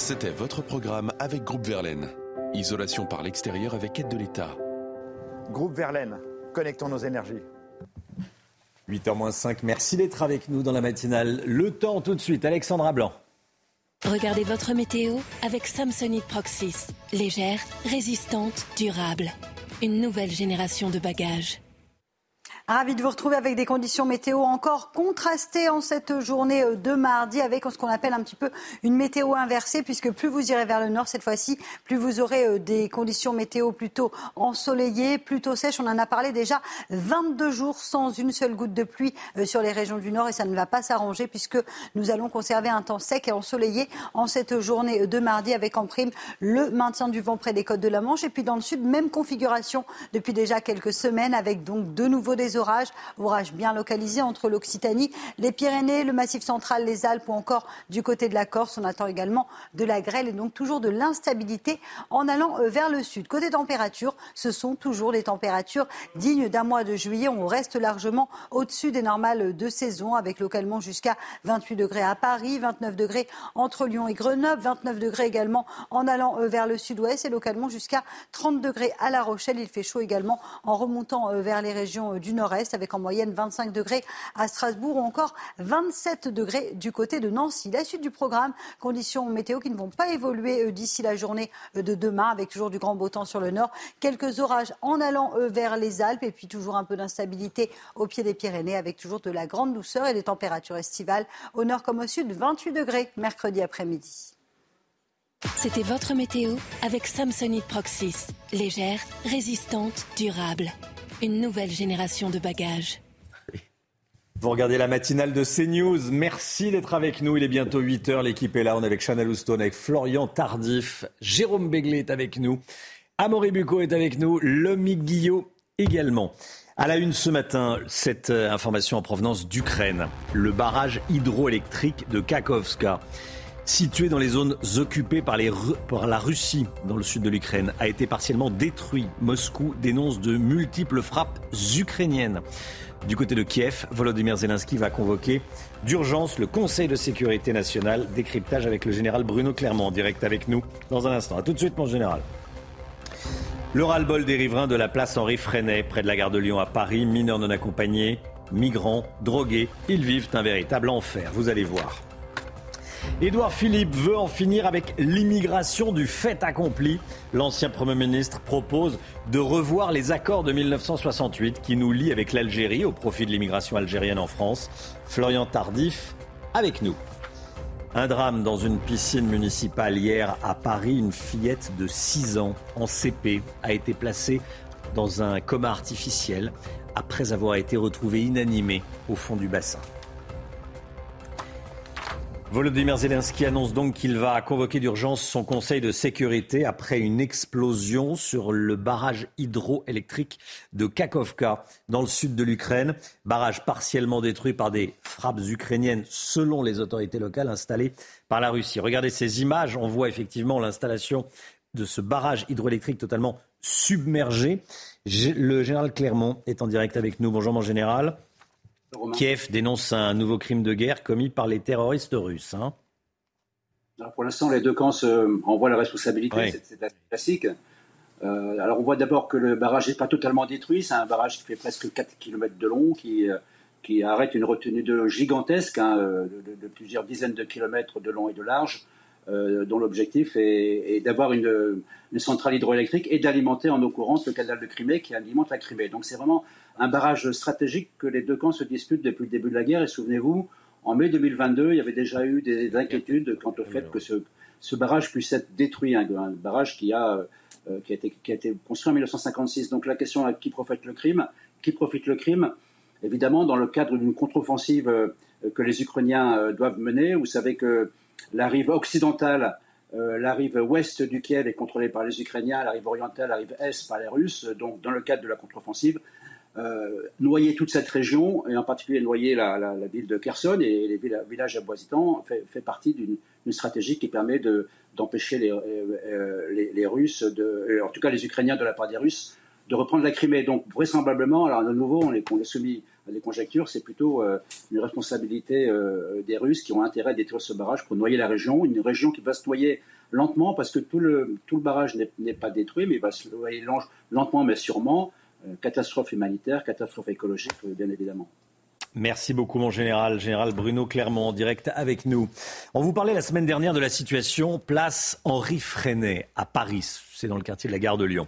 [SPEAKER 17] C'était votre programme avec Groupe Verlaine. Isolation par l'extérieur avec aide de l'État.
[SPEAKER 18] Groupe Verlaine, connectons nos énergies.
[SPEAKER 1] 8h-5, merci d'être avec nous dans la matinale. Le temps tout de suite, Alexandra Blanc.
[SPEAKER 22] Regardez votre météo avec Samsonite Proxys. Légère, résistante, durable. Une nouvelle génération de bagages.
[SPEAKER 23] Ravi de vous retrouver avec des conditions météo encore contrastées en cette journée de mardi avec ce qu'on appelle un petit peu une météo inversée puisque plus vous irez vers le nord cette fois-ci, plus vous aurez euh, des conditions météo plutôt ensoleillées, plutôt sèches. On en a parlé déjà 22 jours sans une seule goutte de pluie euh, sur les régions du nord et ça ne va pas s'arranger puisque nous allons conserver un temps sec et ensoleillé en cette journée de mardi avec en prime le maintien du vent près des côtes de la Manche et puis dans le sud, même configuration depuis déjà quelques semaines avec donc de nouveau des orages, orages bien localisés entre l'Occitanie, les Pyrénées, le Massif central, les Alpes ou encore du côté de la Corse. On attend également de la grêle et donc toujours de l'instabilité en allant euh, vers le sud. Côté température, ce sont toujours les températures dignes d'un mois de juillet. On reste largement au-dessus des normales de saison avec localement jusqu'à 28 degrés à Paris, 29 degrés entre Lyon et Grenoble, 29 degrés également en allant euh, vers le sud-ouest et localement jusqu'à 30 degrés à La Rochelle. Il fait chaud également en remontant euh, vers les régions du nord-est avec en moyenne 25 degrés à Strasbourg ou encore 27 degrés du côté de Nancy. La suite du programme, conditions météo qui ne vont pas évoluer euh, d'ici la journée euh, de demain avec toujours du grand beau temps sur le nord, quelques orages en allant euh, vers les Alpes et puis toujours un peu d'instabilité au pied des Pyrénées avec toujours de la grande douceur et des températures estivales au nord comme au sud, 28 degrés mercredi après-midi.
[SPEAKER 22] C'était votre météo avec Samsonite Proxys. Légère, résistante, durable. Une nouvelle génération de bagages.
[SPEAKER 1] Vous regardez la matinale de CNews. Merci d'être avec nous. Il est bientôt 8h. L'équipe est là. On est avec Chanel Houston, avec Florian Tardif. Jérôme Béglé est avec nous. Amaury Bucco est avec nous. Lomi Guillot également. À la une ce matin, cette euh, information en provenance d'Ukraine. Le barrage hydroélectrique de Kakovska, situé dans les zones occupées par, la Russie dans le sud de l'Ukraine, a été partiellement détruit. Moscou dénonce de multiples frappes ukrainiennes. Du côté de Kiev, Volodymyr Zelensky va convoquer d'urgence le Conseil de sécurité nationale. Décryptage avec le général Bruno Clermont en direct avec nous dans un instant. A tout de suite, mon général. Le ras-le-bol des riverains de la place Henri Freinet, près de la gare de Lyon à Paris, mineurs non accompagnés, migrants, drogués, ils vivent un véritable enfer, vous allez voir. Édouard Philippe veut en finir avec l'immigration du fait accompli. L'ancien Premier ministre propose de revoir les accords de 1968 qui nous lient avec l'Algérie au profit de l'immigration algérienne en France. Florian Tardif avec nous. Un drame dans une piscine municipale hier à Paris. Une fillette de 6 ans en CP a été placée dans un coma artificiel après avoir été retrouvée inanimée au fond du bassin. Volodymyr Zelensky annonce donc qu'il va convoquer d'urgence son conseil de sécurité après une explosion sur le barrage hydroélectrique de Kakovka dans le sud de l'Ukraine. Barrage partiellement détruit par des frappes ukrainiennes selon les autorités locales installées par la Russie. Regardez ces images, on voit effectivement l'installation de ce barrage hydroélectrique totalement submergé. Le général Clermont est en direct avec nous. Bonjour mon général. Kiev dénonce un nouveau crime de guerre commis par les terroristes russes. Hein.
[SPEAKER 53] Alors pour l'instant, les deux camps se renvoient la responsabilité,
[SPEAKER 1] Oui.
[SPEAKER 53] c'est classique. Euh, alors on voit d'abord que le barrage n'est pas totalement détruit, c'est un barrage qui fait presque 4 km de long, qui, euh, qui arrête une retenue d'eau gigantesque, hein, euh, de, de plusieurs dizaines de kilomètres de long et de large, euh, dont l'objectif est, est d'avoir une, une centrale hydroélectrique et d'alimenter en eau courante le canal de Crimée qui alimente la Crimée. Donc c'est vraiment un barrage stratégique que les deux camps se disputent depuis le début de la guerre. Et souvenez-vous, en mai 2022, il y avait déjà eu des inquiétudes quant au fait que ce, barrage puisse être détruit, un, barrage qui a, euh, qui, a été, construit en 1956. Donc la question à qui profite le crime Qui profite le crime? Évidemment, dans le cadre d'une contre-offensive euh, que les Ukrainiens euh, doivent mener, vous savez que la rive occidentale la rive ouest du Kiev est contrôlée par les Ukrainiens, la rive orientale, la rive est par les Russes. Donc, dans le cadre de la contre-offensive, euh, noyer toute cette région, et en particulier noyer la, ville de Kherson et les villages avoisitants, fait, fait partie d'une stratégie qui permet d'empêcher les, euh, euh, les, les, Russes, en tout cas les Ukrainiens de la part des Russes, de reprendre la Crimée. Donc vraisemblablement, alors de nouveau, on est, on soumis à des conjectures, c'est plutôt une responsabilité des Russes qui ont intérêt à détruire ce barrage pour noyer la région, une région qui va se noyer lentement parce que tout le, tout le barrage n'est pas détruit, mais il va se noyer lentement mais sûrement. Euh, catastrophe humanitaire, catastrophe écologique, euh, bien évidemment.
[SPEAKER 1] Merci beaucoup, mon général. Général Bruno Clermont, en direct avec nous. On vous parlait la semaine dernière de la situation place Henri Freinet à Paris. C'est dans le quartier de la gare de Lyon.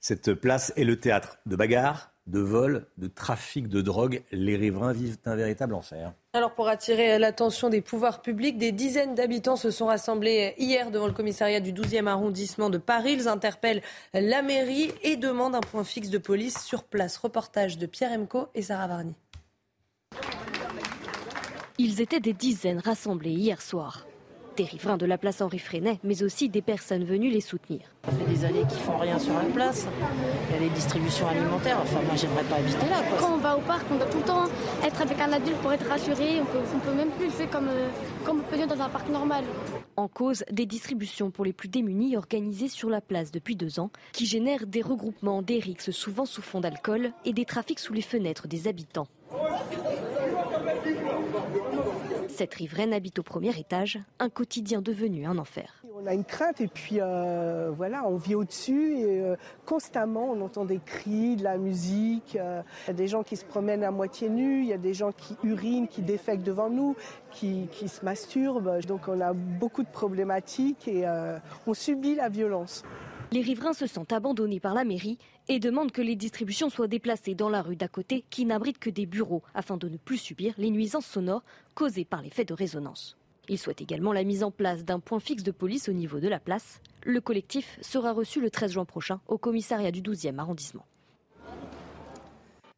[SPEAKER 1] Cette place est le théâtre de bagarres, de vols, de trafic de drogue. Les riverains vivent un véritable enfer.
[SPEAKER 2] Alors pour attirer l'attention des pouvoirs publics, des dizaines d'habitants se sont rassemblés hier devant le commissariat du 12e arrondissement de Paris. Ils interpellent la mairie et demandent un point fixe de police sur place. Reportage de Pierre Emco et Sarah Varny.
[SPEAKER 3] Ils étaient des dizaines rassemblés hier soir des riverains de la place Henri Freinet, mais aussi des personnes venues les soutenir.
[SPEAKER 54] Ça fait des années qu'ils font rien sur la place. Il y a les distributions alimentaires. Enfin, moi, j'aimerais pas habiter là.
[SPEAKER 55] Quand on va au parc, on doit tout le temps être avec un adulte pour être rassuré. On peut, peut même plus le faire comme, euh, comme on peut dans un parc normal.
[SPEAKER 3] En cause, des distributions pour les plus démunis organisées sur la place depuis deux ans, qui génèrent des regroupements, des rixes souvent sous fond d'alcool et des trafics sous les fenêtres des habitants. Cette riveraine habite au premier étage, un quotidien devenu un enfer.
[SPEAKER 6] On a une crainte et puis euh, voilà, on vit au-dessus et euh, constamment on entend des cris, de la musique. Euh, il y a des gens qui se promènent à moitié nus, il y a des gens qui urinent, qui défèquent devant nous, qui, qui se masturbent. Donc on a beaucoup de problématiques et on subit la violence.
[SPEAKER 3] Les riverains se sentent abandonnés par la mairie et demandent que les distributions soient déplacées dans la rue d'à côté qui n'abrite que des bureaux afin de ne plus subir les nuisances sonores causées par l'effet de résonance. Ils souhaitent également la mise en place d'un point fixe de police au niveau de la place. Le collectif sera reçu le 13 juin prochain au commissariat du 12e arrondissement.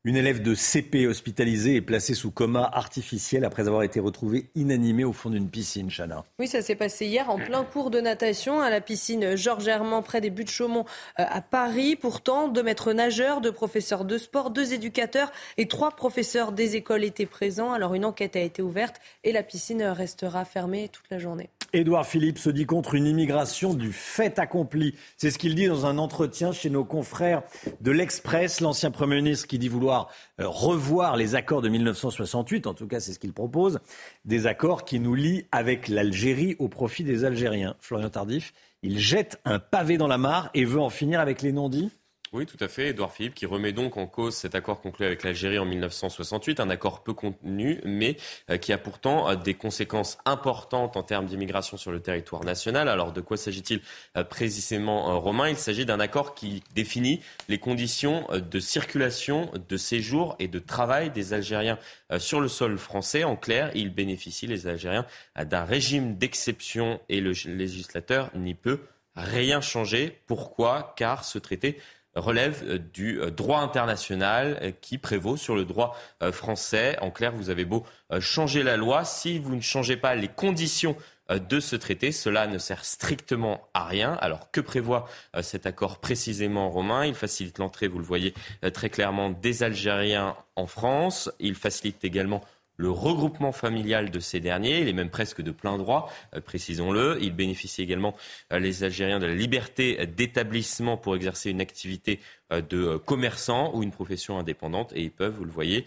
[SPEAKER 1] Une élève de CP hospitalisée est placée sous coma artificiel après avoir été retrouvée inanimée au fond d'une piscine, Chana.
[SPEAKER 2] Oui, ça s'est passé hier en plein cours de natation à la piscine Georges Hermann près des buts de Chaumont euh, à Paris. Pourtant, deux maîtres nageurs, deux professeurs de sport, deux éducateurs et trois professeurs des écoles étaient présents. Alors une enquête a été ouverte et la piscine restera fermée toute la journée.
[SPEAKER 1] Édouard Philippe se dit contre une immigration du fait accompli. C'est ce qu'il dit dans un entretien chez nos confrères de l'Express, l'ancien Premier ministre qui dit vouloir euh, revoir les accords de 1968, en tout cas c'est ce qu'il propose, des accords qui nous lient avec l'Algérie au profit des Algériens. Florian Tardif, il jette un pavé dans la mare et veut en finir avec les non-dits?
[SPEAKER 7] Oui, tout à fait. Édouard Philippe qui remet donc en cause cet accord conclu avec l'Algérie en 1968, un accord peu contenu, mais euh, qui a pourtant euh, des conséquences importantes en termes d'immigration sur le territoire national. Alors, de quoi s'agit-il euh, précisément, Romain? Il s'agit d'un accord qui définit les conditions de circulation, de séjour et de travail des Algériens sur le sol français. En clair, ils bénéficient, les Algériens, d'un régime d'exception et le législateur n'y peut rien changer. Pourquoi? Car ce traité relève euh, du euh, droit international euh, qui prévaut sur le droit français. En clair, vous avez beau changer la loi, si vous ne changez pas les conditions de ce traité. Cela ne sert strictement à rien. Alors que prévoit cet accord précisément romain? Il facilite l'entrée, vous le voyez très clairement, des Algériens en France. Il facilite également le regroupement familial de ces derniers. Il est même presque de plein droit, euh, précisons-le. Il bénéficie également, euh, les Algériens, de la liberté d'établissement pour exercer une activité euh, de commerçant ou une profession indépendante et ils peuvent, vous le voyez,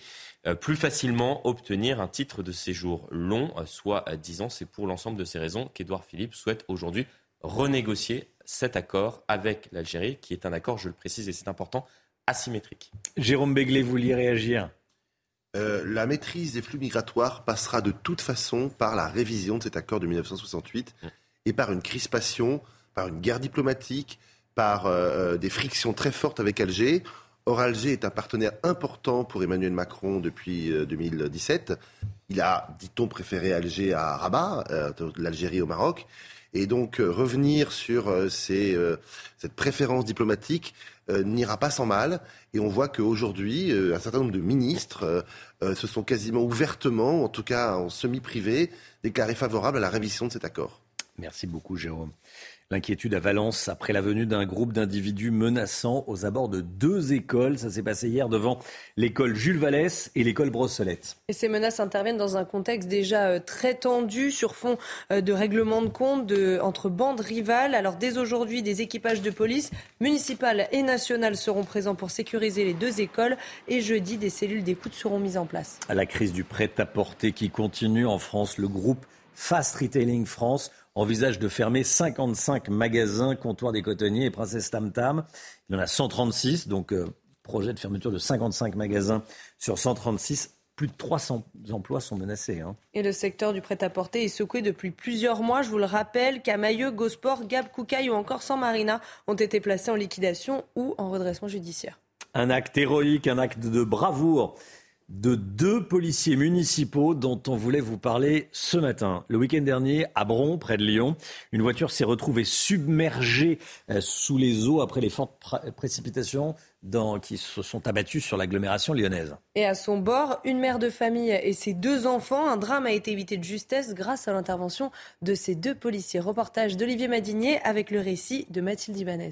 [SPEAKER 7] plus facilement obtenir un titre de séjour long, soit 10 ans. C'est pour l'ensemble de ces raisons qu'Édouard Philippe souhaite aujourd'hui renégocier cet accord avec l'Algérie, qui est un accord, je le précise et c'est important, asymétrique.
[SPEAKER 1] Jérôme Béglé, vous vouliez réagir?
[SPEAKER 52] Euh, la maîtrise des flux migratoires passera de toute façon par la révision de cet accord de 1968 mm. et par une crispation, par une guerre diplomatique, par euh, euh, des frictions très fortes avec Alger. Oralger est un partenaire important pour Emmanuel Macron depuis 2017. Il a, dit-on, préféré Alger à Rabat, l'Algérie au Maroc. Et donc revenir sur cette préférence diplomatique n'ira pas sans mal. Et on voit qu'aujourd'hui, un certain nombre de ministres se sont quasiment ouvertement, en tout cas en semi-privé, déclarés favorables à la révision de cet accord.
[SPEAKER 1] Merci beaucoup, Jérôme. L'inquiétude à Valence après la venue d'un groupe d'individus menaçants aux abords de deux écoles. Ça s'est passé hier devant l'école Jules Vallès et l'école Brossolette.
[SPEAKER 2] Et ces menaces interviennent dans un contexte déjà euh, très tendu sur fond euh, de règlement de compte entre bandes rivales. Alors dès aujourd'hui, des équipages de police municipales et nationales seront présents pour sécuriser les deux écoles. Et jeudi, des cellules d'écoute seront mises en place.
[SPEAKER 1] À la crise du prêt-à-porter qui continue en France, le groupe Fast Retailing France envisage de fermer 55 magasins, comptoirs des cotonniers et Princesse Tam Tam. Il y en a 136, donc euh, projet de fermeture de 55 magasins sur 136 plus de 300 emplois sont menacés. Hein.
[SPEAKER 2] Et le secteur du prêt-à-porter est secoué depuis plusieurs mois. Je vous le rappelle, Camailleux, Gosport, Gab, Koukaï ou encore San Marina ont été placés en liquidation ou en redressement judiciaire.
[SPEAKER 1] Un acte héroïque, un acte de bravoure de deux policiers municipaux dont on voulait vous parler ce matin. Le week-end dernier, à Bron, près de Lyon, une voiture s'est retrouvée submergée euh, sous les eaux après les fortes précipitations qui se sont abattues sur l'agglomération lyonnaise.
[SPEAKER 2] Et à son bord, une mère de famille et ses deux enfants. Un drame a été évité de justesse grâce à l'intervention de ces deux policiers. Reportage d'Olivier Madinier avec le récit de Mathilde Ibanez.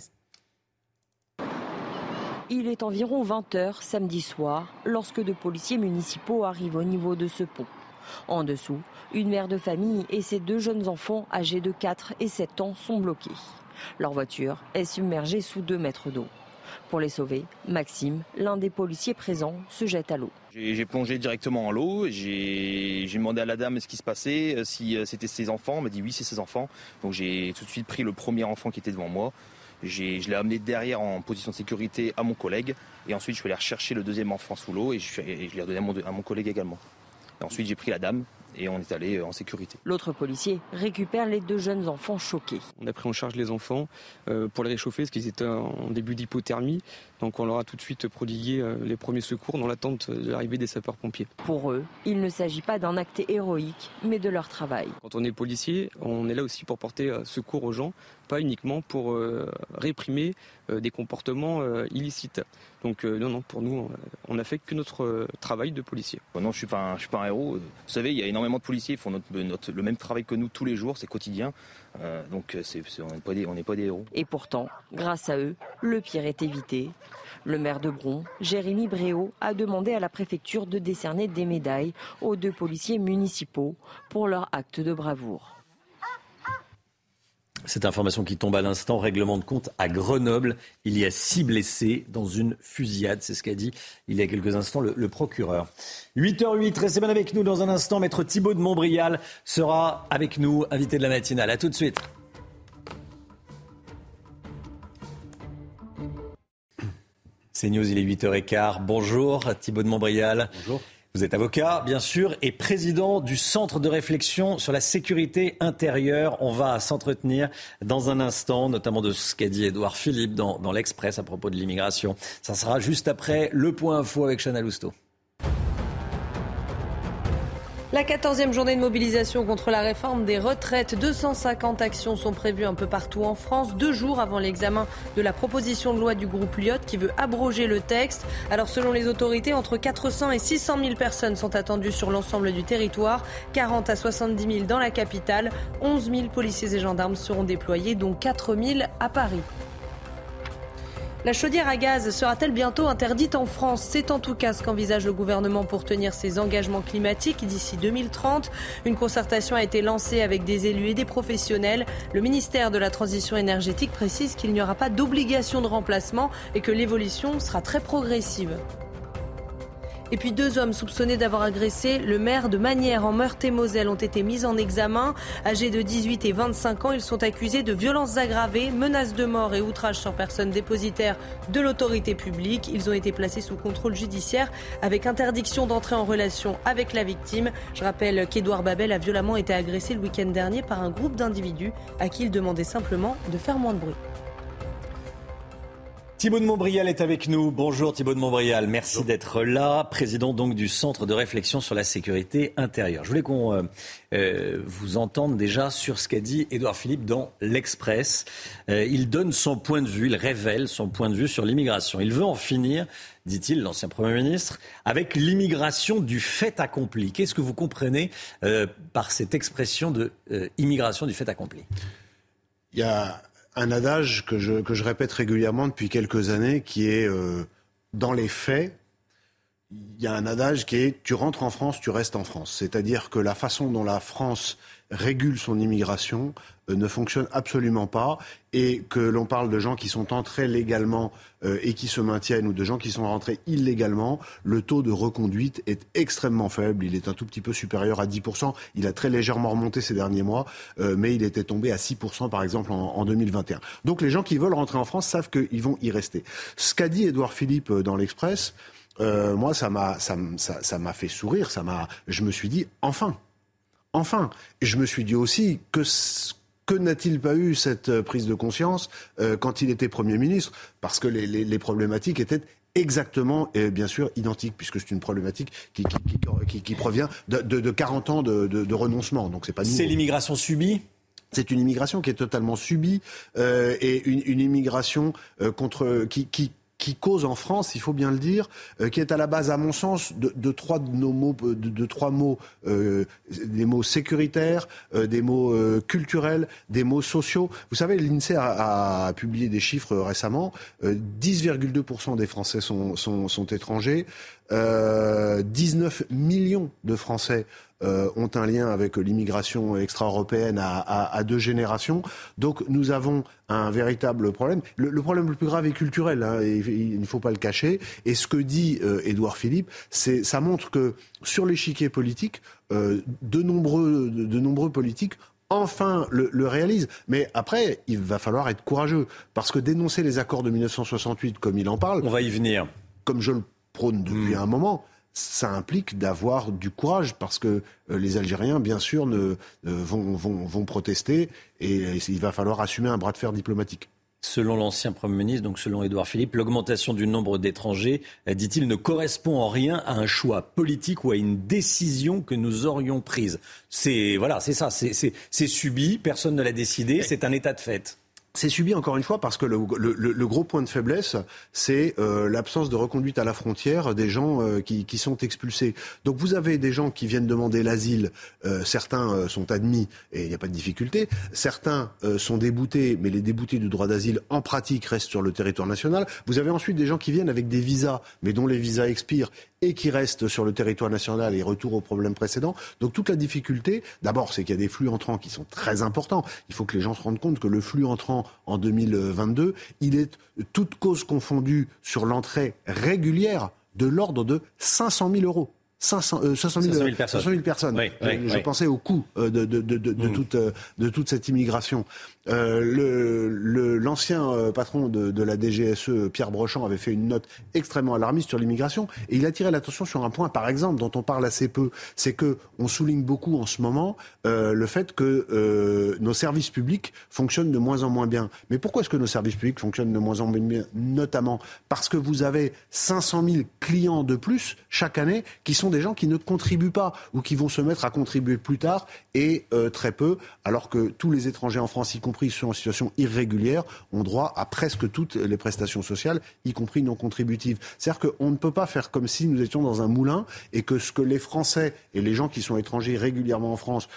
[SPEAKER 9] Il est environ 20h samedi soir lorsque deux policiers municipaux arrivent au niveau de ce pont. En dessous, une mère de famille et ses deux jeunes enfants âgés de 4 et 7 ans sont bloqués. Leur voiture est submergée sous 2 mètres d'eau. Pour les sauver, Maxime, l'un des policiers présents, se jette à l'eau.
[SPEAKER 10] J'ai plongé directement en l'eau, j'ai demandé à la dame ce qui se passait, euh, si euh, c'était ses enfants, elle m'a dit oui c'est ses enfants. Donc j'ai tout de suite pris le premier enfant qui était devant moi. Je l'ai amené derrière en position de sécurité à mon collègue. Et ensuite, je suis allé rechercher le deuxième enfant sous l'eau et je, l'ai redonné à mon, collègue également. Et ensuite, j'ai pris la dame et on est allé euh, en sécurité.
[SPEAKER 9] L'autre policier récupère les deux jeunes enfants choqués.
[SPEAKER 56] On a pris en charge les enfants euh, pour les réchauffer parce qu'ils étaient en début d'hypothermie. Donc on leur a tout de suite prodigué euh, les premiers secours dans l'attente de l'arrivée des sapeurs-pompiers.
[SPEAKER 9] Pour eux, il ne s'agit pas d'un acte héroïque, mais de leur travail.
[SPEAKER 56] Quand on est policier, on est là aussi pour porter secours aux gens pas uniquement pour euh, réprimer euh, des comportements euh, illicites. Donc non, non, pour nous, on n'a fait que notre travail de policier.
[SPEAKER 10] Non, je suis pas, suis pas un héros. Vous savez, il y a énormément de policiers qui font notre, le même travail que nous tous les jours, c'est quotidien. Donc on n'est pas, des, pas des héros.
[SPEAKER 9] Et pourtant, grâce à eux, le pire est évité. Le maire de Bron, Jérémy Bréau, a demandé à la préfecture de décerner des médailles aux deux policiers municipaux pour leur acte de bravoure.
[SPEAKER 1] Cette information qui tombe à l'instant, règlement de compte à Grenoble. Il y a six blessés dans une fusillade, c'est ce qu'a dit il y a quelques instants le, procureur. 8h08, restez bien avec nous dans un instant. Maître Thibault de Montbrial sera avec nous, invité de la matinale. A tout de suite. C'est News, il est 8h15. Bonjour Thibault de Montbrial.
[SPEAKER 57] Bonjour.
[SPEAKER 1] Vous êtes avocat, bien sûr, et président du Centre de réflexion sur la sécurité intérieure. On va s'entretenir dans un instant, notamment de ce qu'a dit Édouard Philippe dans, l'Express à propos de l'immigration. Ça sera juste après le point info avec Chana Lousteau.
[SPEAKER 2] La 14e journée de mobilisation contre la réforme des retraites. 250 actions sont prévues un peu partout en France, deux jours avant l'examen de la proposition de loi du groupe Lyot qui veut abroger le texte. Alors selon les autorités, entre 400 et 600 000 personnes sont attendues sur l'ensemble du territoire, 40 à 70 000 dans la capitale, 11 000 policiers et gendarmes seront déployés, dont 4 000 à Paris. La chaudière à gaz sera-t-elle bientôt interdite en France? C'est en tout cas ce qu'envisage le gouvernement pour tenir ses engagements climatiques d'ici 2030. Une concertation a été lancée avec des élus et des professionnels. Le ministère de la Transition énergétique précise qu'il n'y aura pas d'obligation de remplacement et que l'évolution sera très progressive. Et puis deux hommes soupçonnés d'avoir agressé le maire de Manière en Meurthe-et-Moselle ont été mis en examen. Âgés de 18 et 25 ans, ils sont accusés de violences aggravées, menaces de mort et outrage sur personne dépositaire de l'autorité publique. Ils ont été placés sous contrôle judiciaire avec interdiction d'entrer en relation avec la victime. Je rappelle qu'Édouard Babel a violemment été agressé le week-end dernier par un groupe d'individus à qui il demandait simplement de faire moins de bruit.
[SPEAKER 1] Thibaut de Montbrial est avec nous. Bonjour Thibaut de Montbrial, merci d'être là, président donc du Centre de réflexion sur la sécurité intérieure. Je voulais qu'on euh, euh, vous entende déjà sur ce qu'a dit Édouard Philippe dans l'Express. Euh, il donne son point de vue, il révèle son point de vue sur l'immigration. Il veut en finir, dit-il, l'ancien Premier ministre, avec l'immigration du fait accompli. Qu'est-ce que vous comprenez par cette expression de immigration du fait accompli?
[SPEAKER 58] Il y a un adage que je, que je répète régulièrement depuis quelques années qui est euh, dans les faits, il y a un adage qui est tu rentres en France, tu restes en France. C'est-à-dire que la façon dont la France régule son immigration euh, ne fonctionne absolument pas et que l'on parle de gens qui sont entrés légalement euh, et qui se maintiennent ou de gens qui sont rentrés illégalement, le taux de reconduite est extrêmement faible. Il est un tout petit peu supérieur à 10%. Il a très légèrement remonté ces derniers mois, euh, mais il était tombé à 6% par exemple en, en, 2021. Donc les gens qui veulent rentrer en France savent qu'ils vont y rester. Ce qu'a dit Édouard Philippe dans l'Express, moi, ça m'a, ça, ça, fait sourire. Ça m'a, je me suis dit, enfin, enfin. Je me suis dit aussi que que n'a-t-il pas eu cette euh, prise de conscience euh, quand il était Premier ministre? Parce que les, les, les problématiques étaient exactement et bien sûr identiques, puisque c'est une problématique qui, qui, qui, qui provient de, de, de, 40 ans de, de renoncement. Donc c'est pas
[SPEAKER 1] C'est l'immigration subie?
[SPEAKER 58] C'est une immigration qui est totalement subie euh, et une, une immigration euh, contre qui, qui, qui cause en France, il faut bien le dire, euh, qui est à la base, à mon sens, de, de trois de nos mots, de, de trois mots, euh, des mots sécuritaires, euh, des mots euh, culturels, des mots sociaux. Vous savez, l'Insee a, a, publié des chiffres récemment. 10,2% euh, des Français sont, sont, sont étrangers. 19 millions de Français euh, ont un lien avec l'immigration extra-européenne à, à, à, deux générations. Donc nous avons un véritable problème. Le, le problème le plus grave est culturel, hein, et, il ne faut pas le cacher. Et ce que dit euh, Édouard Philippe, c'est ça montre que sur l'échiquier politique, euh, de, nombreux, de, de nombreux politiques enfin le, le, réalise. Mais après, il va falloir être courageux. Parce que dénoncer les accords de 1968 comme il en parle...
[SPEAKER 1] On va y venir.
[SPEAKER 58] Comme je le prône depuis mmh. un moment, ça implique d'avoir du courage parce que euh, les Algériens, bien sûr, ne, euh, vont, vont, vont, protester et il va falloir assumer un bras de fer diplomatique.
[SPEAKER 1] Selon l'ancien Premier ministre, donc selon Édouard Philippe, l'augmentation du nombre d'étrangers, euh, dit-il, ne correspond en rien à un choix politique ou à une décision que nous aurions prise. C'est voilà, c'est ça, c'est subi, personne ne l'a décidé, c'est un état de fait.
[SPEAKER 58] C'est subi encore une fois parce que le, gros point de faiblesse, c'est euh, l'absence de reconduite à la frontière des gens euh, qui, sont expulsés. Donc vous avez des gens qui viennent demander l'asile, euh, certains sont admis et il n'y a pas de difficulté, certains sont déboutés, mais les déboutés du droit d'asile en pratique restent sur le territoire national. Vous avez ensuite des gens qui viennent avec des visas, mais dont les visas expirent et qui restent sur le territoire national et retour au problème précédent. Donc toute la difficulté, d'abord, c'est qu'il y a des flux entrants qui sont très importants. Il faut que les gens se rendent compte que le flux entrant en 2022, il est toute cause confondue sur l'entrée régulière de l'ordre de 500 000 euros. 500, euh, 500, 000, 500 000 personnes. 500 000 personnes. Oui, oui, je, oui. pensais au coût euh, de, de, de, de, mmh. toute, euh, de toute cette immigration. Euh, L'ancien euh, patron de, la DGSE, Pierre Brochant, avait fait une note extrêmement alarmiste sur l'immigration et il attirait l'attention sur un point, par exemple, dont on parle assez peu, c'est que on souligne beaucoup en ce moment euh, le fait que nos services publics fonctionnent de moins en moins bien. Mais pourquoi est-ce que nos services publics fonctionnent de moins en moins bien Notamment? Parce que vous avez 500 000 clients de plus chaque année qui sont des gens qui ne contribuent pas ou qui vont se mettre à contribuer plus tard et très peu, alors que tous les étrangers en France, y compris compris ceux en situation irrégulière, ont droit à presque toutes les prestations sociales, y compris non contributives. C'est-à-dire qu'on ne peut pas faire comme si nous étions dans un moulin et que ce que les Français et les gens qui sont étrangers régulièrement en France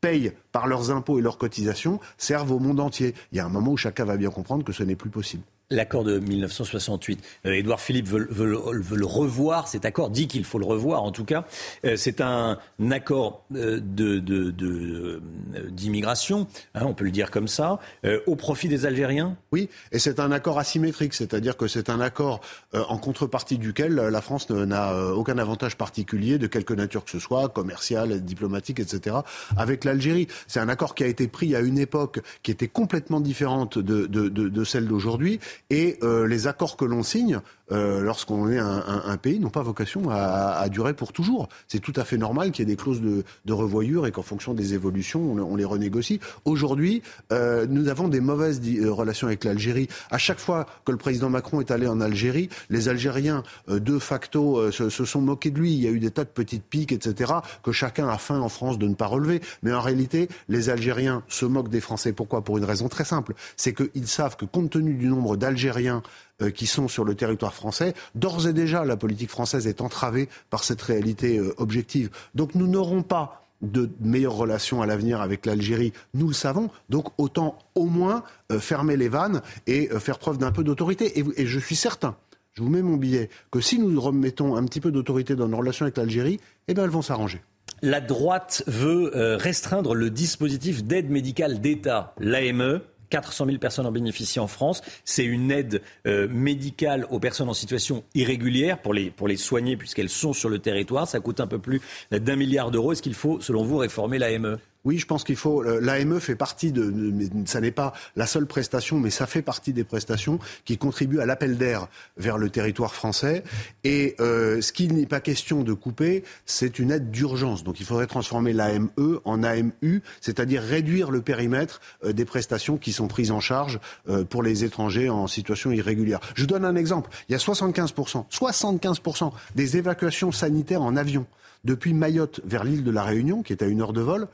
[SPEAKER 58] payent par leurs impôts et leurs cotisations servent au monde entier. Il y a un moment où chacun va bien comprendre que ce n'est plus possible.
[SPEAKER 1] L'accord de 1968. Euh, Édouard Philippe veut, le revoir, cet accord, dit qu'il faut le revoir en tout cas. Euh, c'est un accord euh, d'immigration, hein, on peut le dire comme ça, au profit des Algériens?
[SPEAKER 58] Oui, et c'est un accord asymétrique, c'est-à-dire que c'est un accord en contrepartie duquel la France n'a aucun avantage particulier de quelque nature que ce soit, commercial, diplomatique, etc., avec l'Algérie. C'est un accord qui a été pris à une époque qui était complètement différente de celle d'aujourd'hui et euh, les accords que l'on signe euh, lorsqu'on est un, un, pays, n'ont pas vocation à, à, durer pour toujours. C'est tout à fait normal qu'il y ait des clauses de, de revoyure et qu'en fonction des évolutions, on, on les renégocie. Aujourd'hui, euh, nous avons des mauvaises euh, relations avec l'Algérie. À chaque fois que le président Macron est allé en Algérie, les Algériens, euh, de facto, euh, se, se, sont moqués de lui. Il y a eu des tas de petites piques, etc., que chacun a faim en France de ne pas relever. Mais en réalité, les Algériens se moquent des Français. Pourquoi? Pour une raison très simple. C'est qu'ils savent que compte tenu du nombre d'Algériens euh, qui sont sur le territoire français, d'ores et déjà, la politique française est entravée par cette réalité euh, objective. Donc nous n'aurons pas de meilleures relations à l'avenir avec l'Algérie, nous le savons, donc autant au moins euh, fermer les vannes et faire preuve d'un peu d'autorité. Et, et, je suis certain, je vous mets mon billet, que si nous remettons un petit peu d'autorité dans nos relations avec l'Algérie, eh bien elles vont s'arranger.
[SPEAKER 1] La droite veut restreindre le dispositif d'aide médicale d'État, l'AME, 400 000 personnes en bénéficient en France. C'est une aide euh, médicale aux personnes en situation irrégulière pour les, pour les soigner puisqu'elles sont sur le territoire. Ça coûte un peu plus d'un milliard d'euros. Est-ce qu'il faut, selon vous, réformer l'AME
[SPEAKER 58] oui, je pense qu'il faut. L'AME fait partie de. Ça n'est pas la seule prestation, mais ça fait partie des prestations qui contribuent à l'appel d'air vers le territoire français. Et euh, ce qu'il n'est pas question de couper, c'est une aide d'urgence. Donc il faudrait transformer l'AME en AMU, c'est-à-dire réduire le périmètre euh, des prestations qui sont prises en charge euh, pour les étrangers en situation irrégulière. Je donne un exemple. Il y a 75%, 75% des évacuations sanitaires en avion depuis Mayotte vers l'île de la Réunion, qui est à une heure de vol, euh,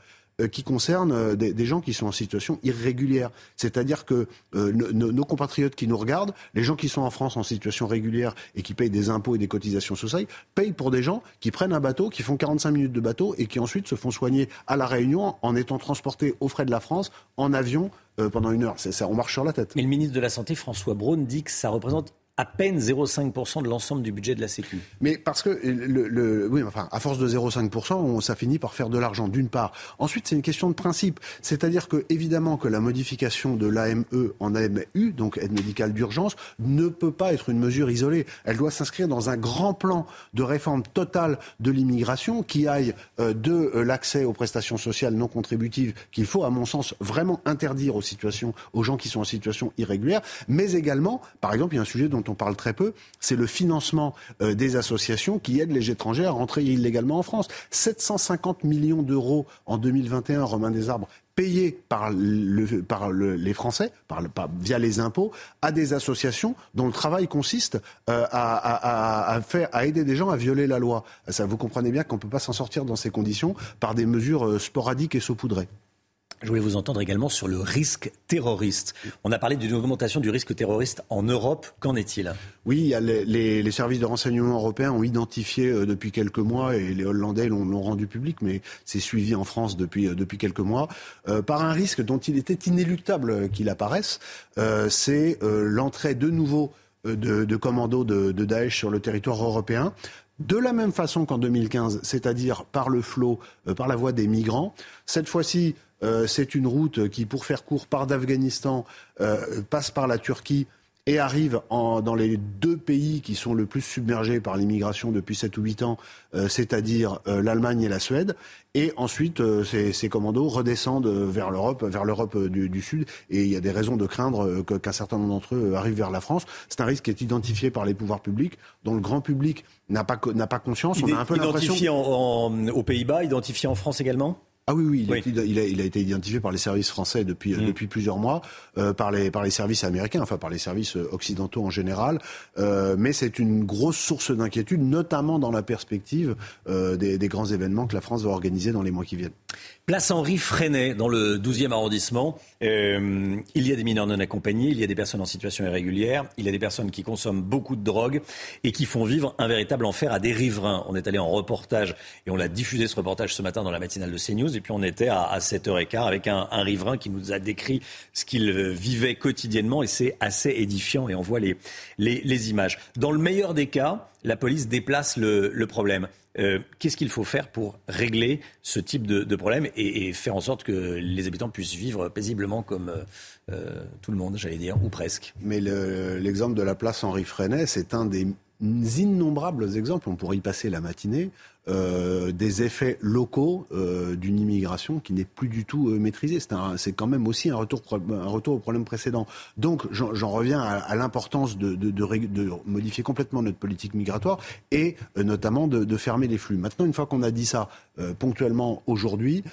[SPEAKER 58] qui concerne euh, des, gens qui sont en situation irrégulière. C'est-à-dire que euh, nos, compatriotes qui nous regardent, les gens qui sont en France en situation régulière et qui payent des impôts et des cotisations sociales, payent pour des gens qui prennent un bateau, qui font 45 minutes de bateau et qui ensuite se font soigner à La Réunion en étant transportés aux frais de la France en avion euh, pendant une heure. Ça, on marche sur la tête.
[SPEAKER 1] Mais le ministre de la Santé, François Braun, dit que ça représente à peine 0,5% de l'ensemble du budget de la Sécu.
[SPEAKER 58] Mais parce que, oui, enfin, à force de 0,5%, ça finit par faire de l'argent, d'une part. Ensuite, c'est une question de principe. C'est-à-dire que, évidemment, que la modification de l'AME en AMU, donc aide médicale d'urgence, ne peut pas être une mesure isolée. Elle doit s'inscrire dans un grand plan de réforme totale de l'immigration qui aille euh, de euh, l'accès aux prestations sociales non contributives, qu'il faut, à mon sens, vraiment interdire aux situations, aux gens qui sont en situation irrégulière, mais également, par exemple, il y a un sujet dont on parle très peu, c'est le financement euh, des associations qui aident les étrangers à rentrer illégalement en France. 750 millions d'euros en 2021, Romain Desarbres, payés par, le, par le, les Français, par, via les impôts, à des associations dont le travail consiste euh, à, aider des gens à violer la loi. Vous comprenez bien qu'on ne peut pas s'en sortir dans ces conditions par des mesures euh, sporadiques et saupoudrées.
[SPEAKER 1] Je voulais vous entendre également sur le risque terroriste. On a parlé d'une augmentation du risque terroriste en Europe. Qu'en est-il?
[SPEAKER 58] Oui, les, services de renseignement européens ont identifié euh, depuis quelques mois, et les Hollandais l'ont rendu public, mais c'est suivi en France depuis, euh, depuis quelques mois, euh, par un risque dont il était inéluctable qu'il apparaisse. C'est l'entrée de nouveau de, de commandos de, de Daesh sur le territoire européen de la même façon qu'en 2015, c'est-à-dire par le flot, euh, par la voie des migrants. Cette fois-ci, euh, c'est une route qui, pour faire court, part d'Afghanistan, euh, passe par la Turquie et arrive en, dans les deux pays qui sont le plus submergés par l'immigration depuis 7 ou 8 ans, euh, c'est-à-dire euh, l'Allemagne et la Suède. Et ensuite, euh, ces, ces, commandos redescendent vers l'Europe, vers l'Europe du, du, Sud. Et il y a des raisons de craindre qu'un certain nombre d'entre eux arrivent vers la France. C'est un risque qui est identifié par les pouvoirs publics, dont le grand public n'a pas, n'a pas conscience.
[SPEAKER 1] On a un peu identifié en, en, aux Pays-Bas, identifié en France également?
[SPEAKER 58] Ah oui, oui, il, oui. A, il, a, il, a, été identifié par les services français depuis, mmh. depuis plusieurs mois, euh, par, les, par les services américains, enfin par les services occidentaux en général. Euh, mais c'est une grosse source d'inquiétude, notamment dans la perspective euh, des, des, grands événements que la France va organiser dans les mois qui viennent.
[SPEAKER 1] Place Henri Freinet, dans le 12e arrondissement. Euh, il y a des mineurs non accompagnés, il y a des personnes en situation irrégulière, il y a des personnes qui consomment beaucoup de drogue et qui font vivre un véritable enfer à des riverains. On est allé en reportage et on l'a diffusé ce reportage ce matin dans la matinale de CNews. Et puis on était à, à 7h15 avec un, riverain qui nous a décrit ce qu'il vivait quotidiennement et c'est assez édifiant et on voit les, images. Dans le meilleur des cas, la police déplace le problème. Euh, Qu'est-ce qu'il faut faire pour régler ce type de, problème et, faire en sorte que les habitants puissent vivre paisiblement comme euh, tout le monde, j'allais dire, ou presque
[SPEAKER 58] Mais l'exemple le, de la place Henri Freinet, c'est un des innombrables exemples, on pourrait y passer la matinée, euh, des effets locaux euh, d'une immigration qui n'est plus du tout euh, maîtrisée. C'est quand même aussi un retour, un retour au problème précédent. Donc j'en reviens à, l'importance de, de, modifier complètement notre politique migratoire et notamment de, fermer les flux. Maintenant, une fois qu'on a dit ça ponctuellement aujourd'hui,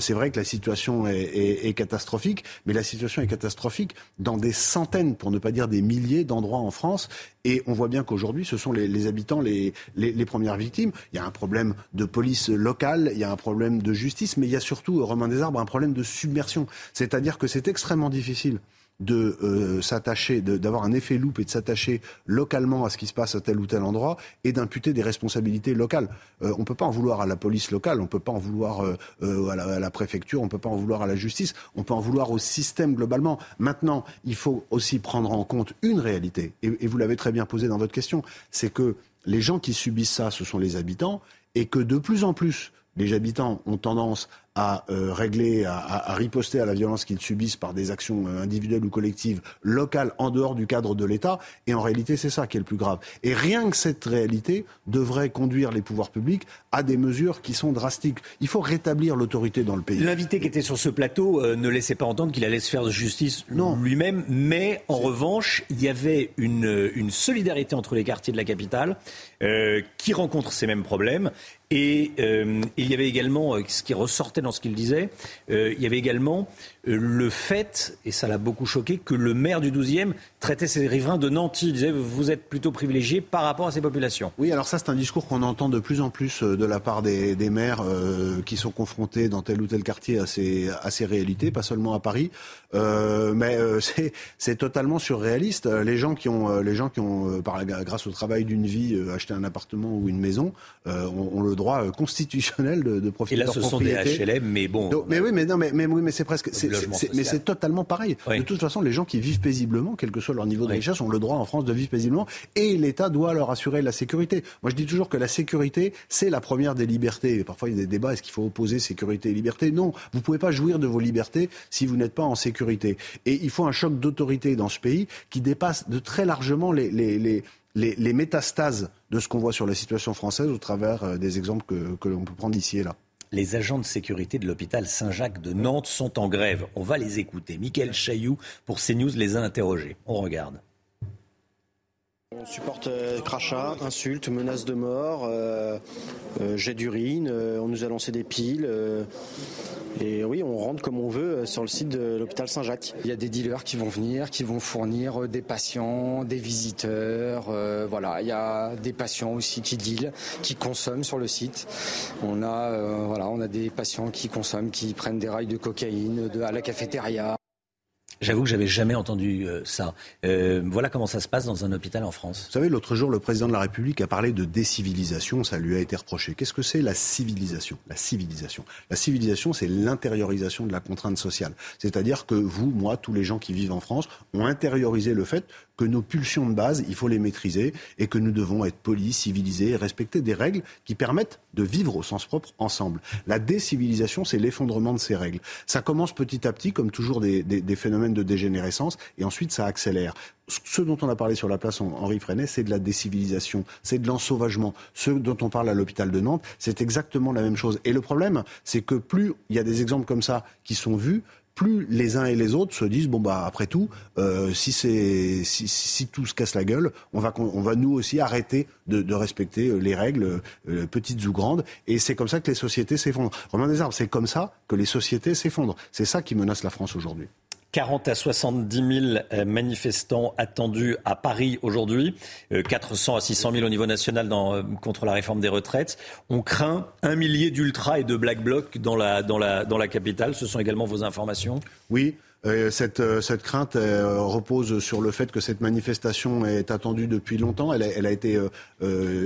[SPEAKER 58] c'est vrai que la situation est, catastrophique, mais la situation est catastrophique dans des centaines, pour ne pas dire des milliers d'endroits en France. Et on voit bien qu'aujourd'hui, ce sont les, les habitants les, les, les premières victimes. Il y a un problème de police locale, il y a un problème de justice, mais il y a surtout, Romain Desarbres, un problème de submersion. C'est-à-dire que c'est extrêmement difficile de euh, s'attacher, d'avoir un effet loupe et de s'attacher localement à ce qui se passe à tel ou tel endroit et d'imputer des responsabilités locales. Euh, on ne peut pas en vouloir à la police locale, on ne peut pas en vouloir euh, à, la, préfecture, on ne peut pas en vouloir à la justice, on peut en vouloir au système globalement. Maintenant, il faut aussi prendre en compte une réalité, et vous l'avez très bien posé dans votre question, c'est que les gens qui subissent ça, ce sont les habitants, et que de plus en plus les habitants ont tendance à euh, régler, à, riposter à la violence qu'ils subissent par des actions euh, individuelles ou collectives locales en dehors du cadre de l'État. Et en réalité, c'est ça qui est le plus grave. Et rien que cette réalité devrait conduire les pouvoirs publics à des mesures qui sont drastiques. Il faut rétablir l'autorité dans le pays.
[SPEAKER 1] L'invité qui était sur ce plateau euh, ne laissait pas entendre qu'il allait se faire de justice lui-même, mais en revanche, il y avait une, une, solidarité entre les quartiers de la capitale qui rencontrent ces mêmes problèmes. Et il y avait également ce qui ressortait dans ce qu'il disait, euh, il y avait également euh, le fait, et ça l'a beaucoup choqué, que le maire du 12e traitait ses riverains de nantis. Il disait vous êtes plutôt privilégiés par rapport à ces populations.
[SPEAKER 58] Oui, alors ça c'est un discours qu'on entend de plus en plus euh, de la part des, maires qui sont confrontés dans tel ou tel quartier à ces, réalités, pas seulement à Paris. mais c'est totalement surréaliste. Les gens qui ont, les gens qui ont par, grâce au travail d'une vie, acheté un appartement ou une maison, ont, le droit constitutionnel de, de profiter
[SPEAKER 1] Et là, ce sont des HLM, mais bon.
[SPEAKER 58] mais oui, mais non, mais, mais oui, mais c'est presque, mais c'est totalement pareil. De toute façon, les gens qui vivent paisiblement, quel que soit leur niveau de richesse, ont le droit en France de vivre paisiblement, et l'État doit leur assurer la sécurité. Moi, je dis toujours que la sécurité, c'est la première des libertés. Parfois, il y a des débats est-ce qu'il faut opposer sécurité et liberté? Non, vous pouvez pas jouir de vos libertés si vous n'êtes pas en sécurité. Et il faut un choc d'autorité dans ce pays qui dépasse de très largement les, les, les les, métastases de ce qu'on voit sur la situation française au travers euh, des exemples que, que l'on peut prendre ici et là
[SPEAKER 1] les agents de sécurité de l'hôpital Saint-Jacques de Nantes sont en grève. On va les écouter. Michael Chailloux pour CNews les a interrogés. On regarde.
[SPEAKER 59] On supporte euh, crachats, insultes, menaces de mort, euh, euh, d'urine, on nous a lancé des piles. et oui, on rentre comme on veut sur le site de l'hôpital Saint-Jacques.
[SPEAKER 60] Il y a des dealers qui vont venir, qui vont fournir des patients, des visiteurs. voilà, il y a des patients aussi qui dealent, qui consomment sur le site. On a, voilà, on a des patients qui consomment, qui prennent des rails de cocaïne de, à la cafétéria.
[SPEAKER 1] J'avoue que j'avais jamais entendu euh, ça. Euh, voilà comment ça se passe dans un hôpital en France.
[SPEAKER 58] Vous savez, l'autre jour, le président de la République a parlé de décivilisation. Ça lui a été reproché. Qu'est-ce que c'est la civilisation? La civilisation. La civilisation, c'est l'intériorisation de la contrainte sociale. C'est-à-dire que vous, moi, tous les gens qui vivent en France ont intériorisé le fait que nos pulsions de base, il faut les maîtriser et que nous devons être polis, civilisés et respecter des règles qui permettent de vivre au sens propre ensemble. La décivilisation, c'est l'effondrement de ces règles. Ça commence petit à petit, comme toujours des, des, phénomènes de dégénérescence, et ensuite ça accélère. Ce dont on a parlé sur la place Henri Freinet, c'est de la décivilisation, c'est de l'ensauvagement. Ce dont on parle à l'hôpital de Nantes, c'est exactement la même chose. Et le problème, c'est que plus il y a des exemples comme ça qui sont vus, plus les uns et les autres se disent bon bah après tout, euh, si c'est si, tout se casse la gueule, on va on va nous aussi arrêter de, respecter euh, les règles euh, petites ou grandes. Et c'est comme ça que les sociétés s'effondrent. Romain Desarbres, c'est comme ça que les sociétés s'effondrent. C'est ça qui menace la France aujourd'hui.
[SPEAKER 1] 40 à 70 000 euh, manifestants attendus à Paris aujourd'hui, 400 euh, à 600 000 au niveau national euh, contre la réforme des retraites. On craint un millier d'ultra et de black blocs dans la, dans, la, dans la capitale. Ce sont également vos informations?
[SPEAKER 58] Oui. Euh, cette, euh, crainte euh, repose sur le fait que cette manifestation est attendue depuis longtemps. Elle a, été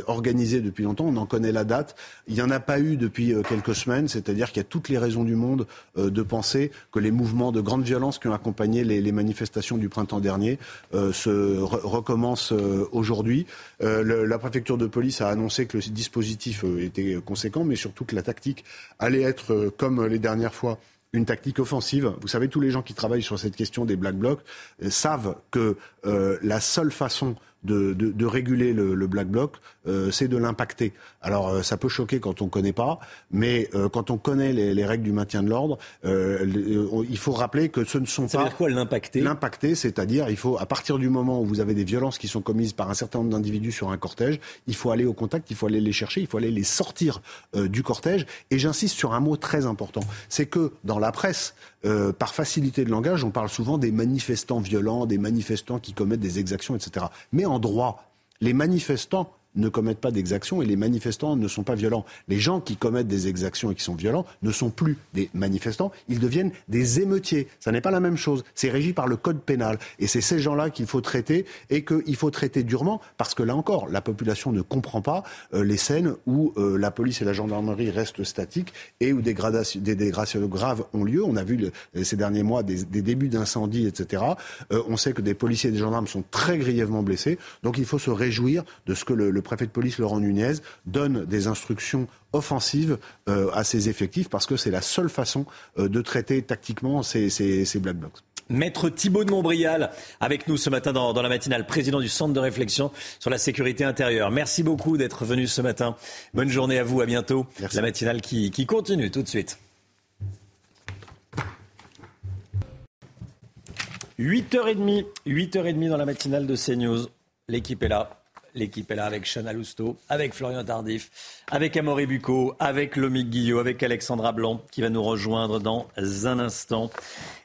[SPEAKER 58] organisée depuis longtemps. On en connaît la date. Il n'y en a pas eu depuis quelques semaines. C'est-à-dire qu'il y a toutes les raisons du monde de penser que les mouvements de grande violence qui ont accompagné les, les manifestations du printemps dernier se recommencent aujourd'hui. la préfecture de police a annoncé que le dispositif était conséquent, mais surtout que la tactique allait être comme les dernières fois une tactique offensive. Vous savez, tous les gens qui travaillent sur cette question des black blocs euh, savent que euh, la seule façon de, de, de réguler le, le, Black Bloc, euh, c'est de l'impacter. Alors euh, ça peut choquer quand on ne connaît pas, mais euh, quand on connaît les, les, règles du maintien de l'ordre, il faut rappeler que ce ne sont
[SPEAKER 1] ça
[SPEAKER 58] pas...
[SPEAKER 1] Ça veut dire quoi l'impacter?
[SPEAKER 58] L'impacter, c'est-à-dire il faut, à partir du moment où vous avez des violences qui sont commises par un certain nombre d'individus sur un cortège, il faut aller au contact, il faut aller les chercher, il faut aller les sortir du cortège. Et j'insiste sur un mot très important, c'est que dans la presse, euh, par facilité de langage, on parle souvent des manifestants violents, des manifestants qui commettent des exactions, etc. Mais en droit, les manifestants ne commettent pas d'exactions et les manifestants ne sont pas violents. Les gens qui commettent des exactions et qui sont violents ne sont plus des manifestants, ils deviennent des émeutiers. Ça n'est pas la même chose. C'est régi par le code pénal. Et c'est ces gens-là qu'il faut traiter et qu'il faut traiter durement parce que là encore, la population ne comprend pas euh, les scènes où euh, la police et la gendarmerie restent statiques et où des, dégradations graves ont lieu. On a vu ces derniers mois des, débuts d'incendie, etc. Euh, on sait que des policiers et des gendarmes sont très grièvement blessés. Donc il faut se réjouir de ce que le préfet de police Laurent Nunez donne des instructions offensives euh, à ses effectifs parce que c'est la seule façon euh, de traiter tactiquement ces, ces, ces black blocs.
[SPEAKER 1] Maître Thibault de Montbrial, avec nous ce matin dans, dans, la matinale, président du Centre de réflexion sur la sécurité intérieure. Merci beaucoup d'être venu ce matin. Bonne journée à vous, à bientôt. Merci. La matinale qui, qui continue tout de suite. 8h30, 8h30 dans la matinale de CNews. L'équipe est là. L'équipe est là avec Chana Lousteau, avec Florian Tardif, avec Amaury Bucco, avec Lomique Guillot, avec Alexandra Blanc qui va nous rejoindre dans un instant.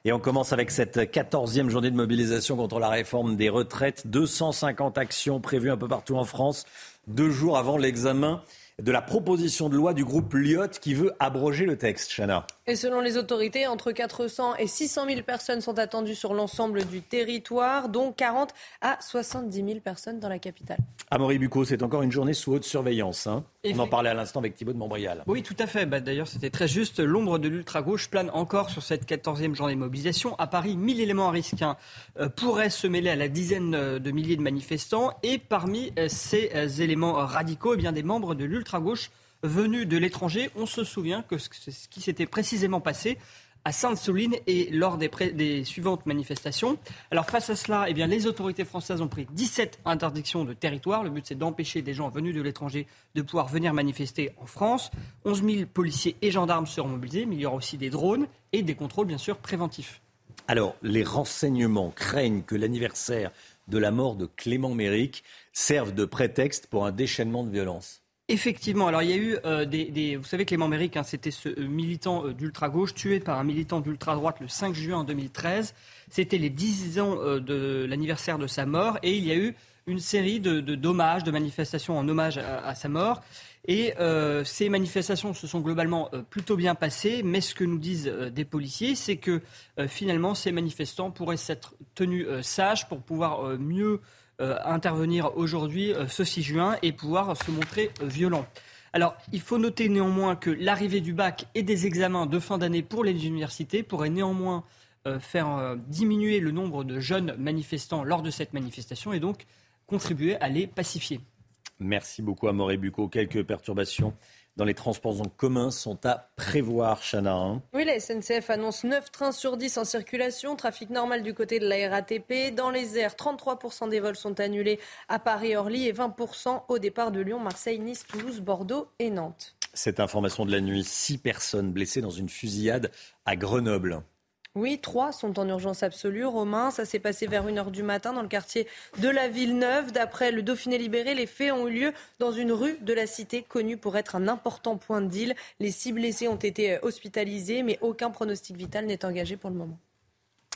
[SPEAKER 1] Et on commence avec cette quatorzième journée de mobilisation contre la réforme des retraites. 250 actions prévues un peu partout en France, deux jours avant l'examen de la proposition de loi du groupe Lyot qui veut abroger le texte. Chana.
[SPEAKER 2] Et selon les autorités, entre 400 et 600 000 personnes sont attendues sur l'ensemble du territoire, dont 40 à 70 000 personnes dans la capitale.
[SPEAKER 1] Amaury Bucco, c'est encore une journée sous haute surveillance. Hein On en parlait à l'instant avec Thibault de Montbrial.
[SPEAKER 28] Oui, tout à fait. Bah, D'ailleurs, c'était très juste. L'ombre de l'ultra-gauche plane encore sur cette 14e journée de mobilisation. À Paris, 1000 éléments à risque hein, euh, pourraient se mêler à la dizaine de milliers de manifestants. Et parmi euh, ces euh, éléments radicaux, eh bien, des membres de l'ultra-gauche venus de l'étranger. On se souvient que ce qui s'était précisément passé à Sainte-Soline et lors des, suivantes manifestations. Alors face à cela, eh bien, les autorités françaises ont pris 17 interdictions de territoire. Le but c'est d'empêcher des gens venus de l'étranger de pouvoir venir manifester en France. 11 000 policiers et gendarmes seront mobilisés, mais il y aura aussi des drones et des contrôles bien sûr préventifs.
[SPEAKER 1] Alors les renseignements craignent que l'anniversaire de la mort de Clément Méric serve de prétexte pour un déchaînement de violence.
[SPEAKER 28] Effectivement, alors il y a eu euh, des, Vous savez, Clément Méric, hein, c'était ce euh, militant euh, d'ultra-gauche tué par un militant d'ultra-droite le 5 juin 2013. C'était les 10 ans de l'anniversaire de sa mort et il y a eu une série de, de dommages, de manifestations en hommage à, sa mort. Et ces manifestations se sont globalement plutôt bien passées, mais ce que nous disent des policiers, c'est que finalement ces manifestants pourraient s'être tenus sages pour pouvoir mieux intervenir aujourd'hui, euh, ce 6 juin, et pouvoir se montrer euh, violent. Alors, il faut noter néanmoins que l'arrivée du bac et des examens de fin d'année pour les universités pourrait néanmoins euh, faire euh, diminuer le nombre de jeunes manifestants lors de cette manifestation et donc contribuer à les pacifier.
[SPEAKER 1] Merci beaucoup à Bucco. Quelques perturbations dans les transports en commun sont à prévoir, Chana. Hein.
[SPEAKER 2] Oui, la SNCF annonce 9 trains sur 10 en circulation. Trafic normal du côté de la RATP. Dans les airs, 33% des vols sont annulés à Paris-Orly et 20% au départ de Lyon, Marseille, Nice, Toulouse, Bordeaux et Nantes.
[SPEAKER 1] Cette information de la nuit, 6 personnes blessées dans une fusillade à Grenoble.
[SPEAKER 2] Oui, trois sont en urgence absolue. Romain, ça s'est passé vers 1h du matin dans le quartier de la Villeneuve. D'après le Dauphiné libéré, les faits ont eu lieu dans une rue de la cité connue pour être un important point de deal. Les six blessés ont été hospitalisés, mais aucun pronostic vital n'est engagé pour le moment.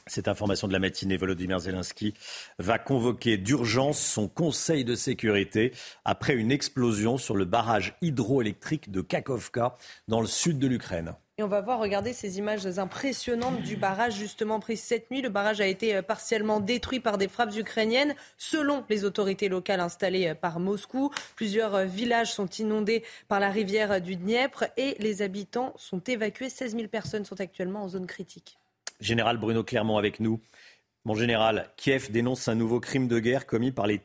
[SPEAKER 1] Cette information de la matinée, Volodymyr Zelensky va convoquer d'urgence son conseil de sécurité après une explosion sur le barrage hydroélectrique de Kakovka dans le sud de l'Ukraine.
[SPEAKER 2] Et on va voir, regarder ces images impressionnantes du barrage justement pris cette nuit. Le barrage a été partiellement détruit par des frappes ukrainiennes, selon les autorités locales installées par Moscou. Plusieurs villages sont inondés par la rivière du Dniepr et les habitants sont évacués. 16 000 personnes sont actuellement en zone critique.
[SPEAKER 1] Général Bruno Clermont avec nous. Mon général, Kiev dénonce un nouveau crime de guerre commis par les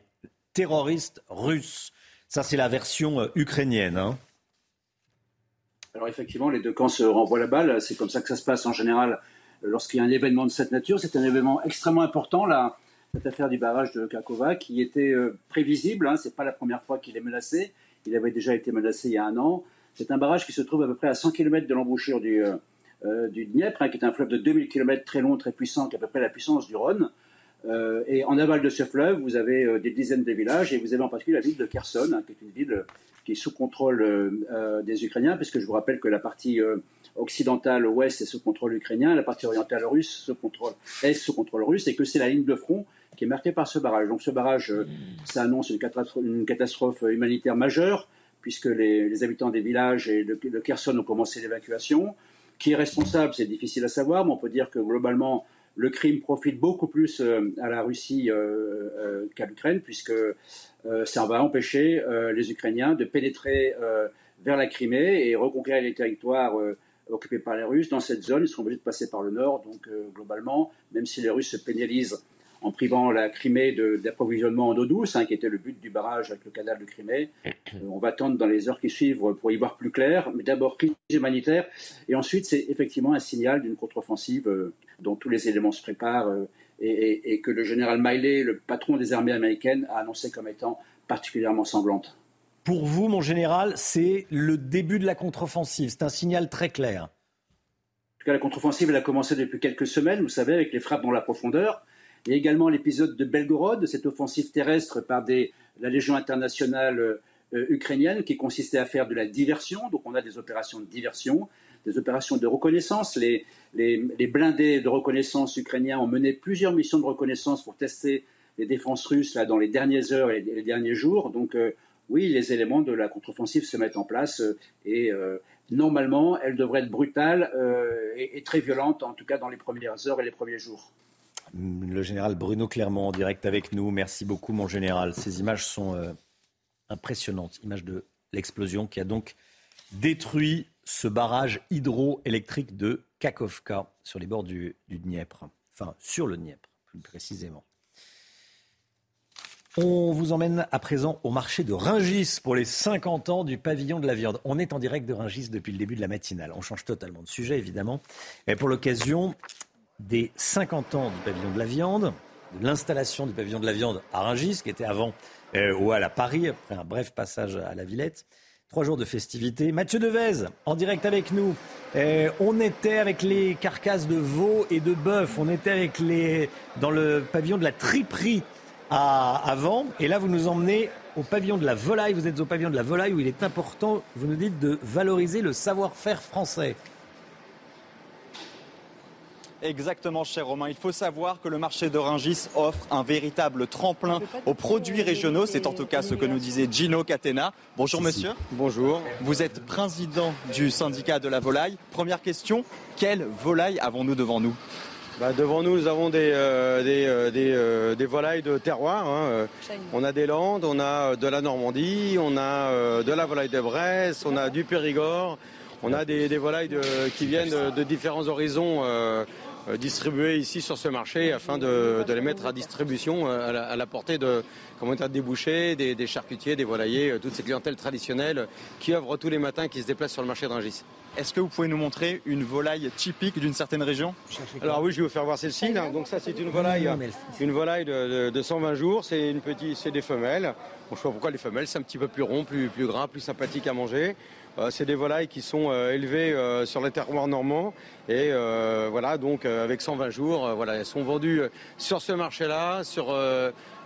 [SPEAKER 1] terroristes russes. Ça, c'est la version ukrainienne. Hein.
[SPEAKER 53] Alors effectivement, les deux camps se renvoient la balle. C'est comme ça que ça se passe en général lorsqu'il y a un événement de cette nature. C'est un événement extrêmement important. La, cette affaire du barrage de Kakova qui était prévisible. Hein, Ce n'est pas la première fois qu'il est menacé. Il avait déjà été menacé il y a un an. C'est un barrage qui se trouve à peu près à 100 km de l'embouchure du, du Dniepr, hein, qui est un fleuve de 2000 km très long, très puissant, qui est à peu près la puissance du Rhône. Euh, et en aval de ce fleuve, vous avez euh, des dizaines de villages, et vous avez en particulier la ville de Kherson, hein, qui est une ville euh, qui est sous contrôle des Ukrainiens, puisque je vous rappelle que la partie occidentale, ouest, est sous contrôle ukrainien, la partie orientale russe sous contrôle, est sous contrôle russe, et que c'est la ligne de front qui est marquée par ce barrage. Donc ce barrage, ça annonce une catastrophe, une catastrophe, humanitaire majeure, puisque les, habitants des villages et de, de Kherson ont commencé l'évacuation. Qui est responsable, c'est difficile à savoir, mais on peut dire que globalement, le crime profite beaucoup plus euh, à la Russie euh, euh, qu'à l'Ukraine, puisque ça va empêcher les Ukrainiens de pénétrer vers la Crimée et reconquérir les territoires occupés par les Russes. Dans cette zone, ils sont obligés de passer par le nord. Donc, globalement, même si les Russes se pénalisent en privant la Crimée d'approvisionnement en eau douce, hein, qui était le but du barrage avec le canal de Crimée. on va attendre dans les heures qui suivent pour y voir plus clair. Mais d'abord, crise humanitaire. Et ensuite, c'est effectivement un signal d'une contre-offensive dont tous les éléments se préparent euh, et, que le général Miley, le patron des armées américaines, a annoncé comme étant particulièrement sanglante.
[SPEAKER 1] Pour vous, mon général, c'est le début de la contre-offensive. C'est un signal très clair.
[SPEAKER 53] En tout cas, la contre-offensive, elle a commencé depuis quelques semaines, vous savez, avec les frappes dans la profondeur. Il y a également l'épisode de Belgorod, cette offensive terrestre par des, la Légion internationale euh, ukrainienne qui consistait à faire de la diversion. Donc on a des opérations de diversion des opérations de reconnaissance. Les, blindés de reconnaissance ukrainiens ont mené plusieurs missions de reconnaissance pour tester les défenses russes là, dans les dernières heures et les, derniers jours. Donc euh, oui, les éléments de la contre-offensive se mettent en place euh, et euh, normalement, elle devrait être brutale et, très violente, en tout cas dans les premières heures et les premiers jours.
[SPEAKER 1] Le général Bruno Clermont en direct avec nous. Merci beaucoup, mon général. Ces images sont impressionnantes. Images de l'explosion qui a donc détruit ce barrage hydroélectrique de Kakovka sur les bords du, Dniepr. Enfin, sur le Dniepr, plus précisément. On vous emmène à présent au marché de Ringis pour les 50 ans du pavillon de la viande. On est en direct de Ringis depuis le début de la matinale. On change totalement de sujet, évidemment. Et pour l'occasion des 50 ans du pavillon de la viande, de l'installation du pavillon de la viande à Ringis, qui était avant euh, ou à la Paris, après un bref passage à la Villette, Trois jours de festivités. Mathieu Devez, en direct avec nous. on était avec les carcasses de veau et de bœuf. On était avec les, dans le pavillon de la triperie à, avant. Et là, vous nous emmenez au pavillon de la volaille. Vous êtes au pavillon de la volaille où il est important, vous nous dites, de valoriser le savoir-faire français.
[SPEAKER 61] Exactement, cher Romain. Il faut savoir que le marché de Ringis offre un véritable tremplin aux produits régionaux. C'est en tout cas ce que nous disait Gino Catena. Bonjour, monsieur.
[SPEAKER 62] Bonjour.
[SPEAKER 61] Vous êtes président du syndicat de la volaille. Première question, quelle volaille avons-nous devant nous?
[SPEAKER 62] Bah, devant nous, nous avons des, euh, euh, euh, des, volailles de terroir. Hein. On a des Landes, on a de la Normandie, on a de la volaille de Bresse, on a du Périgord, on a des, volailles qui viennent de, différents horizons euh, distribués ici sur ce marché afin de, les mettre à distribution euh, à la, portée de comment dire, des bouchers, des, charcutiers, des volaillers, euh, toutes ces clientèles traditionnelles qui œuvrent tous les matins, qui se déplacent sur le marché de Rungis.
[SPEAKER 61] Est-ce que vous pouvez nous montrer une volaille typique d'une certaine région?
[SPEAKER 62] Alors oui, je vais vous faire voir celle-ci. Donc ça, c'est une volaille, une volaille de, 120 jours. C'est une petite, c'est des femelles. Bon, je sais pas pourquoi les femelles, c'est un petit peu plus rond, plus, plus gras, plus sympathique à manger. Euh, c'est des volailles qui sont euh, élevées euh, sur les terroirs normands et voilà donc avec 120 jours, voilà, elles sont vendues sur ce marché-là,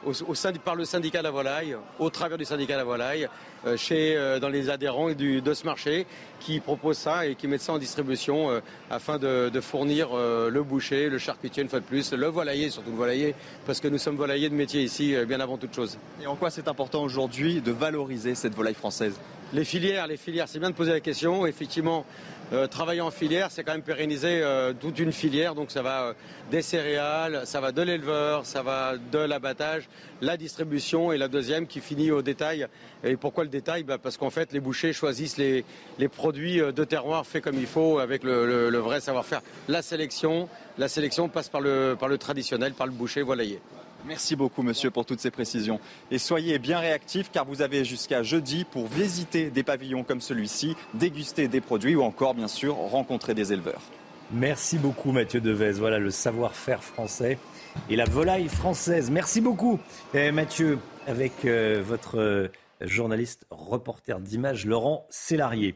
[SPEAKER 62] au, sein, par le syndicat de la volaille, au travers du syndicat de la volaille, chez, dans les adhérents de ce marché qui proposent ça et qui mettent ça en distribution afin de, fournir le boucher, le charcutier une fois de plus, le volailler, surtout le volailler, parce que nous sommes volaillers de métier ici bien avant toute chose.
[SPEAKER 61] Et en quoi c'est important aujourd'hui de valoriser cette volaille française?
[SPEAKER 62] Les filières, les filières, c'est bien de poser la question. Effectivement, euh, travailler en filière, c'est quand même pérenniser euh, toute une filière. Donc ça va euh, des céréales, ça va de l'éleveur, ça va de l'abattage, la distribution et la deuxième qui finit au détail. Et pourquoi le détail? Bah, Parce qu'en fait, les bouchers choisissent les, produits de terroir faits comme il faut, avec le, vrai savoir-faire. La sélection, la sélection passe par le, par le traditionnel, par le boucher volailler.
[SPEAKER 61] Merci beaucoup, monsieur, pour toutes ces précisions. Et soyez bien réactifs car vous avez jusqu'à jeudi pour visiter des pavillons comme celui-ci, déguster des produits ou encore, bien sûr, rencontrer des éleveurs.
[SPEAKER 1] Merci beaucoup Mathieu Devez. Voilà le savoir-faire français et la volaille française. Merci beaucoup eh, Mathieu avec euh, votre euh, journaliste reporter d'image Laurent Sélarié.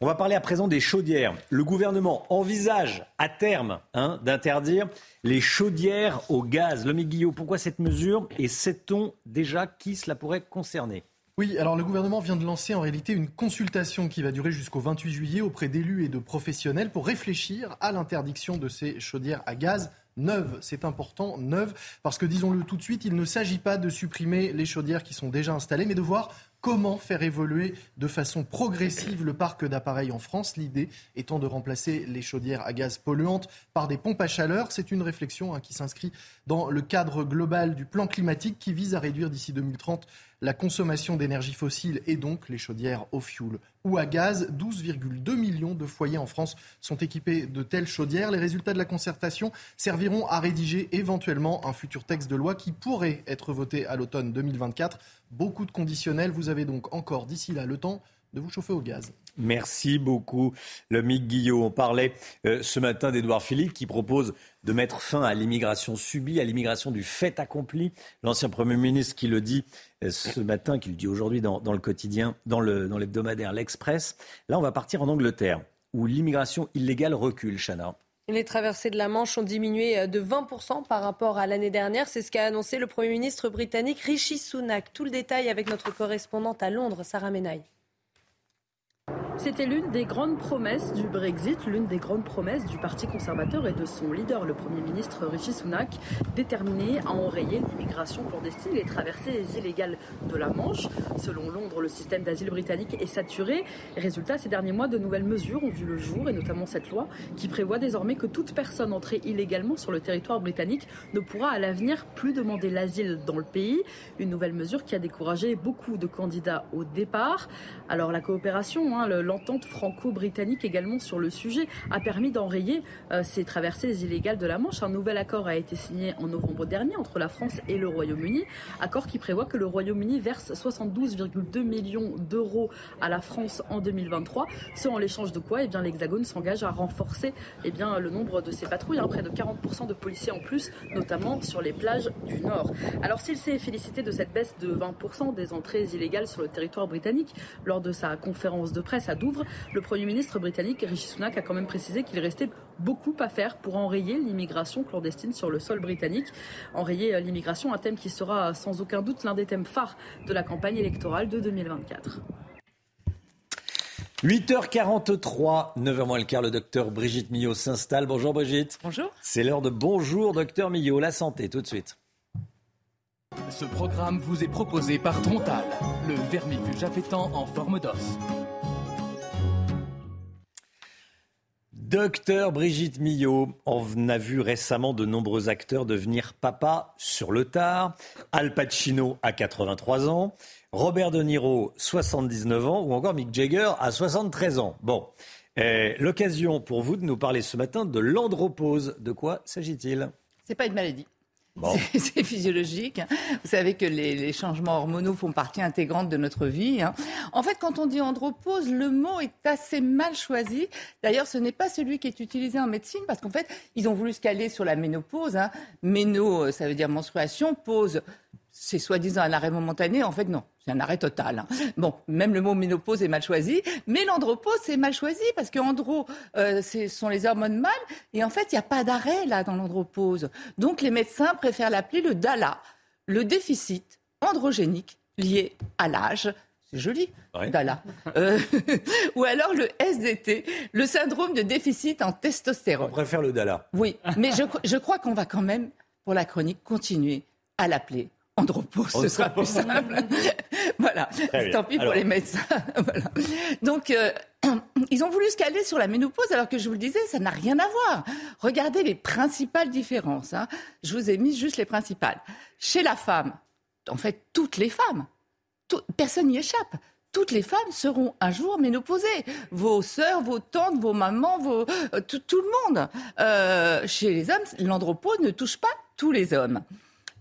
[SPEAKER 1] On va parler à présent des chaudières. Le gouvernement envisage à terme hein, d'interdire les chaudières au gaz. L'homme Guillaume, pourquoi cette mesure et sait-on déjà qui cela pourrait concerner?
[SPEAKER 20] Oui, alors le gouvernement vient de lancer en réalité une consultation qui va durer jusqu'au 28 juillet auprès d'élus et de professionnels pour réfléchir à l'interdiction de ces chaudières à gaz neuves. C'est important, neuves, parce que disons-le tout de suite, il ne s'agit pas de supprimer les chaudières qui sont déjà installées, mais de voir comment faire évoluer de façon progressive le parc d'appareils en France. L'idée étant de remplacer les chaudières à gaz polluantes par des pompes à chaleur. C'est une réflexion hein, qui s'inscrit dans le cadre global du plan climatique qui vise à réduire d'ici 2030 la consommation d'énergie fossile et donc les chaudières au fioul ou à gaz. 12,2 millions de foyers en France sont équipés de telles chaudières. Les résultats de la concertation serviront à rédiger éventuellement un futur texte de loi qui pourrait être voté à l'automne 2024. Beaucoup de conditionnels. Vous avez donc encore d'ici là le temps de vous chauffer au gaz.
[SPEAKER 1] Merci beaucoup, le Mick Guillot. On parlait euh, ce matin d'Edouard Philippe qui propose de mettre fin à l'immigration subie, à l'immigration du fait accompli. L'ancien Premier ministre qui le dit euh, ce matin, qui le dit aujourd'hui dans, le quotidien, dans l'hebdomadaire dans L'Express. Là, on va partir en Angleterre, où l'immigration illégale recule, Chana.
[SPEAKER 2] Les traversées de la Manche ont diminué euh, de 20% par rapport à l'année dernière. C'est ce qu'a annoncé le Premier ministre britannique Rishi Sunak. Tout le détail avec notre correspondante à Londres, Sarah Menaille.
[SPEAKER 63] C'était l'une des grandes promesses du Brexit, l'une des grandes promesses du Parti conservateur et de son leader, le Premier ministre Rishi Sunak, déterminé à enrayer l'immigration clandestine et les traversées illégales de la Manche. Selon Londres, le système d'asile britannique est saturé. Résultat, ces derniers mois, de nouvelles mesures ont vu le jour, et notamment cette loi qui prévoit désormais que toute personne entrée illégalement sur le territoire britannique ne pourra à l'avenir plus demander l'asile dans le pays. Une nouvelle mesure qui a découragé beaucoup de candidats au départ. Alors la coopération, hein, le l'entente franco-britannique également sur le sujet a permis d'enrayer euh, ces traversées illégales de la Manche. Un nouvel accord a été signé en novembre dernier entre la France et le Royaume-Uni, accord qui prévoit que le Royaume-Uni verse 72,2 millions d'euros à la France en 2023, ce en l'échange de quoi eh bien, l'Hexagone s'engage à renforcer eh bien, le nombre de ses patrouilles, hein, près de 40% de policiers en plus, notamment sur les plages du Nord. Alors s'il s'est félicité de cette baisse de 20% des entrées illégales sur le territoire britannique lors de sa conférence de presse à Douvres, le Premier ministre britannique Rishi Sunak a quand même précisé qu'il restait beaucoup à faire pour enrayer l'immigration clandestine sur le sol britannique. Enrayer euh, l'immigration, un thème qui sera sans aucun doute l'un des thèmes phares de la campagne électorale de 2024.
[SPEAKER 1] 8h43, 9h moins le quart, le docteur Brigitte Millot s'installe. Bonjour Brigitte.
[SPEAKER 64] Bonjour.
[SPEAKER 1] C'est l'heure de bonjour docteur Millot, la santé tout de suite.
[SPEAKER 61] Ce programme vous est proposé par Trontal, le vermifuge appétant en forme d'os.
[SPEAKER 1] Docteur Brigitte Millot, on a vu récemment de nombreux acteurs devenir papa sur le tard. Al Pacino à 83 ans, Robert De Niro 79 ans ou encore Mick Jagger à 73 ans. Bon, eh, l'occasion pour vous de nous parler ce matin de l'andropause. De quoi s'agit-il?
[SPEAKER 64] C'est pas une maladie. C'est physiologique. Vous savez que les, changements hormonaux font partie intégrante de notre vie. Hein. En fait, quand on dit andropause, le mot est assez mal choisi. D'ailleurs, ce n'est pas celui qui est utilisé en médecine parce qu'en fait, ils ont voulu se caler sur la ménopause. Hein. Méno, ça veut dire menstruation, pause c'est soi-disant un arrêt momentané. En fait, non, c'est un arrêt total. Hein. Bon, même le mot ménopause est mal choisi, mais l'andropause, c'est mal choisi parce qu'andro, euh, ce sont les hormones mâles, et en fait, il n'y a pas d'arrêt là dans l'andropause. Donc, les médecins préfèrent l'appeler le DALA, le déficit androgénique lié à l'âge. C'est joli, DALA. Euh, ou alors le SDT, le syndrome de déficit en testostérone.
[SPEAKER 1] On préfère le DALA.
[SPEAKER 64] Oui, mais je, je crois qu'on va quand même, pour la chronique, continuer à l'appeler andropause, ce sera plus simple. voilà. Tant pis pour les médecins. Donc, euh, ils ont voulu se caler sur la ménopause, alors que je vous le disais, ça n'a rien à voir. Regardez les principales différences. Hein. Je vous ai mis juste les principales. Chez la femme, en fait, toutes les femmes, personne n'y échappe toutes les femmes seront un jour ménopausées. Vos sœurs, vos tantes, vos mamans, vos, euh, tout, le monde. Euh, chez les hommes, l'andropause ne touche pas tous les hommes.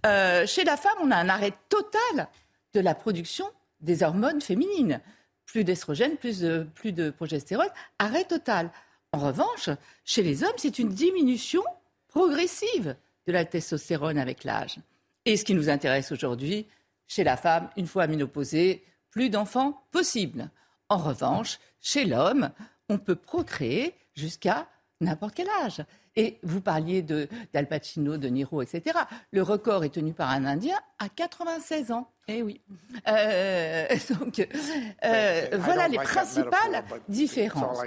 [SPEAKER 64] Euh, chez la femme, on a un arrêt total de la production des hormones féminines. Plus d'estrogène, plus de, plus progestérone, arrêt total. En revanche, chez les hommes, c'est une diminution progressive de la testostérone avec l'âge. Et ce qui nous intéresse aujourd'hui, chez la femme, une fois ménopausée, plus d'enfants possible. En revanche, chez l'homme, on peut procréer jusqu'à n'importe quel âge. Et vous parliez de d'Al Pacino, de Niro, etc. Le record est tenu par un Indien à 96 ans. Eh oui. Euh, donc, euh, voilà les principales différences.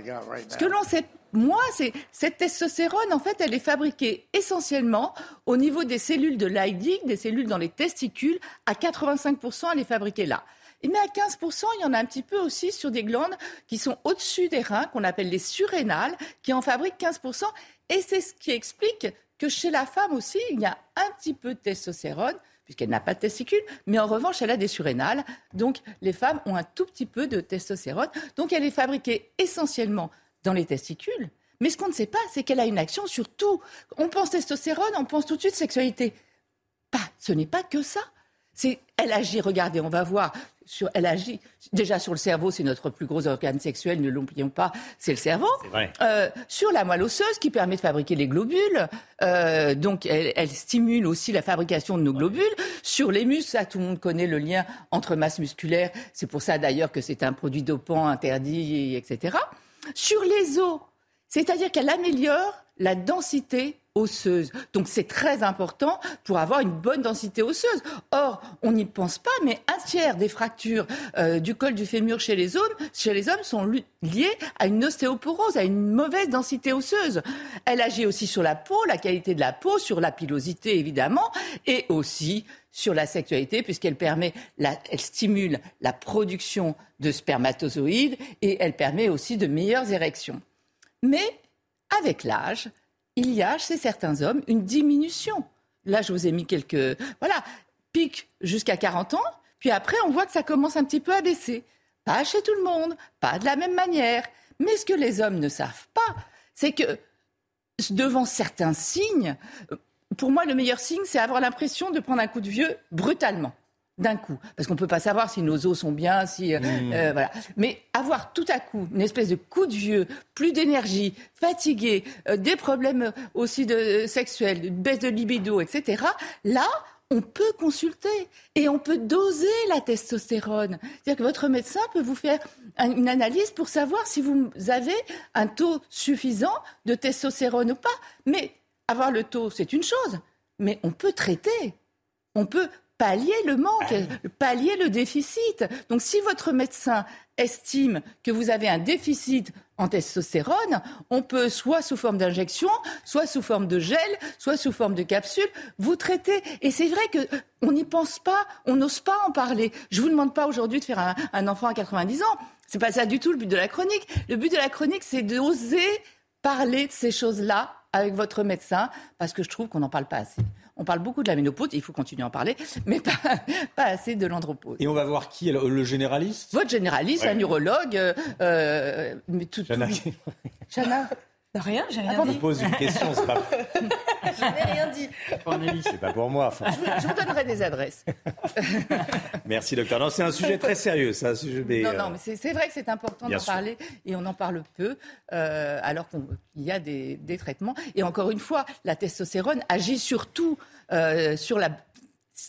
[SPEAKER 64] Ce que l'on sait, moi, c'est cette testostérone, en fait, elle est fabriquée essentiellement au niveau des cellules de Leydig, des cellules dans les testicules. À 85%, elle est fabriquée là. Mais à 15%, il y en a un petit peu aussi sur des glandes qui sont au-dessus des reins, qu'on appelle les surrénales, qui en fabriquent 15%. Et c'est ce qui explique que chez la femme aussi, il y a un petit peu de testostérone, puisqu'elle n'a pas de testicules, mais en revanche, elle a des surrénales. Donc, les femmes ont un tout petit peu de testostérone. Donc, elle est fabriquée essentiellement dans les testicules. Mais ce qu'on ne sait pas, c'est qu'elle a une action sur tout. On pense testostérone, on pense tout de suite sexualité. Pas, ce n'est pas que ça. C'est, elle agit, regardez, on va voir, sur, elle agit déjà sur le cerveau, c'est notre plus gros organe sexuel, ne l'oublions pas, c'est le cerveau. Euh, sur la moelle osseuse qui permet de fabriquer les globules, euh, donc elle, elle, stimule aussi la fabrication de nos globules. Sur les muscles, ça tout le monde connaît le lien entre masse musculaire, c'est pour ça d'ailleurs que c'est un produit dopant interdit, etc. Sur les os, c'est-à-dire qu'elle améliore la densité osseuse. Donc c'est très important pour avoir une bonne densité osseuse. Or, on n'y pense pas, mais un tiers des fractures euh, du col du fémur chez les, hommes, chez les hommes sont liées à une ostéoporose, à une mauvaise densité osseuse. Elle agit aussi sur la peau, la qualité de la peau, sur la pilosité évidemment, et aussi sur la sexualité puisqu'elle permet, elle stimule la production de spermatozoïdes et elle permet aussi de meilleures érections. Mais avec l'âge, il y a chez certains hommes une diminution. Là, je vous ai mis quelques. Voilà, pic jusqu'à 40 ans, puis après, on voit que ça commence un petit peu à baisser. Pas chez tout le monde, pas de la même manière. Mais ce que les hommes ne savent pas, c'est que devant certains signes, pour moi, le meilleur signe, c'est avoir l'impression de prendre un coup de vieux brutalement d'un coup, parce qu'on ne peut pas savoir si nos os sont bien, si euh, mmh. euh, voilà. Mais avoir tout à coup une espèce de coup de vieux, plus d'énergie, fatigué, euh, des problèmes aussi de sexuels, une baisse de libido, etc. Là, on peut consulter et on peut doser la testostérone. C'est-à-dire que votre médecin peut vous faire une analyse pour savoir si vous avez un taux suffisant de testostérone ou pas. Mais avoir le taux, c'est une chose, mais on peut traiter. On peut pallier le manque, pallier le déficit. Donc si votre médecin estime que vous avez un déficit en testostérone, on peut soit sous forme d'injection, soit sous forme de gel, soit sous forme de capsule, vous traiter. Et c'est vrai que on n'y pense pas, on n'ose pas en parler. Je vous demande pas aujourd'hui de faire un, un, enfant à 90 ans. C'est pas ça du tout le but de la chronique. Le but de la chronique, c'est d'oser parler de ces choses-là avec votre médecin, parce que je trouve qu'on n'en parle pas assez. On parle beaucoup de la ménopause, il faut continuer à en parler, mais pas, pas assez de l'andropause.
[SPEAKER 1] Et on va voir qui Le généraliste?
[SPEAKER 64] Votre généraliste, un urologue. Euh, euh, mais tout,
[SPEAKER 1] Chana.
[SPEAKER 64] Chana
[SPEAKER 2] Rien, j'ai rien
[SPEAKER 1] dit.
[SPEAKER 2] Je
[SPEAKER 1] vous pose une question, c'est pas.
[SPEAKER 2] je n'ai rien dit.
[SPEAKER 1] C'est pas pour moi. Enfin.
[SPEAKER 64] Je, vous, donnerai des adresses.
[SPEAKER 1] Merci, docteur. Non, c'est un sujet très sérieux, ça. Sujet des,
[SPEAKER 64] non, non, mais c'est vrai que c'est important d'en parler et on en parle peu, euh, alors qu'il y a des, des, traitements. Et encore une fois, la testostérone agit surtout euh, sur la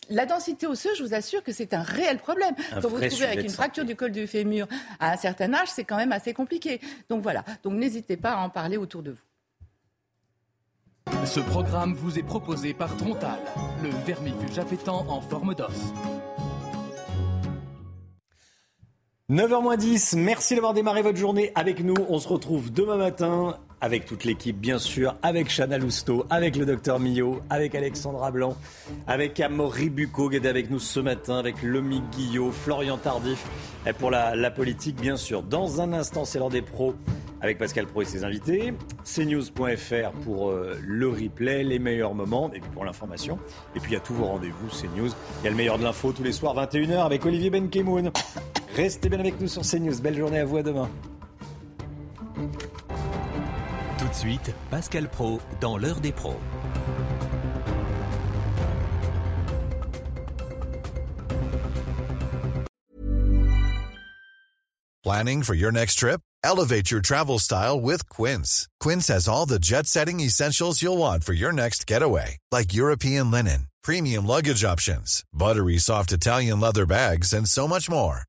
[SPEAKER 64] la densité osseuse, je vous assure que c'est un réel problème. quand vous vous trouvez avec une fracture du col du fémur à un certain âge, c'est quand même assez compliqué. Donc voilà. Donc n'hésitez pas à en parler autour de vous.
[SPEAKER 65] Ce programme vous est proposé par Trontal, le vermifuge appétant en forme d'os.
[SPEAKER 1] 9h10, merci d'avoir démarré votre journée avec nous. On se retrouve demain matin avec toute l'équipe, bien sûr, avec Chana Lousteau, avec le docteur Millot, avec Alexandra Blanc, avec Amaury Bucco qui est avec nous ce matin, avec Lomi Guillot, Florian Tardif, et pour la, politique, bien sûr. Dans un instant, c'est l'heure des pros avec Pascal Pro et ses invités. cnews.fr pour euh, le replay, les meilleurs moments, et puis pour l'information. Et puis il y a tous vos rendez-vous, CNews. Il y a le meilleur de l'info tous les soirs, 21h, avec Olivier Benkemoun. Restez bien avec nous sur CNews. Belle journée à vous, à demain.
[SPEAKER 66] De suite, Pascal Pro dans l'heure des pros.
[SPEAKER 67] Planning for your next trip? Elevate your travel style with Quince. Quince has all the jet setting essentials you'll want for your next getaway, like European linen, premium luggage options, buttery soft Italian leather bags, and so much more.